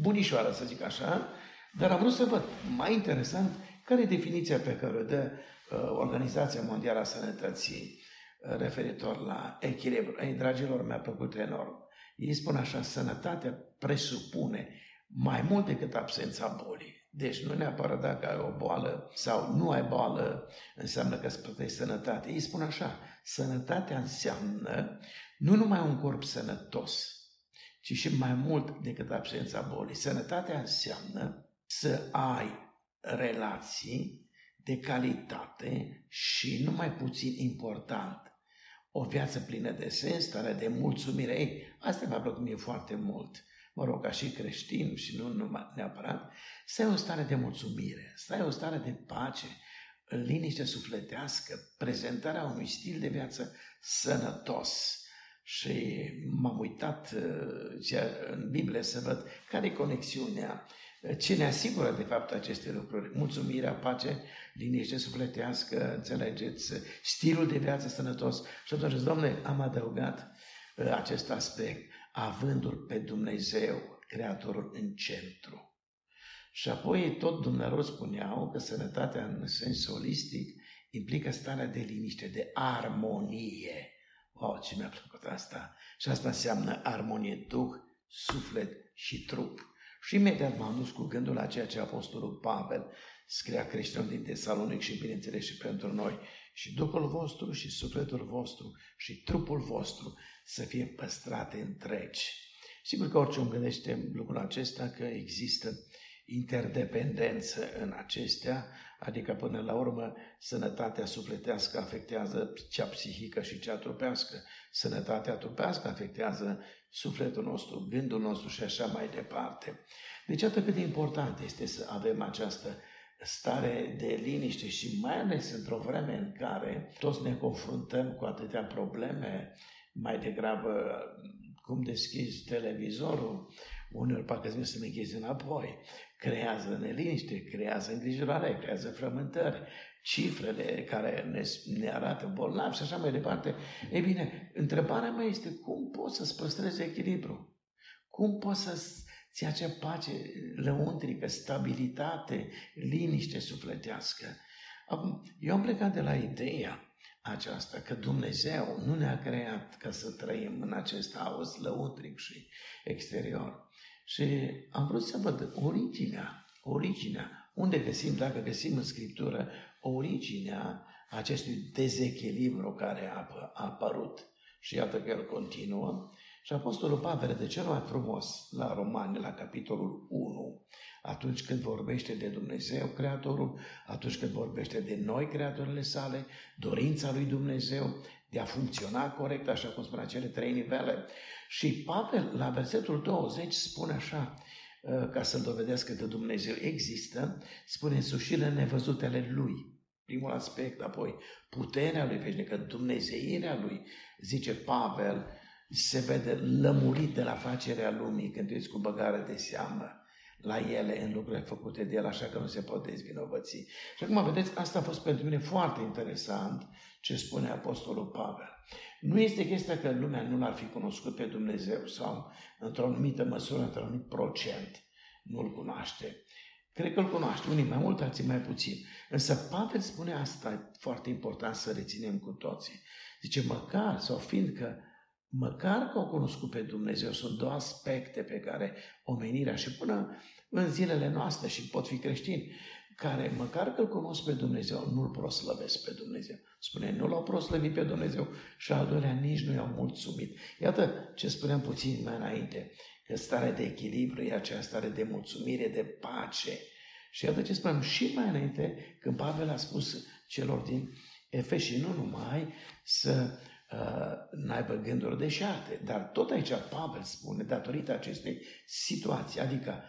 bunișoară, să zic așa, dar am vrut să văd, mai interesant, care e definiția pe care o dă uh, Organizația Mondială a Sănătății uh, referitor la echilibru. Ei, dragilor, mi-a plăcut enorm. Ei spun așa, sănătatea presupune mai mult decât absența bolii. Deci nu neapărat dacă ai o boală sau nu ai boală înseamnă că îți sănătate. Ei spun așa, sănătatea înseamnă nu numai un corp sănătos, ci și mai mult decât absența bolii. Sănătatea înseamnă să ai relații de calitate și, nu mai puțin important, o viață plină de sens, stare de mulțumire. Ei, asta mi-a plăcut mie foarte mult mă rog, ca și creștin și nu numai neapărat, să ai o stare de mulțumire, să ai o stare de pace, liniște sufletească, prezentarea unui stil de viață sănătos. Și m-am uitat uh, în Biblie să văd care e conexiunea, uh, ce ne asigură de fapt aceste lucruri. Mulțumirea, pace, liniște sufletească, înțelegeți, stilul de viață sănătos. Și atunci, Domnule, am adăugat uh, acest aspect avându-L pe Dumnezeu, Creatorul, în centru. Și apoi tot Dumnezeu spuneau că sănătatea în sens holistic implică starea de liniște, de armonie. Wow, ce mi-a plăcut asta! Și asta înseamnă armonie, duh, suflet și trup. Și imediat m-am dus cu gândul la ceea ce Apostolul Pavel scria creștinul din Tesalonic și bineînțeles și pentru noi. Și Duhul vostru și sufletul vostru și trupul vostru să fie păstrate întregi. Sigur că orice om gândește lucrul acesta, că există interdependență în acestea, adică până la urmă sănătatea sufletească afectează cea psihică și cea trupească, sănătatea trupească afectează sufletul nostru, gândul nostru și așa mai departe. Deci atât cât de important este să avem această stare de liniște și mai ales într-o vreme în care toți ne confruntăm cu atâtea probleme, mai degrabă cum deschizi televizorul, uneori parcă îți să ne închizi înapoi, creează neliniște, creează îngrijorare, creează frământări, cifrele care ne, ne arată bolnavi și așa mai departe. Ei bine, întrebarea mea este cum poți să-ți păstrezi echilibru? Cum poți să ți acea pace lăuntrică, stabilitate, liniște sufletească? Acum, eu am plecat de la ideea aceasta, că Dumnezeu nu ne-a creat ca să trăim în acest haos lăutric și exterior. Și am vrut să văd originea, originea, unde găsim, dacă găsim în Scriptură, originea acestui dezechilibru care a, a apărut. Și iată că el continuă. Și Apostolul Pavel de cel mai frumos la Romani, la capitolul 1, atunci când vorbește de Dumnezeu, Creatorul, atunci când vorbește de noi, creatorile sale, dorința lui Dumnezeu de a funcționa corect, așa cum spunea cele trei nivele. Și Pavel, la versetul 20, spune așa, ă, ca să-l dovedească că Dumnezeu există, spune însușirile nevăzutele lui. Primul aspect, apoi puterea lui veșnică, Dumnezeirea lui, zice Pavel, se vede lămurit de la facerea lumii când ești cu băgare de seamă la ele în lucrurile făcute de el, așa că nu se pot dezvinovăți. Și acum, vedeți, asta a fost pentru mine foarte interesant ce spune Apostolul Pavel. Nu este chestia că lumea nu l-ar fi cunoscut pe Dumnezeu sau într-o anumită măsură, într-un anumit procent, nu-l cunoaște. Cred că îl cunoaște, unii mai mult, alții mai puțin. Însă Pavel spune asta, foarte important să reținem cu toții. Zice, măcar, sau fiindcă, măcar că au cunoscut pe Dumnezeu, sunt două aspecte pe care omenirea și până în zilele noastre și pot fi creștini, care măcar că îl cunosc pe Dumnezeu, nu-l proslăvesc pe Dumnezeu. Spune, nu l-au proslăvit pe Dumnezeu și al doilea nici nu i-au mulțumit. Iată ce spuneam puțin mai înainte, că starea de echilibru e aceea stare de mulțumire, de pace. Și iată ce spuneam și mai înainte, când Pavel a spus celor din Efes și nu numai, să uh, n-aibă gânduri deșarte. Dar tot aici Pavel spune, datorită acestei situații, adică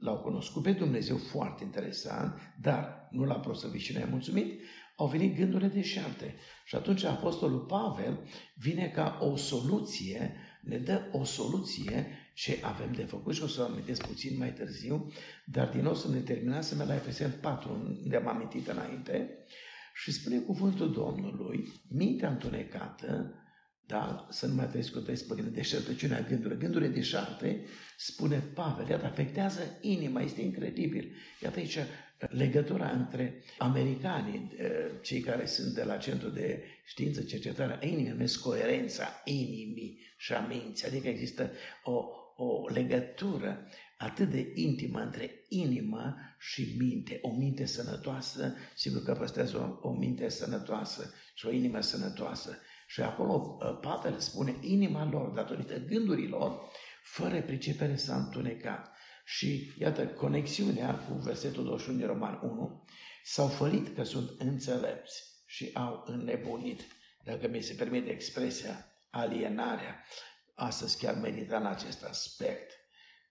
l-au cunoscut pe Dumnezeu foarte interesant, dar nu l-a prosăvit și ne-a mulțumit, au venit gândurile deșarte. Și atunci Apostolul Pavel vine ca o soluție, ne dă o soluție ce avem de făcut și o să o amintesc puțin mai târziu, dar din nou să ne terminasem la Efeseni 4, unde am amintit înainte, și spune cuvântul Domnului, mintea întunecată, da? să nu mai trăiesc cu trăiesc pe deșertăciunea gândurilor. Gândurile deșarte, spune Pavel, iată, afectează inima, este incredibil. Iată aici legătura între americanii, cei care sunt de la Centrul de Știință, Cercetare a Inimii, numesc coerența inimii și a minții, adică există o, o legătură atât de intimă între inimă și minte. O minte sănătoasă, sigur că păstrează o, o minte sănătoasă și o inimă sănătoasă. Și acolo ă, Pavel spune, inima lor, datorită gândurilor, fără pricepere s-a întunecat. Și iată, conexiunea cu versetul 21 din Roman 1, s-au fălit că sunt înțelepți și au înnebunit. Dacă mi se permite expresia, alienarea. Astăzi chiar medita în acest aspect.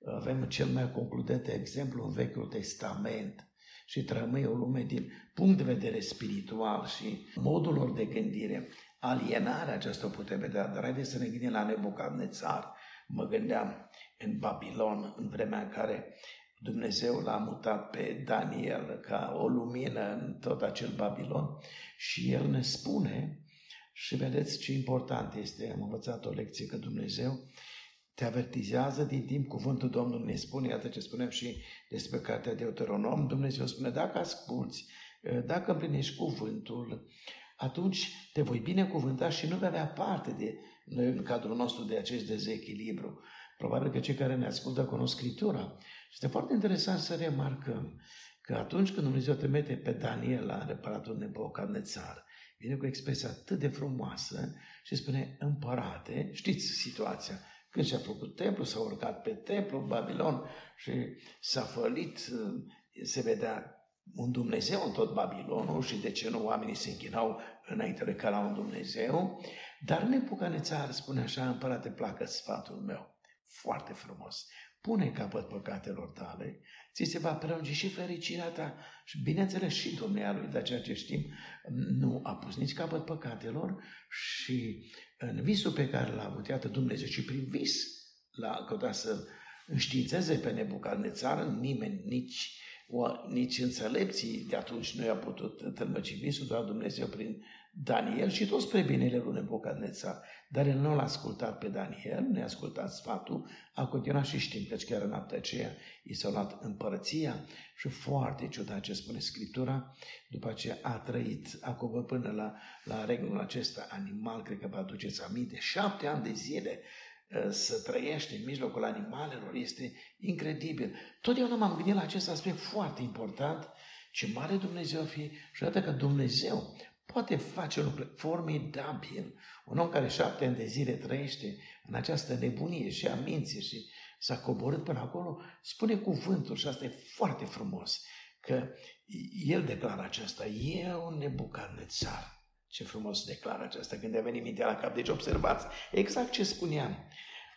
Avem cel mai concludent exemplu în Vechiul Testament și trămâi o lume din punct de vedere spiritual și modul lor de gândire. Alienarea aceasta o putem vedea, dar haideți să ne gândim la Nebucadnețar. Mă gândeam în Babilon, în vremea în care Dumnezeu l-a mutat pe Daniel ca o lumină în tot acel Babilon și el ne spune, și vedeți ce important este, am învățat o lecție că Dumnezeu te avertizează din timp cuvântul Domnului ne spune, iată ce spunem și despre cartea Deuteronom, Dumnezeu spune, dacă asculți, dacă împlinești cuvântul, atunci te voi binecuvânta și nu vei avea parte de noi în cadrul nostru de acest dezechilibru. Probabil că cei care ne ascultă cunosc Scriptura. Este foarte interesant să remarcăm că atunci când Dumnezeu trimite pe Daniel la reparatul Nebucadnețar, vine cu expresia atât de frumoasă și spune, împărate, știți situația, când și-a făcut templu, s-a urcat pe templu, Babilon și s-a fălit, se vedea un Dumnezeu în tot Babilonul și de ce nu oamenii se închinau înainte de ca la un Dumnezeu, dar Nebucanețar spune așa, împărate, placă sfatul meu, foarte frumos, pune capăt păcatelor tale, ți se va prelungi și fericirea ta. Și bineînțeles și Domnul lui, dar ceea ce știm, nu a pus nici capăt păcatelor și în visul pe care l-a avut, iată Dumnezeu și prin vis l-a căutat să înștiințeze pe Nebucadnețar, nimeni, nici o, nici înțelepții de atunci nu i-a putut tălmăci visul, doar Dumnezeu prin Daniel și tot spre binele lui Nebucadnețar. Dar el nu l-a ascultat pe Daniel, nu i-a ascultat sfatul, a continuat și știm că chiar în noaptea aceea i s-a luat împărăția și foarte ciudat ce spune Scriptura, după ce a trăit acum până la, la regnul acesta animal, cred că vă aduceți aminte, șapte ani de zile Uh, să trăiești în mijlocul animalelor este incredibil. Totdeauna m-am gândit la acest aspect foarte important, ce mare Dumnezeu fi și atât că Dumnezeu poate face lucruri formidabil. Un om care șapte ani de zile trăiește în această nebunie și a minții și s-a coborât până acolo, spune cuvântul și asta e foarte frumos, că el declară aceasta, e un nebucadnețar ce frumos declară aceasta când a venit mintea la cap. Deci observați exact ce spuneam.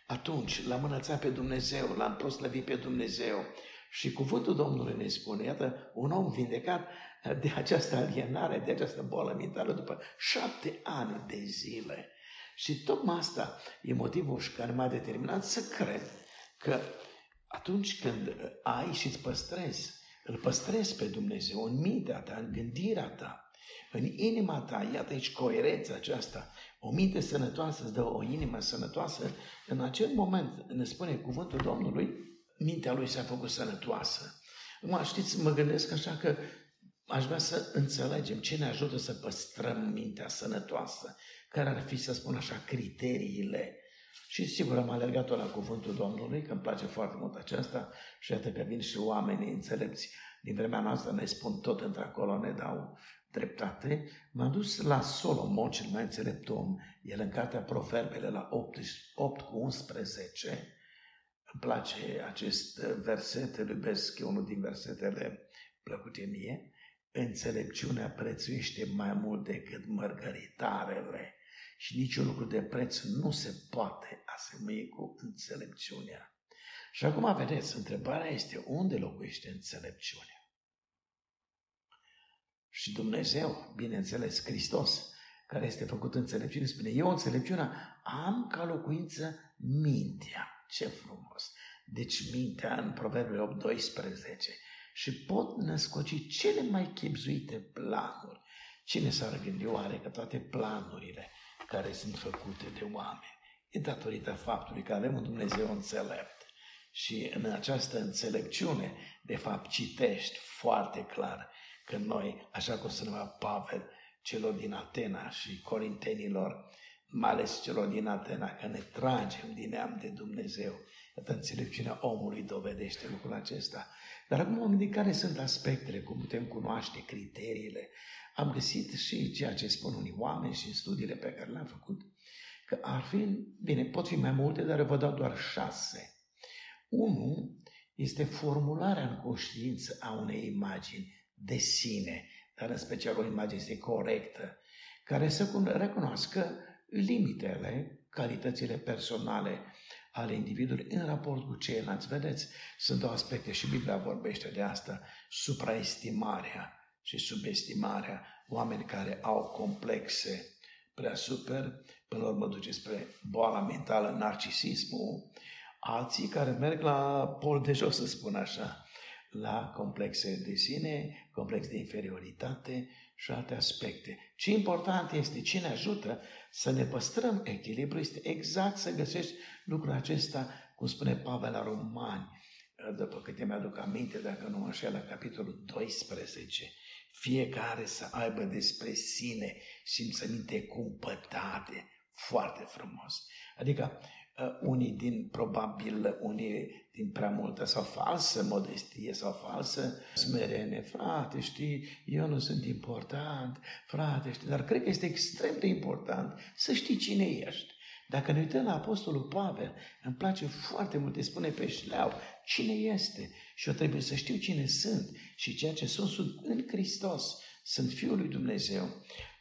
Atunci l-am înălțat pe Dumnezeu, l-am proslăvit pe Dumnezeu și cuvântul Domnului ne spune, iată, un om vindecat de această alienare, de această boală mentală după șapte ani de zile. Și tocmai asta e motivul care m-a determinat să cred că atunci când ai și îți păstrezi, îl păstrezi pe Dumnezeu în mintea ta, în gândirea ta, în inima ta, iată aici coerența aceasta, o minte sănătoasă îți dă o inimă sănătoasă, în acel moment, ne spune cuvântul Domnului, mintea lui s-a făcut sănătoasă. Acum, știți, mă gândesc așa că aș vrea să înțelegem ce ne ajută să păstrăm mintea sănătoasă, care ar fi, să spun așa, criteriile. Și sigur am alergat la cuvântul Domnului, că îmi place foarte mult aceasta și iată că vin și oamenii înțelepți din vremea noastră, ne spun tot într-acolo, ne dau dreptate. M-am dus la Solomon, cel mai înțelept om, el în cartea Proverbele la 8, 8 cu 11, îmi place acest verset, îl iubesc, e unul din versetele plăcute mie. Înțelepciunea prețuiește mai mult decât mărgăritarele și niciun lucru de preț nu se poate asemui cu înțelepciunea. Și acum vedeți, întrebarea este unde locuiește înțelepciunea? Și Dumnezeu, bineînțeles, Hristos, care este făcut înțelepciune, spune, eu înțelepciunea am ca locuință mintea. Ce frumos! Deci mintea în Proverbele 8, 12 și pot născoci cele mai chipzuite planuri. Cine s-ar gândi oare că toate planurile care sunt făcute de oameni e datorită faptului că avem un Dumnezeu înțelept și în această înțelepciune, de fapt, citești foarte clar că noi, așa cum se numea Pavel, celor din Atena și corintenilor, mai ales celor din Atena, că ne tragem din neam de Dumnezeu. Iată, înțelepciunea omului dovedește lucrul acesta. Dar acum am gândit care sunt aspectele, cum putem cunoaște criteriile. Am găsit și ceea ce spun unii oameni și în studiile pe care le-am făcut, că ar fi, bine, pot fi mai multe, dar vă dau doar șase. Unu este formularea în conștiință a unei imagini de sine, dar în special o imagine este corectă, care să recunoască limitele, calitățile personale ale individului în raport cu ceilalți. Vedeți, sunt două aspecte și Biblia vorbește de asta, supraestimarea și subestimarea, oameni care au complexe prea super, până la urmă duce spre boala mentală, narcisismul, alții care merg la pol de jos, să spun așa, la complexe de sine, complex de inferioritate și alte aspecte. Ce important este, ce ne ajută să ne păstrăm echilibru, este exact să găsești lucrul acesta, cum spune Pavel la Romani, după câte mi-aduc aminte, dacă nu așa, la capitolul 12, fiecare să aibă despre sine simțăminte cumpătate, foarte frumos. Adică uh, unii din, probabil, unii din prea multă sau falsă modestie sau falsă smerene. Frate, știi, eu nu sunt important, frate, știi, dar cred că este extrem de important să știi cine ești. Dacă ne uităm la Apostolul Pavel, îmi place foarte mult, îi spune pe șleau cine este și eu trebuie să știu cine sunt și ceea ce sunt, sunt în Hristos, sunt Fiul lui Dumnezeu,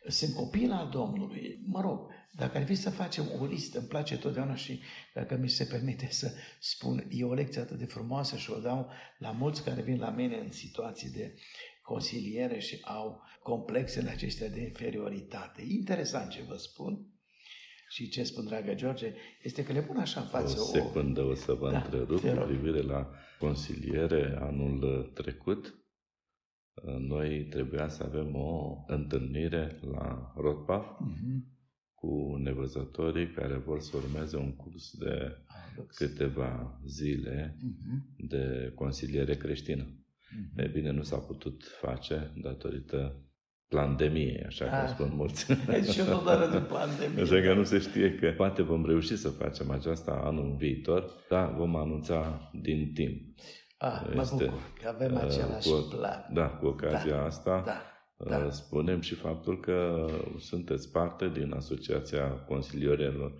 sunt copil al Domnului, mă rog, dacă ar fi să facem o listă, îmi place totdeauna și dacă mi se permite să spun, e o lecție atât de frumoasă și o dau la mulți care vin la mine în situații de consiliere și au complexele acestea de inferioritate. Interesant ce vă spun și ce spun, dragă George, este că le pun așa în față o... secundă o să vă da, întrerup cu privire la consiliere anul trecut. Noi trebuia să avem o întâlnire la Rotbaf uh-huh cu nevăzătorii care vor să urmeze un curs de câteva zile uh-huh. de consiliere creștină. Uh-huh. E bine, nu s-a putut face datorită pandemiei, așa cum ah. spun mulți. [laughs] Deci nu doar de pandemie. Așa că nu se știe că poate vom reuși să facem aceasta anul viitor, dar vom anunța din timp. Ah, este, mă bucur că avem același cu, plan. Da, cu ocazia da, asta. Da da. Uh, spunem și faptul că sunteți parte din Asociația Consilierilor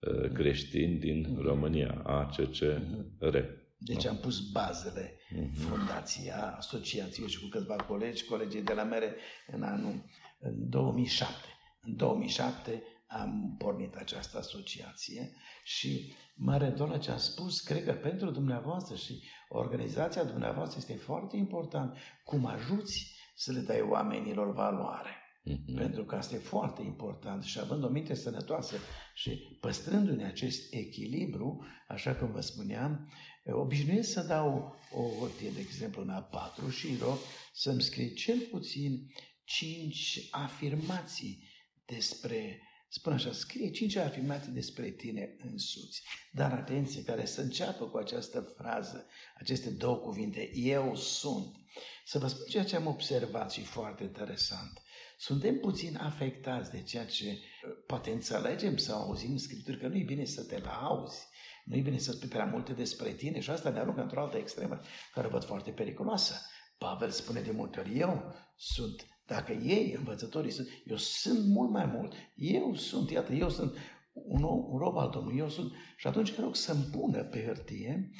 uh, Creștini din mm-hmm. România, ACCR. Deci am pus bazele mm-hmm. fundația, asociației și cu câțiva colegi, colegii de la mere în anul în 2007. În 2007 am pornit această asociație și mă reîntorc la ce a spus, cred că pentru dumneavoastră și organizația dumneavoastră este foarte important cum ajuți să le dai oamenilor valoare. Mm-hmm. Pentru că asta e foarte important și având o minte sănătoasă și păstrându-ne acest echilibru, așa cum vă spuneam, obișnuiesc să dau o hârtie, de exemplu, în A4 și rog să-mi scrie cel puțin cinci afirmații despre Spune așa, scrie cinci afirmații despre tine însuți. Dar atenție, care să înceapă cu această frază, aceste două cuvinte, eu sunt. Să vă spun ceea ce am observat și foarte interesant. Suntem puțin afectați de ceea ce uh, poate înțelegem sau auzim în Scripturi, că nu e bine să te lauzi, nu e bine să spui prea multe despre tine și asta ne aruncă într-o altă extremă care o văd foarte periculoasă. Pavel spune de multe ori, eu sunt dacă ei, învățătorii, sunt, eu sunt mult mai mult. Eu sunt, iată, eu sunt un, un rob al Domnului, eu sunt. Și atunci rog să-mi pună pe hârtie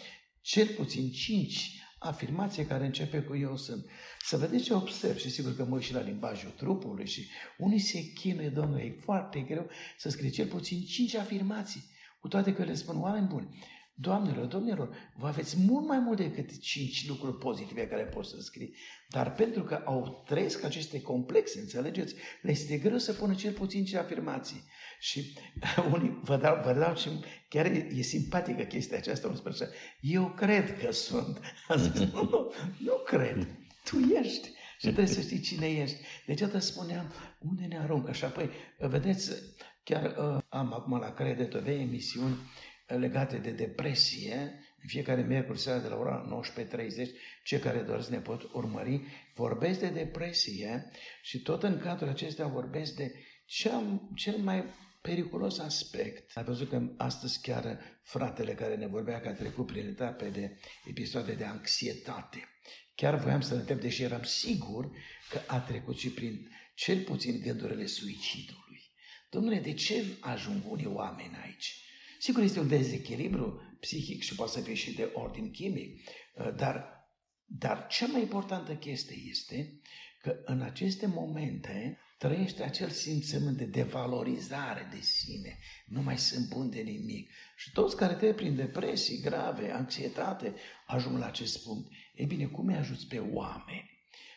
cel puțin cinci afirmații care începe cu eu sunt. Să vedeți ce observ și sigur că mă și la limbajul trupului și unii se chinuie, domnule, e foarte greu să scrie cel puțin cinci afirmații, cu toate că le spun oameni buni. Doamnelor, domnilor, vă aveți mult mai mult decât cinci lucruri pozitive care pot să scrii. Dar pentru că au trăiesc aceste complexe, înțelegeți, le este greu să pună cel puțin cinci afirmații. Și [laughs] unii vă dau, vă dau și chiar e, e simpatică chestia aceasta, unul spune așa, eu cred că sunt. [laughs] nu, nu, nu cred, tu ești. Și trebuie să știi cine ești. Deci atât spuneam, unde ne aruncă? Și apoi, vedeți, chiar uh, am acum la Crede TV emisiuni legate de depresie, în fiecare miercuri seara de la ora 19.30, cei care doresc ne pot urmări, vorbesc de depresie și tot în cadrul acestea vorbesc de cel, cel mai periculos aspect. Ai văzut că astăzi chiar fratele care ne vorbea că a trecut prin etape de episoade de anxietate. Chiar voiam să întreb, deși eram sigur că a trecut și prin cel puțin gândurile suicidului. Domnule, de ce ajung unii oameni aici? Sigur, este un dezechilibru psihic și poate să fie și de ordin chimic, uh, dar, dar cea mai importantă chestie este că în aceste momente trăiește acel simțământ de devalorizare de sine. Nu mai sunt bun de nimic. Și toți care trec prin depresii grave, anxietate, ajung la acest punct. Ei bine, cum îi ajuți pe oameni?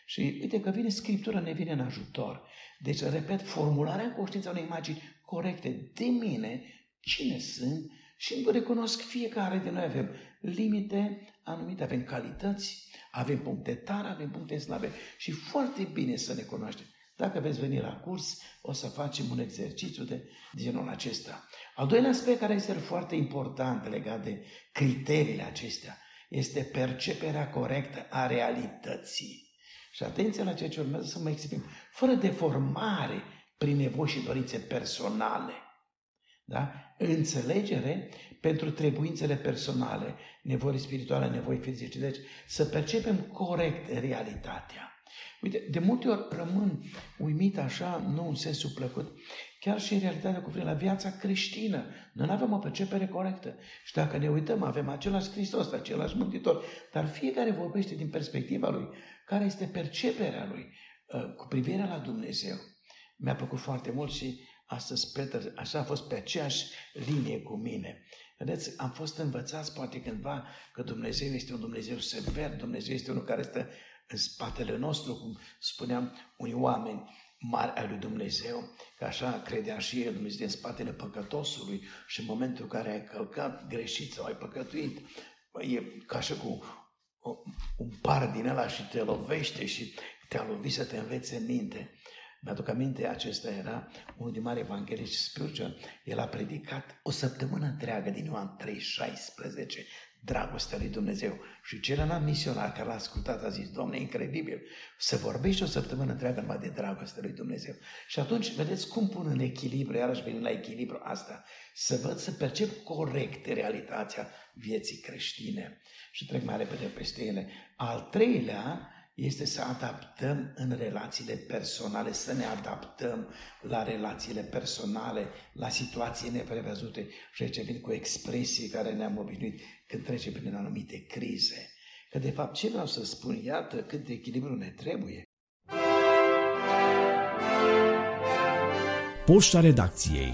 Și uite că vine Scriptura, ne vine în ajutor. Deci, repet, formularea în conștiința unei imagini corecte de mine cine sunt și recunosc fiecare de noi avem limite anumite, avem calități, avem puncte tare, avem puncte slabe și foarte bine să ne cunoaștem. Dacă veți veni la curs, o să facem un exercițiu de, de genul acesta. Al doilea aspect care este foarte important legat de criteriile acestea este perceperea corectă a realității. Și atenție la ceea ce urmează să mă exprim, fără deformare prin nevoi și dorințe personale. Da? Înțelegere pentru trebuințele personale, nevoi spirituale, nevoi fizice. Deci să percepem corect realitatea. Uite, de multe ori rămân uimit așa, nu în sensul plăcut, chiar și în realitatea cu la viața creștină. Noi nu avem o percepere corectă. Și dacă ne uităm, avem același Hristos, același Mântuitor, dar fiecare vorbește din perspectiva lui, care este perceperea lui uh, cu privire la Dumnezeu. Mi-a plăcut foarte mult și Astăzi Peter așa a fost pe aceeași linie cu mine. Vedeți, am fost învățați poate cândva că Dumnezeu este un Dumnezeu sever, Dumnezeu este unul care stă în spatele nostru, cum spuneam unii oameni mari ai lui Dumnezeu, că așa credea și el, Dumnezeu în spatele păcătosului și în momentul în care ai călcat greșit sau ai păcătuit, e ca și cu un par din ăla și te lovește și te-a lovit să te învețe în minte. Mi-aduc aminte, acesta era unul din mari evangeliști Spurgeon. El a predicat o săptămână întreagă din Ioan 3,16 dragostea lui Dumnezeu. Și celălalt misionar care l-a ascultat a zis, Domne, incredibil, să vorbești o săptămână întreagă numai de dragostea lui Dumnezeu. Și atunci, vedeți cum pun în echilibru, iarăși veni la echilibru asta, să văd, să percep corect realitatea vieții creștine. Și trec mai repede peste ele. Al treilea, este să adaptăm în relațiile personale, să ne adaptăm la relațiile personale, la situații neprevăzute și aici vin cu expresii care ne-am obișnuit când trecem prin anumite crize. Că de fapt ce vreau să spun, iată cât de echilibru ne trebuie. Poșta redacției